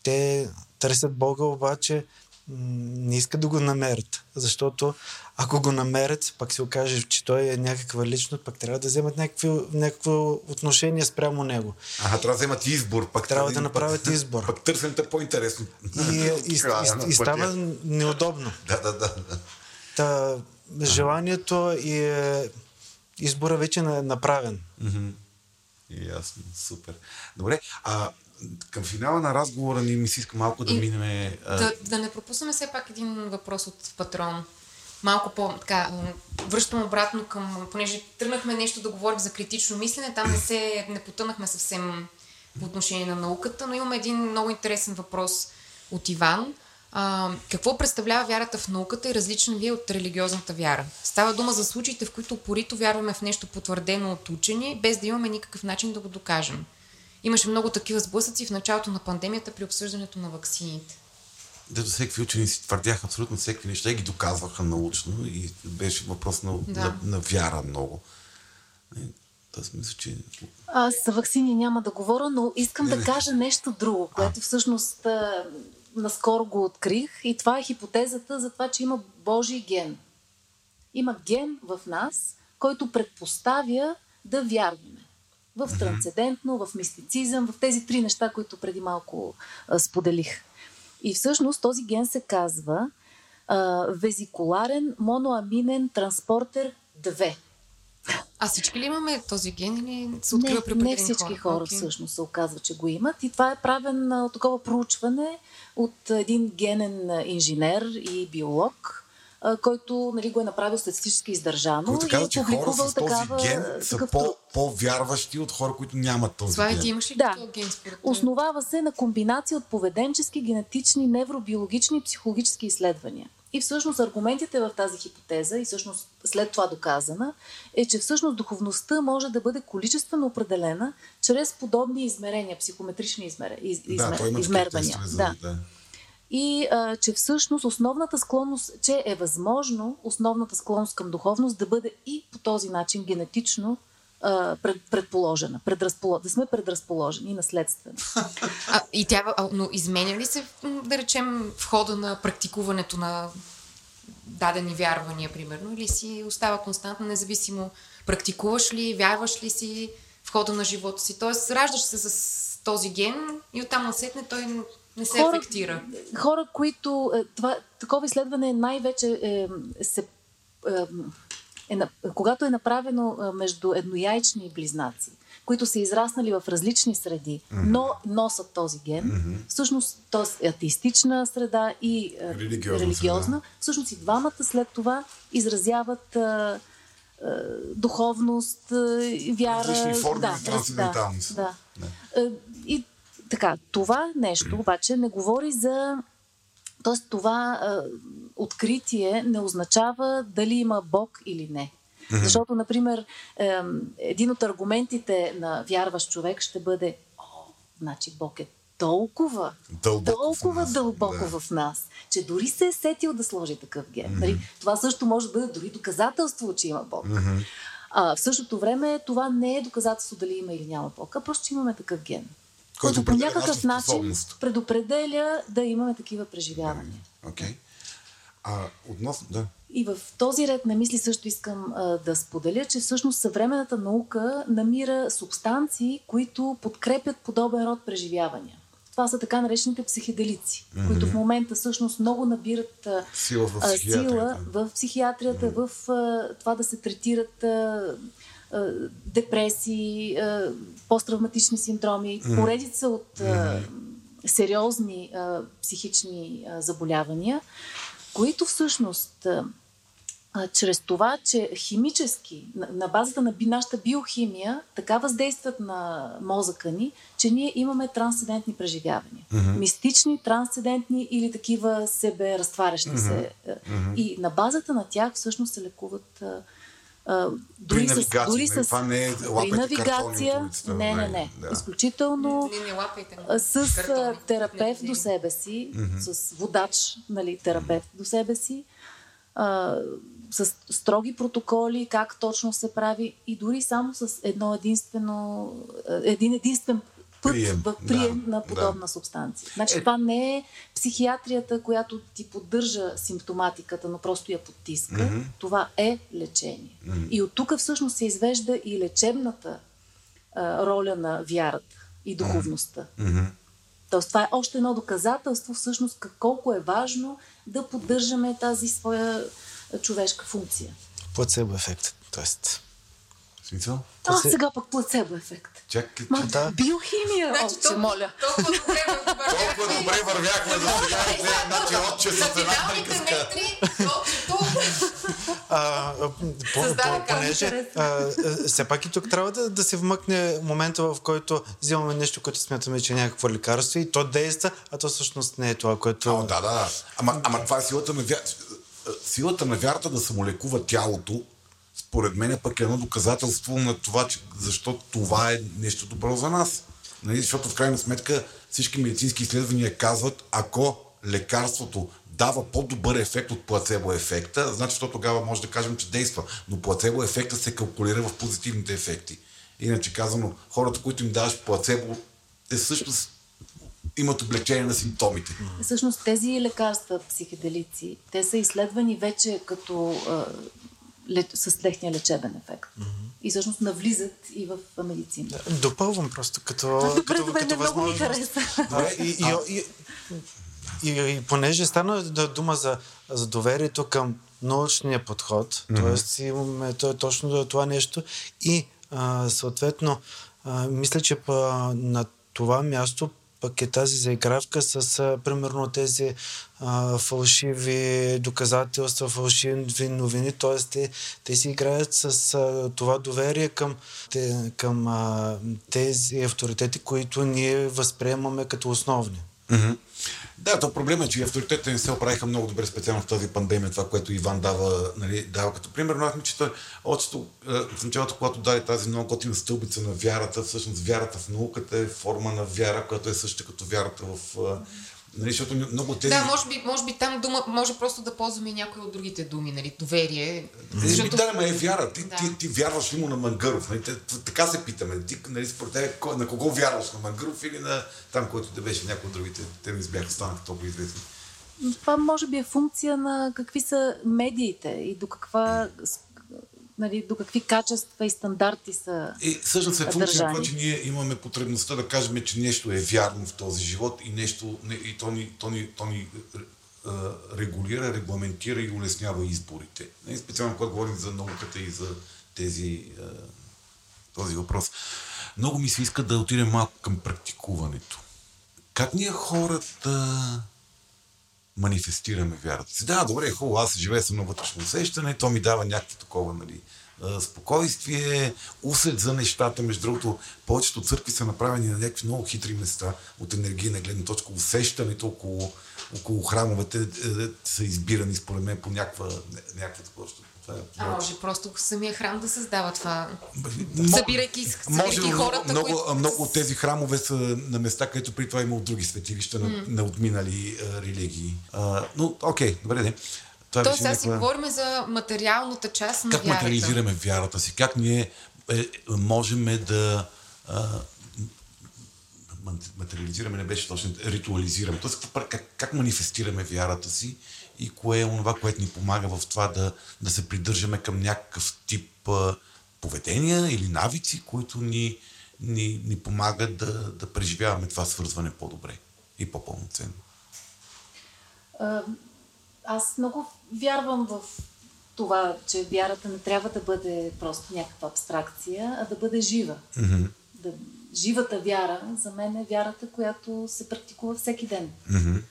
Те търсят Бога, обаче не искат да го намерят. Защото ако го намерят, пак се окаже, че той е някаква личност, пък трябва да вземат някакви, някакво отношение спрямо него. Ага, трябва да вземат избор. Пак Трябва един да направят път, избор. Пък търсенето е по-интересно. И, и, и, и, и става неудобно. Да, да, да. да. Та, желанието и е, избора вече е направен. Ясно, супер. Добре, а към финала на разговора ни ми се иска малко да минем... Да, да не пропуснем все пак един въпрос от патрон. Малко по така, връщам обратно към, понеже тръгнахме нещо да говорим за критично мислене, там не се, не потънахме съвсем по отношение на науката, но имаме един много интересен въпрос от Иван. А, какво представлява вярата в науката и различна ви е от религиозната вяра? Става дума за случаите, в които упорито вярваме в нещо потвърдено от учени, без да имаме никакъв начин да го докажем. Имаше много такива сблъсъци в началото на пандемията при обсъждането на ваксините. Дето всеки учени си твърдяха абсолютно всеки неща и ги доказваха научно и беше въпрос на, Да. на, на вяра много. И Аз мисля, че... Аз за вакцини няма да говоря, но искам да кажа нещо друго, което всъщност а, наскоро го открих и това е хипотезата за това, че има Божий ген. Има ген в нас, който предпоставя да вярваме. В трансцендентно, в мистицизъм, в тези три неща, които преди малко а, споделих. И всъщност този ген се казва а, везикуларен моноаминен транспортер 2. А всички ли имаме този ген или се открива при не, не определени всички хора Окей. всъщност се оказва, че го имат. И това е правен а, такова проучване от един генен инженер и биолог, който нали, го е направил статистически издържано Които и е че хора публикувал с този такава, ген са по, по-вярващи от хора, които нямат този Слави, ген. ти имаш ли Да. ген според? Основава се на комбинация от поведенчески, генетични, невробиологични и психологически изследвания. И всъщност аргументите в тази хипотеза, и всъщност след това доказана, е, че всъщност духовността може да бъде количествено определена чрез подобни измерения, психометрични измерения, из, Да, измер, той има такива измервания. Да. да. И а, че всъщност основната склонност, че е възможно основната склонност към духовност да бъде и по този начин генетично предположена, да сме предразположени и наследствено. А, и тя, но изменя ли се, да речем, в хода на практикуването на дадени вярвания, примерно, или си остава константно, независимо практикуваш ли, вярваш ли си в хода на живота си. Тоест, раждаш се с този ген и оттам насетне той не се Хора- ефектира. Хора, които... е, Това, такова изследване най-вече е, се, е, е, когато е направено е, между еднояйчни близнаци, които са израснали в различни среди, но носят този ген, всъщност, т.е. атеистична среда и е, Религиозна религиозна, среда. всъщност и двамата след това изразяват е, е, духовност, е, вяра. Различни форми да, на трансценденталност. Да, Да. да. Е, И така, това нещо обаче не говори за. Тоест, това е, откритие не означава дали има Бог или не. Защото, например, е, един от аргументите на вярващ човек ще бъде: О, значи Бог е толкова, Дълбоко в толкова нас, дълбоко да. в нас, че дори се е сетил да сложи такъв ген. Нали? Това също може да бъде дори доказателство, че има Бог. А, в същото време това не е доказателство дали има или няма Бог, а просто, че имаме такъв ген. Който по някакъв начин предопределя да имаме такива преживявания. Окей. А относно, да. И в този ред на мисли също искам а, да споделя, че всъщност съвременната наука намира субстанции, които подкрепят подобен род преживявания. Това са така наречените психеделици, mm-hmm. които в момента всъщност много набират а, Сила в психиатрията. сила в психиатрията, mm-hmm. в а, това да се третират а, депресии, посттравматични синдроми, mm-hmm. поредица от сериозни психични заболявания, които всъщност чрез това, че химически, на, базата на нашата биохимия, така въздействат на мозъка ни, че ние имаме трансцендентни преживявания. Mm-hmm. Мистични, трансцендентни или такива себе разтварящи mm-hmm. се. Мгм. И на базата на тях всъщност се лекуват а, дори, с, навигация, дори нали? с Това не е при навигация. улицата, Не, не, нали? не. Да. Изключително Не, не лапайте. с Картони. терапевт Не, до себе си, с водач, нали, терапевт до себе си, а, с строги протоколи, как точно се прави и дори само с едно единствено, един единствен път Прием, в прием да, на подобна да. субстанция. Значи Е- това не е психиатрията, която ти поддържа симптоматиката, но просто я потиска. Мгм. Това е лечение. Мгм. И от тук всъщност се извежда и лечебната а, роля на вярата и духовността. Мгм. Тоест, това е още едно доказателство всъщност колко е важно да поддържаме тази своя човешка функция. Плацебо ефект. Тоест. Смисъл? А, се- сега пък плацебо ефект. Чакай, Ма, Да. биохимия, Значи, отче, толкова, моля. толкова добре толкова добре вървяхме до сега. Значи отче с една Финалните приказка. А, а, понеже, а, а, все пак и тук трябва да, да се вмъкне момента, в който взимаме нещо, което смятаме, че е някакво лекарство и то действа, а то всъщност не е това, което... О, да, да. Ама, ама това е силата на вярата. Силата на вярата да самолекува тялото, според мен е пък едно доказателство на това, че защо това е нещо добро за нас. Нали? Защото в крайна сметка всички медицински изследвания казват, ако лекарството дава по-добър ефект от плацебо ефекта, значи то тогава може да кажем, че действа. Но плацебо ефекта се калкулира в позитивните ефекти. Иначе казано, хората, които им даваш плацебо, те всъщност имат облегчение на симптомите. Всъщност тези лекарства, психеделици, те са изследвани вече като с техния лечебен ефект. И всъщност навлизат и в медицина. Допълвам просто като, Добре, като, добре, като не много ми хареса. Да, и, и, и, и, и, понеже стана да- дума за, за доверието към научния подход, т.е. имаме то, точно това нещо и а, съответно а, мисля, че па, на това място пък е тази заигравка с а, примерно тези а, фалшиви доказателства, фалшиви новини, т.е. Те, те си играят с а, това доверие към, те, към а, тези авторитети, които ние възприемаме като основни. Мгм. Да, то проблема е, че авторитетите не се оправиха много добре, специално в тази пандемия, това, което Иван дава, нали, дава като пример. Но аз мисля, че той, общо, е, в началото, когато даде тази много готина стълбица на вярата, всъщност вярата в науката е форма на вяра, която е съща като вярата в... Нали, защото много тези... Да, може би, може би там дума, може просто да ползваме някои от другите думи, нали, доверие. Е, Защото... Да, ма е вяра. Ти, Да. ти, ти вярваш ли му на Мангаров? Нали? Така се питаме. Ти, нали, според тебе, на кого вярваш? На Мангаров или на там, който да беше някой от другите? Те не избяха, станаха толкова известни. Но Това може би е функция на какви са медиите и до каква нали, до какви качества и стандарти са. И всъщност е функция това, че ние имаме потребността да кажем, че нещо е вярно в този живот и нещо, не- и то ни, то ни, то ни регулира, регламентира и улеснява изборите. И специално когато говорим за науката и за тези, този въпрос. Много ми се иска да отидем малко към практикуването. Как ние хората манифестираме вярата си. Да, добре, хубаво, аз живея съм на вътрешно усещане, то ми дава някакво такова, нали, спокойствие, усет за нещата. Между другото, повечето църкви са направени на някакви много хитри места от енергийна гледна точка. Усещането около, около храмовете е, е, са избирани, според мен, по някаква, някаква такова. Това е- А може просто самия храм да създава това. Мо- Събирайки, събирайки може, хората, много, които... много от тези храмове са на места, където при това има от други светилища на, на отминали а, религии. А, но, окей, добре, де. Това беше сега си някаква- говорим за материалната част на Как вярата. материализираме вярата си? Как ние е, можем да а, материализираме, не беше точно, ритуализираме. Тоест, как, как манифестираме вярата си и кое е онова, което ни помага в това да, да се придържаме към някакъв тип а, поведения или навици, които ни, ни, ни помагат да, да преживяваме това свързване по-добре и по-пълноценно. Аз много вярвам в това, че вярата не трябва да бъде просто някаква абстракция, а да бъде жива. Mm-hmm. Да, живата вяра за мен е вярата, която се практикува всеки ден. Mm-hmm.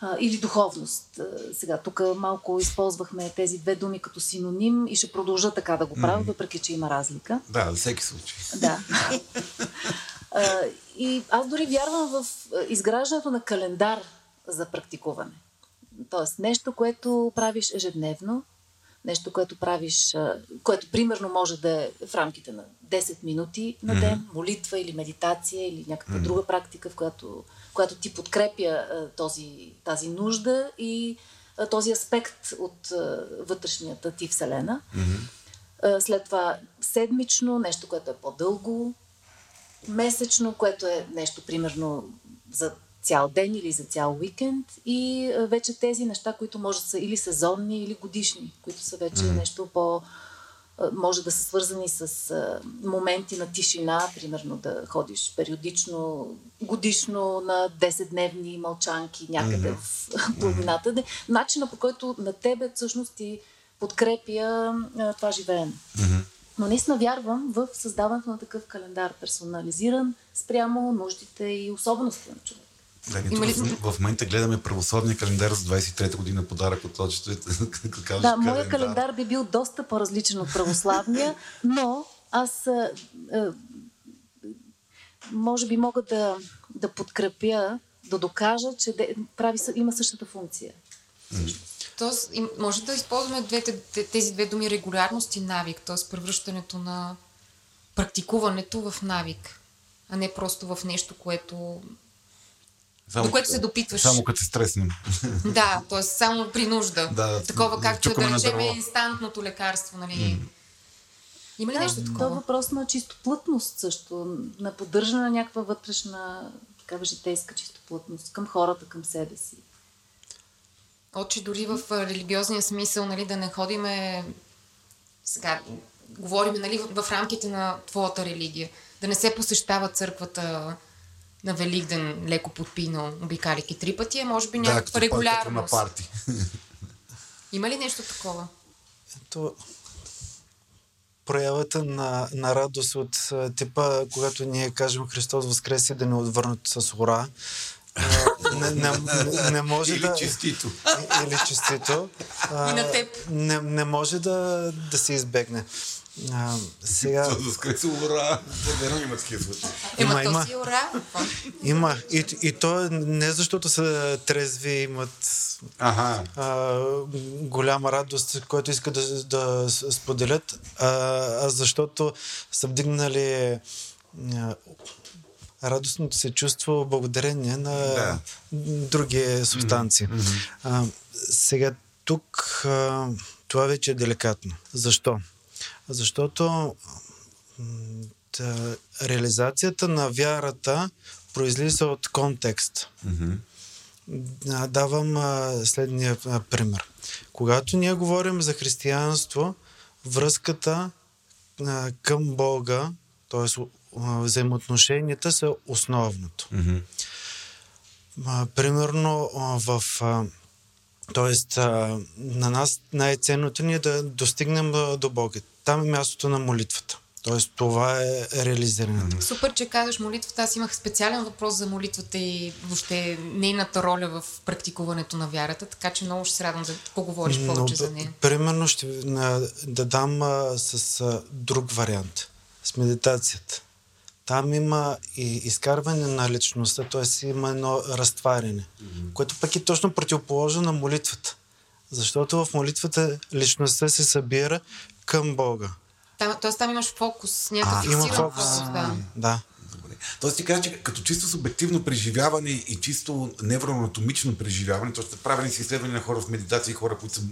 А, или духовност. Сега, тук малко използвахме тези две думи като синоним и ще продължа така да го правя, mm-hmm. въпреки че има разлика. Да, за всеки случай. Да. а, и аз дори вярвам в изграждането на календар за практикуване. Тоест нещо, което правиш ежедневно, нещо, което правиш, което примерно може да е в рамките на 10 минути на ден, mm-hmm. молитва или медитация или някаква mm-hmm. друга практика, в която, която ти подкрепя този, тази нужда и този аспект от вътрешнията ти вселена. Mm-hmm. След това седмично, нещо, което е по-дълго, месечно, което е нещо примерно за цял ден или за цял уикенд и вече тези неща, които може да са или сезонни, или годишни, които са вече mm. нещо по... може да са свързани с моменти на тишина, примерно да ходиш периодично, годишно на 10-дневни мълчанки някъде mm-hmm. в планината. Начина по който на тебе всъщност ти подкрепя това живеене. Mm-hmm. Но наистина вярвам в създаването на такъв календар, персонализиран спрямо нуждите и особеностите на човек. Да, Има ли... в, в момента гледаме православния календар за 23-та година подарък от очето. да, моя календар би бил доста по-различен от православния, но аз а, а, може би мога да, да подкрепя, да докажа, че де, прави, има същата функция. Тоест, може да използваме двете, тези две думи регулярност и навик, т.е. превръщането на практикуването в навик, а не просто в нещо, което само, до което се допитваш. Само като се стреснем. Да, т.е. само при нужда. Да, такова както да речем инстантното лекарство. Нали? Mm. Има ли да, нещо такова? Това е въпрос на чистоплътност също, на поддържане на някаква вътрешна такава житейска чистоплътност към хората, към себе си. Отче, дори в религиозния смисъл, нали, да не ходиме сега, говорим нали, в, в рамките на твоята религия, да не се посещава църквата на Великден леко подпинал, обикаляйки три пъти, е може би някаква да, регулярност. на парти. Има ли нещо такова? Ето, проявата на, на радост от типа, когато ние кажем Христос възкреси, да не отвърнат с ура. не, не, не, не може или да... честито. Или честито. И на теб. Не, не може да, да се избегне. А, сега... Скреса ура! Верно има такива случаи. Има, има, си ура. Има. И, и то не защото са трезви, имат ага. а, голяма радост, който искат да, да споделят, а, а защото са вдигнали а, радостното се чувство благодарение на да. други субстанции. Mm-hmm. А, сега тук а, това вече е деликатно. Защо? Защото да, реализацията на вярата произлиза от контекст. Mm-hmm. Давам а, следния а, пример. Когато ние говорим за християнство, връзката а, към Бога, т.е. взаимоотношенията са основното. Mm-hmm. А, примерно а, в. А, Тоест, а, на нас най-ценното ни е да достигнем до Бога. Там е мястото на молитвата. Тоест, това е реализирането. Супер, че казваш молитвата. Аз имах специален въпрос за молитвата и въобще нейната роля в практикуването на вярата, така че много ще се радвам да поговориш Но, повече за нея. Примерно ще да дам а, с а, друг вариант. С медитацията. Там има и изкарване на личността, т.е. има едно разтваряне, mm-hmm. което пък е точно противоположно на молитвата. Защото в молитвата личността се събира към Бога. Там, тоест там имаш фокус, някакъв има фокус. фокус да. да. Тоест ти кажа, че като чисто субективно преживяване и чисто невроанатомично преживяване, т.е. правени си изследвания на хора в медитация и хора, които са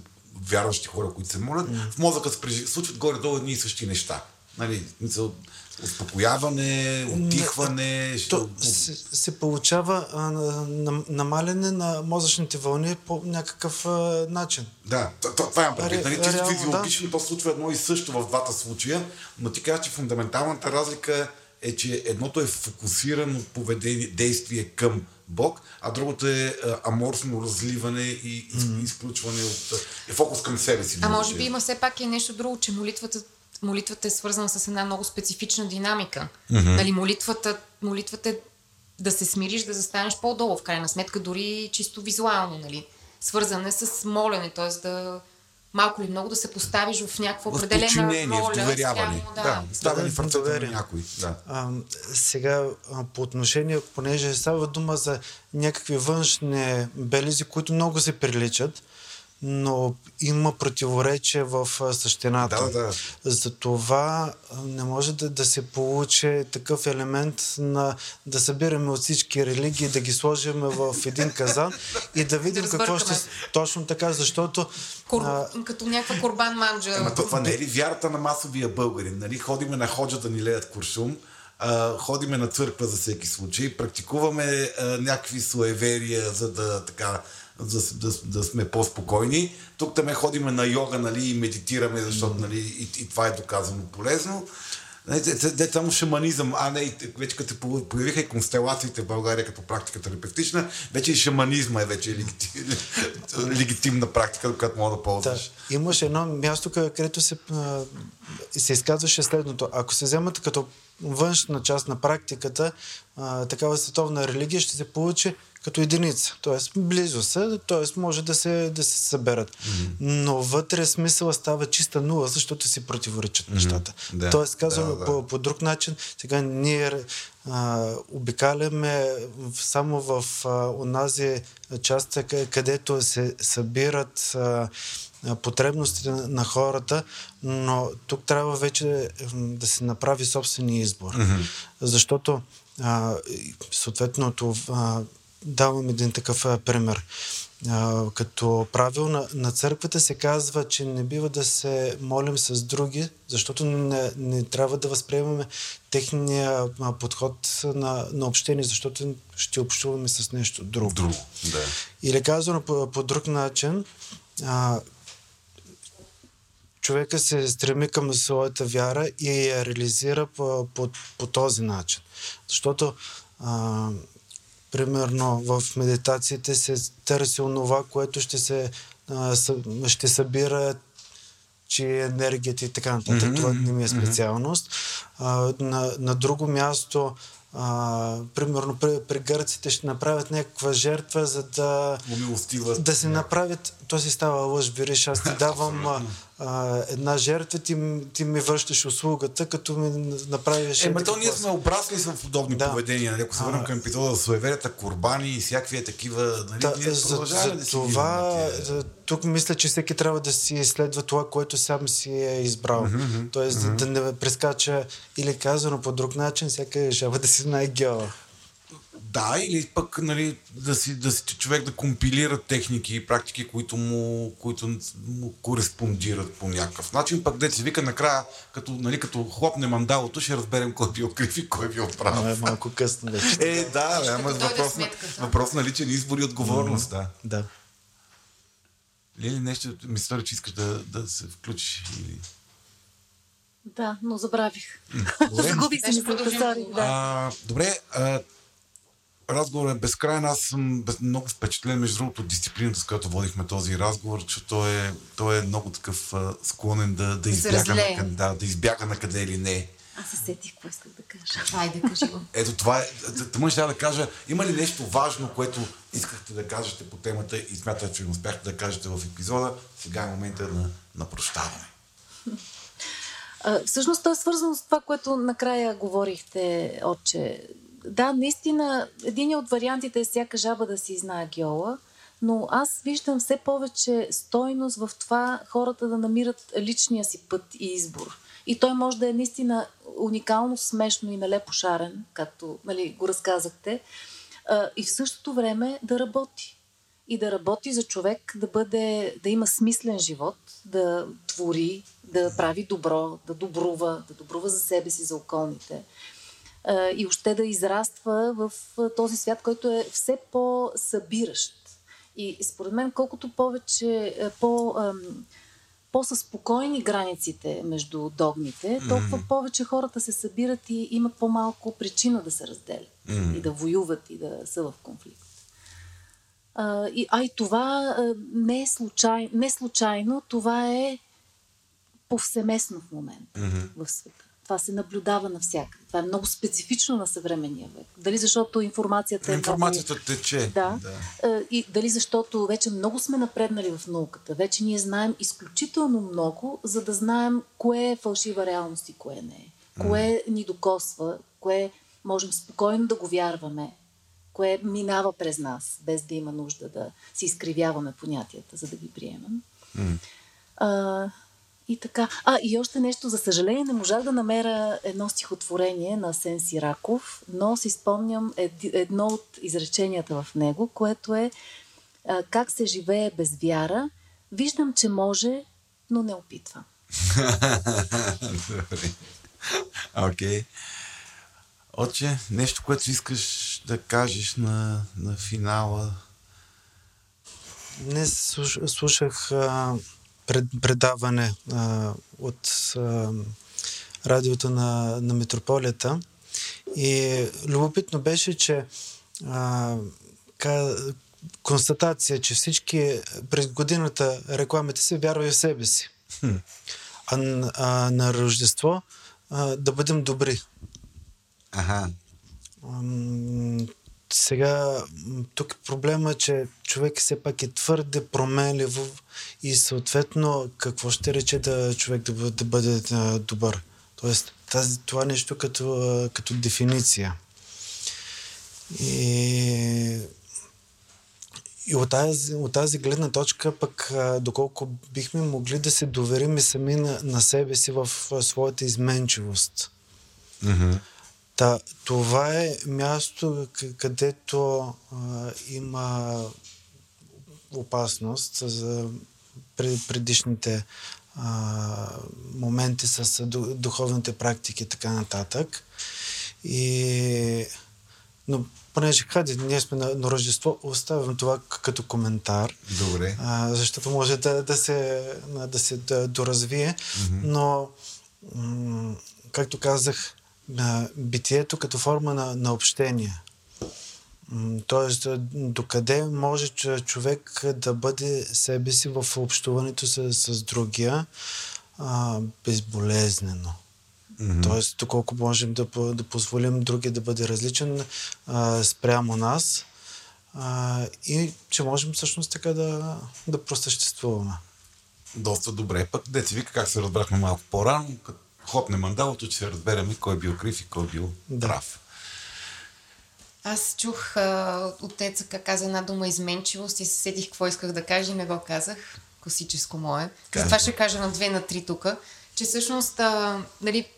вярващи хора, които се молят, mm. в мозъка се прежив... случват горе-долу едни и същи неща. Нали, смисъл, успокояване, отихване. То се, се получава а, на- на- намаляне на мозъчните вълни по някакъв а, начин. Да, това имам предвид. Ре- Нали, чисто реално, физиологично то се случва едно и също в двата случая, но ти кажеш, че фундаменталната разлика е, че едното е фокусирано поведение, действие към Бог, а другото е аморфно разливане и из, изключване от... е фокус към себе си. А може би има все пак и нещо друго, че молитвата, молитвата е свързана с една много специфична динамика. Mm-hmm. Нали, молитвата, молитвата е да се смириш, да застанеш по-долу, в крайна сметка, дори чисто визуално, нали. Свързане с молене, т.е. да малко или много да се поставиш в някаква определена подчинение, в роля. доверяване. спрямо, Да, ставане в ръцете на някой. Да. А, сега, по отношение, понеже става дума за някакви външни белези, които много се приличат, но има противоречие в същината. Да, да. Затова не може да, да се получи такъв елемент на да събираме от всички религии, да ги сложим в един казан и да видим какво ще... Точно така, защото... Кор... а, Като някаква корбан манджа. Ама то, това не е ли вярата на масовия българин? Нали? Ходиме на ходжа да ни леят куршум, а, ходиме на църква за всеки случай, практикуваме а, някакви суеверия, за да така да, да, да сме по-спокойни. Тук там ходиме на йога нали, и медитираме, защото нали, и, и това е доказано полезно. Те само шаманизъм, а не, вече като по- появиха и констелациите в България като практика терапевтична, вече и шаманизма е вече легитим, легитимна практика, която мога да Да. ползваш. Имаше едно място, къ- където се, се изказваше следното. Ако се вземат като външна част на практиката, такава световна религия ще се получи като единица. Тоест, близо са, т.е. може да се, да се съберат. Mm-hmm. Но вътре смисъла става чиста нула, защото си противоречат mm-hmm. нещата. Да. Тоест, казваме Да, да. по, по друг начин, сега ние а, обикаляме само в а, онази част, къ- където се събират а, потребностите на, хората, но тук трябва вече да се направи собствения избор. Mm-hmm. Защото а, съответно това, давам един такъв пример. А, като правил на, на църквата се казва, че не бива да се молим с други, защото не, не трябва да възприемаме техния подход на, на общение, защото ще общуваме с нещо друго. Друго, да. Или казано по, по друг начин, а, човека се стреми към своята вяра и я реализира по, по, по този начин. Защото, а, примерно, в медитациите се търси онова, което ще се а, съ- ще събира че енергията и така нататък. Mm-hmm. Това не ми е специалност. А, на, на друго място, а, примерно при, при гърците ще направят някаква жертва, за да, Умилостива. да се направят, то си става лъж, вириш, аз ти давам а, а, една жертва, ти, ти ми връщаш услугата, като ми направиш... Е, ма еди то ние сме обрасли с подобни Да. поведения. Нали? Ако се върнем към епизода за суеверията, курбани и всякакви такива, нали? Да, за, за да това, за, тук мисля, че всеки трябва да си изследва това, което сам си е избрал. Mm-hmm, Тоест mm-hmm. да не прескача или казано по друг начин, всяка жаба да си знае геола. Да, или пък нали, да, си, да си човек да компилира техники и практики, които му, които му кореспондират по някакъв начин. Пък дете се вика накрая, като, нали, като хлопне мандалото, ще разберем кой е бил крив и кой е бил прав. Но е малко късно вече. Е, да, бе, ама въпрос, на, въпрос на личен избор и отговорност, да. Да. Лили, нещо ми се стори, че искаш да, да се включиш. Или... Да, но забравих. Загубих се Ще продължим да добре, а, разговорът е безкрайен. Аз съм без, много впечатлен, между другото, от дисциплината, с която водихме този разговор, че той е, той е много такъв а, склонен да, да, избяга на, да, да избяга на къде или не. Аз се сетих какво исках да кажа. Айде, кажи го. Ето това е. Тъмън ще да кажа, има ли нещо важно, което искахте да кажете по темата и смятате, че не успяхте да кажете в епизода? Сега е момента на, на прощаване. Всъщност то е свързано с това, което накрая говорихте, отче. Да, наистина, един от вариантите е всяка жаба да си знае геола, но аз виждам все повече стойност в това хората да намират личния си път и избор. И той може да е наистина уникално смешно и нелепо шарен, както нали, го разказахте, а, и в същото време да работи. И да работи за човек да бъде, да има смислен живот, да твори, да прави добро, да добрува, да добрува за себе си, за околните. И още да израства в този свят, който е все по-събиращ. И според мен, колкото повече, по, по-са спокойни границите между догмите, толкова mm-hmm. повече хората се събират и имат по-малко причина да се разделят mm-hmm. и да воюват и да са в конфликт. А, и, а и това а, не е случайно, не случайно, това е повсеместно в момента mm-hmm. в света. Това се наблюдава навсякъде. Това е много специфично на съвременния век. Дали защото информацията е. Информацията много... тече. Да. да. И дали защото вече много сме напреднали в науката. Вече ние знаем изключително много, за да знаем кое е фалшива реалност и кое не е. Кое ни докосва, кое можем спокойно да го вярваме, кое минава през нас, без да има нужда да си изкривяваме понятията, за да ги приемем. Mm. А, и така. А, и още нещо, за съжаление, не можах да намеря едно стихотворение на Сен Сираков, но си спомням ед, едно от изреченията в него, което е Как се живее без вяра? Виждам, че може, но не опитвам. Добре. Окей. Okay. Отче, нещо, което искаш да кажеш на, на финала? Днес слушах а, пред, предаване а, от а, радиото на, на Метрополията и любопитно беше, че а, ка, констатация, че всички през годината рекламите се вярват в себе си. А, а на Рождество а, да бъдем добри. Ага. Сега, тук проблема е, че човек все пак е твърде променливо и съответно какво ще рече да човек да, да бъде добър. Тоест, тази, това нещо като, като дефиниция. И, и от, тази, от тази гледна точка пък доколко бихме могли да се доверим и сами на, на себе си в своята изменчивост. Mm-hmm. Та, това е място, където а, има опасност за предишните а, моменти с духовните практики и така нататък. И, но понеже хади, ние сме на, на Рождество, оставям това като коментар. Добре. А, защото може да, да се, да се да доразвие. Mm-hmm. Но, м- както казах, на битието като форма на, на общение. Тоест, докъде може човек да бъде себе си в общуването с, с другия а, безболезнено. Mm-hmm. Тоест, доколко можем да, да позволим другия да бъде различен а, спрямо нас а, и че можем всъщност така да, да просъществуваме. Доста добре. Пък, деца вика, как се разбрахме малко по-рано, като хлопне мандалото, че се разбереме кой е бил крив и кой е бил да. прав. Аз чух а, от теца каза една дума изменчивост и се сетих какво исках да кажа и не го казах. Класическо мое. Кажа. Това ще кажа на две, на три тук. Че всъщност, а, нали,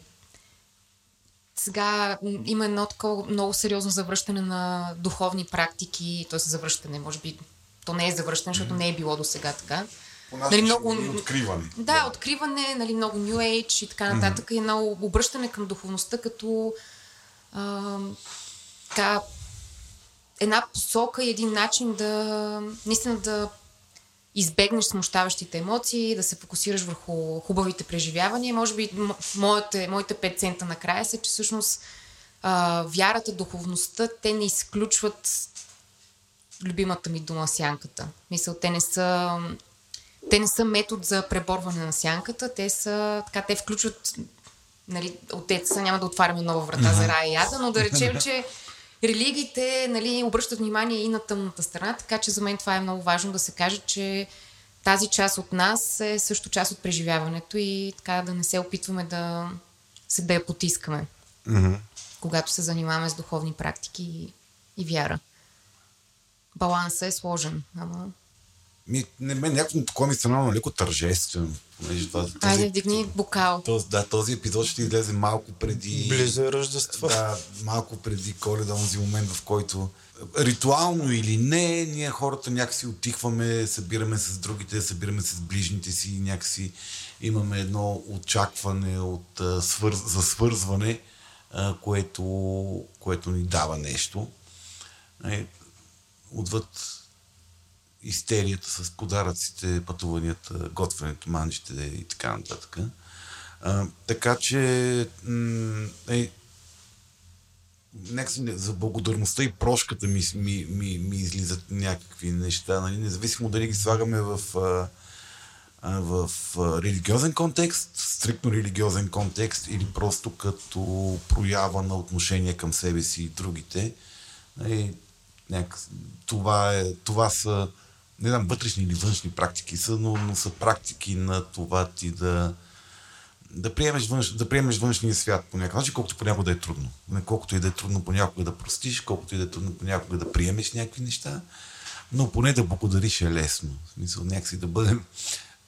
сега има едно такова много сериозно завръщане на духовни практики, т.е. завръщане, може би то не е завръщане, защото не е било до сега така нали, много... Откриване. Да, да, откриване, нали, много New Age и така нататък. Mm-hmm. И едно обръщане към духовността като а, така, една посока и един начин да наистина да избегнеш смущаващите емоции, да се фокусираш върху хубавите преживявания. Може би моите, моите 5 цента накрая са, че всъщност а, вярата, духовността, те не изключват любимата ми дума сянката. Мисъл, те не са те не са метод за преборване на сянката, те са, така, те включват, нали, отеца, няма да отваряме нова врата за рая и ада, но да речем, че религиите, нали, обръщат внимание и на тъмната страна, така че за мен това е много важно да се каже, че тази част от нас е също част от преживяването и така да не се опитваме да се да я потискаме, mm-hmm. когато се занимаваме с духовни практики и, и вяра. Балансът е сложен, ама Ми, не, мен някакво такова ми стана леко тържествено. Понеже това, този, Айде, вдигни бокал. този, да, този епизод ще излезе малко преди... Близо е Рождество. Да, малко преди коледа, онзи момент, в който ритуално или не, ние хората някакси отихваме, събираме с другите, събираме с ближните си, някакси имаме едно очакване от, свърз, за свързване, което, което ни дава нещо. Е, отвъд истерията с подаръците, пътуванията, готвенето, манджите и така нататък. А, така че м- е, нека си не- за благодарността и прошката ми, ми, ми, ми излизат някакви неща, нали? независимо дали ги слагаме в, а, а, в а, религиозен контекст, стриктно религиозен контекст или просто като проява на отношение към себе си и другите. Нали? Няк... Това, е, това са, не знам, вътрешни или външни практики са, но, но са практики на това ти да, да приемеш, външ, да приемеш външния свят по някакъв начин, колкото понякога да е трудно. Колкото и да е трудно понякога да простиш, колкото и да е трудно понякога да приемеш някакви неща, но поне да благодариш е лесно. В смисъл, някакси да бъдем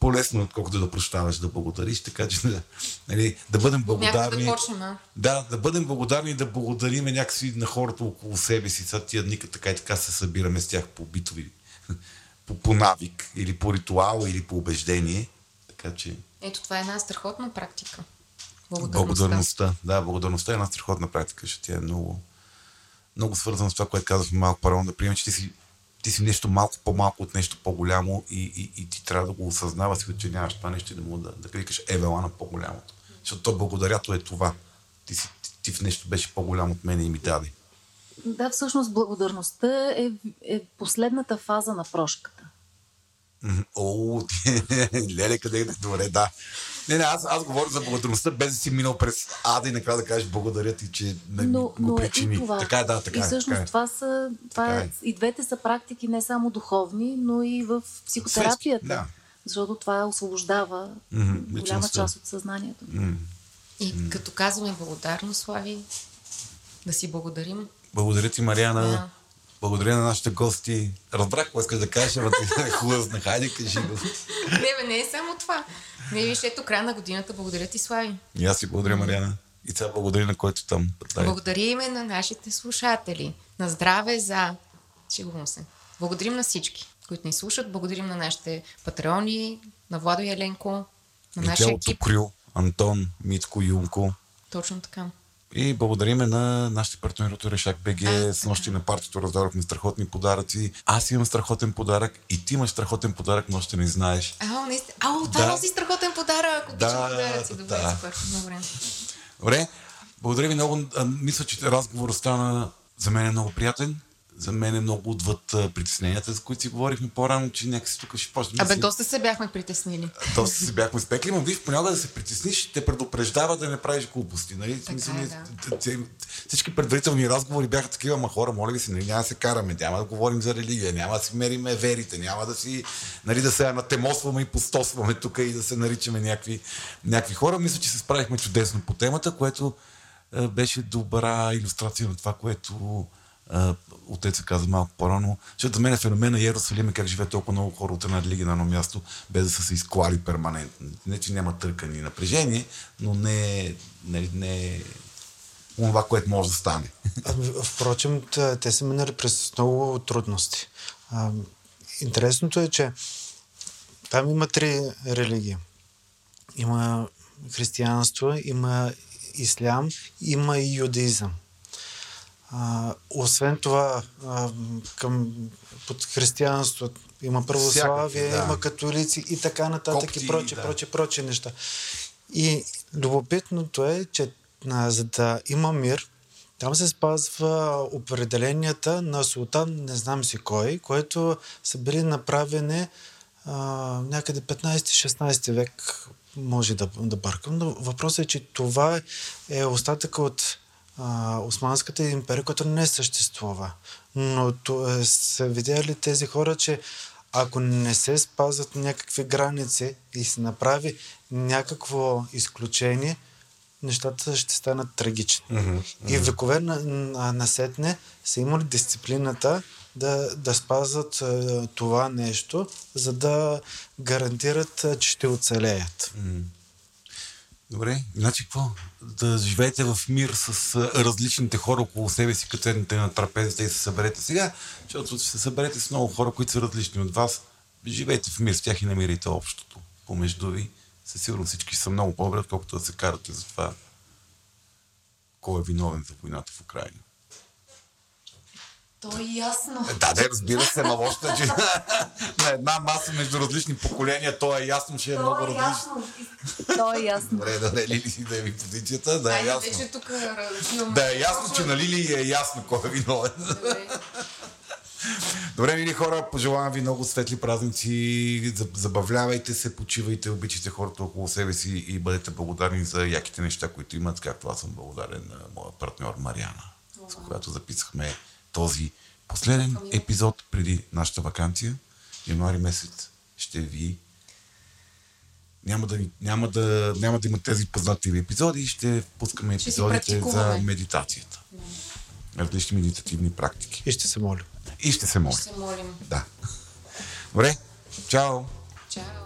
по-лесно, отколкото да прощаваш, да благодариш, така че да, нали, да бъдем Някак да благодарни. почнем, а? Да, да бъдем благодарни и да благодариме някакси на хората около себе си. Сега тия дни така и така се събираме с тях по битови, по, по навик, или по ритуал, или по убеждение. Така че Ето това е една страхотна практика. Благодарността. благодарността. Да, благодарността е една страхотна практика, защото тя е много, много свързана с това, което казахме малко по да приемеш, че ти си, ти си нещо малко по-малко от нещо по-голямо и, и, и ти трябва да го осъзнаваш, че нямаш това нещо и да му да, да кликаш евела на по-голямото. Защото то благодарято е това. Ти, си, ти, ти в нещо беше по-голям от мен и ми даде. Да, всъщност благодарността е, е последната фаза на прошката. О, леле, къде е? Добре, да. Не, не, аз, аз говоря за благодарността, без да си минал през ада и накрая да кажеш благодаря ти, че не Но, го но е причини. и това. Така е, да, така и е. всъщност така е. това са, това Така е, е. и двете са практики не само духовни, но и в психотерапията. да. Защото това освобождава Мгм, голяма личността. част от съзнанието. М. И като казваме благодарност, Слави, да си благодарим. Благодаря ти, Мариана. Да. Благодаря на нашите гости. Разбрах какво искаш да кажеш, ама ти е хлъзна. Хайде, кажи. Не, бе, не е само това. Не, виж, ето края на годината. Благодаря ти, Слави. И аз си благодаря, Мариана. И сега благодаря на който там. Дай. Благодариме на нашите слушатели. На здраве за... Шегувам се. Благодарим на всички, които ни слушат. Благодарим на нашите патреони, на Владо Еленко, на нашия екип. Крил, Антон, Митко, Юнко. Точно така. И благодариме на нашите партньори от Решак БГ. А, С нощи на партито раздадохме страхотни подаръци. Аз имам страхотен подарък и ти имаш страхотен подарък, но още не знаеш. Ао, наистина. Ао, това Да. носи страхотен подарък. Обичам Да, подаръци. Добре, да. супер. Добре. Добре, благодаря ви много. А, Мисля, че разговорът стана за мен е много приятен. За мен е много отвъд притесненията, за които си говорихме по-рано, че някакси тук ще почнем. да Абе, си- доста се бяхме притеснили. Доста се бяхме спекли, но виж, понякога да се притесниш, те предупреждава да не правиш глупости. Нали? В смисъл, е, да. Всички предварителни разговори бяха такива, ма хора, моля ви се, нали, няма да се караме, няма да говорим за религия, няма да си мериме верите, няма да си, нали, да се анатемосваме и постосваме тук и да се наричаме някакви, някакви хора. Мисля, че се справихме чудесно по темата, което беше добра иллюстрация на това, което а, отеца каза малко по-рано, защото за мен е феномена Иерусалим е как живеят толкова много хора от една религия на едно място, без да са се изклали перманентно. Не, че няма търкани и напрежение, но не, е- не, не е това, което може да стане. Впрочем, те са минали през много трудности. Интересното е, че там има три религии. Има християнство, има ислям, има и юдаизъм. А, освен това, а, към, под християнство има православие, Всякакви, да. има католици и така нататък Копти, и проче, да. проче, проче неща. И любопитното е, че а, за да има мир, там се спазва определенията на султан, не знам си кой, които са били направени а, някъде 15-16 век, може да, да бъркам, но въпросът е, че това е остатъка от а, Османската империя, която не съществува. Но то, е, са видяли тези хора, че ако не се спазват някакви граници и се направи някакво изключение, нещата ще станат трагични. И векове на, на, насетне са имали дисциплината да, да спазват а, това нещо, за да гарантират, а, че ще оцелеят. Добре, значи какво? Да живеете в мир с различните хора около себе си, като седнете на трапезата и се съберете сега, защото ще се съберете с много хора, които са различни от вас. Живейте в мир с тях и намирайте общото помежду ви. Със сигурност всички са много по-добре, отколкото да се карате за това кой е виновен за войната в Украина. То е ясно. Да, да, разбира се, но още, че на една маса между различни поколения, то е ясно, че е много То е различно. То е ясно. Добре, да не е Лили си да е ви позицията, да е Айде, ясно. вече тук развиваме. Да е ясно, че на Лили е ясно кой е виновен. Добре. Добре, мили хора, пожелавам ви много светли празници. Забавлявайте се, почивайте, обичайте хората около себе си и бъдете благодарни за яките неща, които имат, както аз съм благодарен на моя партньор Мариана, с която записахме този последен епизод преди нашата вакансия. Януари месец ще ви няма да, няма, да, няма да има тези познати епизоди и ще пускаме Ще епизодите за практикуваме. медитацията. Различни медитативни практики. И ще се моля. И ще се моля. Ще се молим. Да. Добре. Чао. Чао.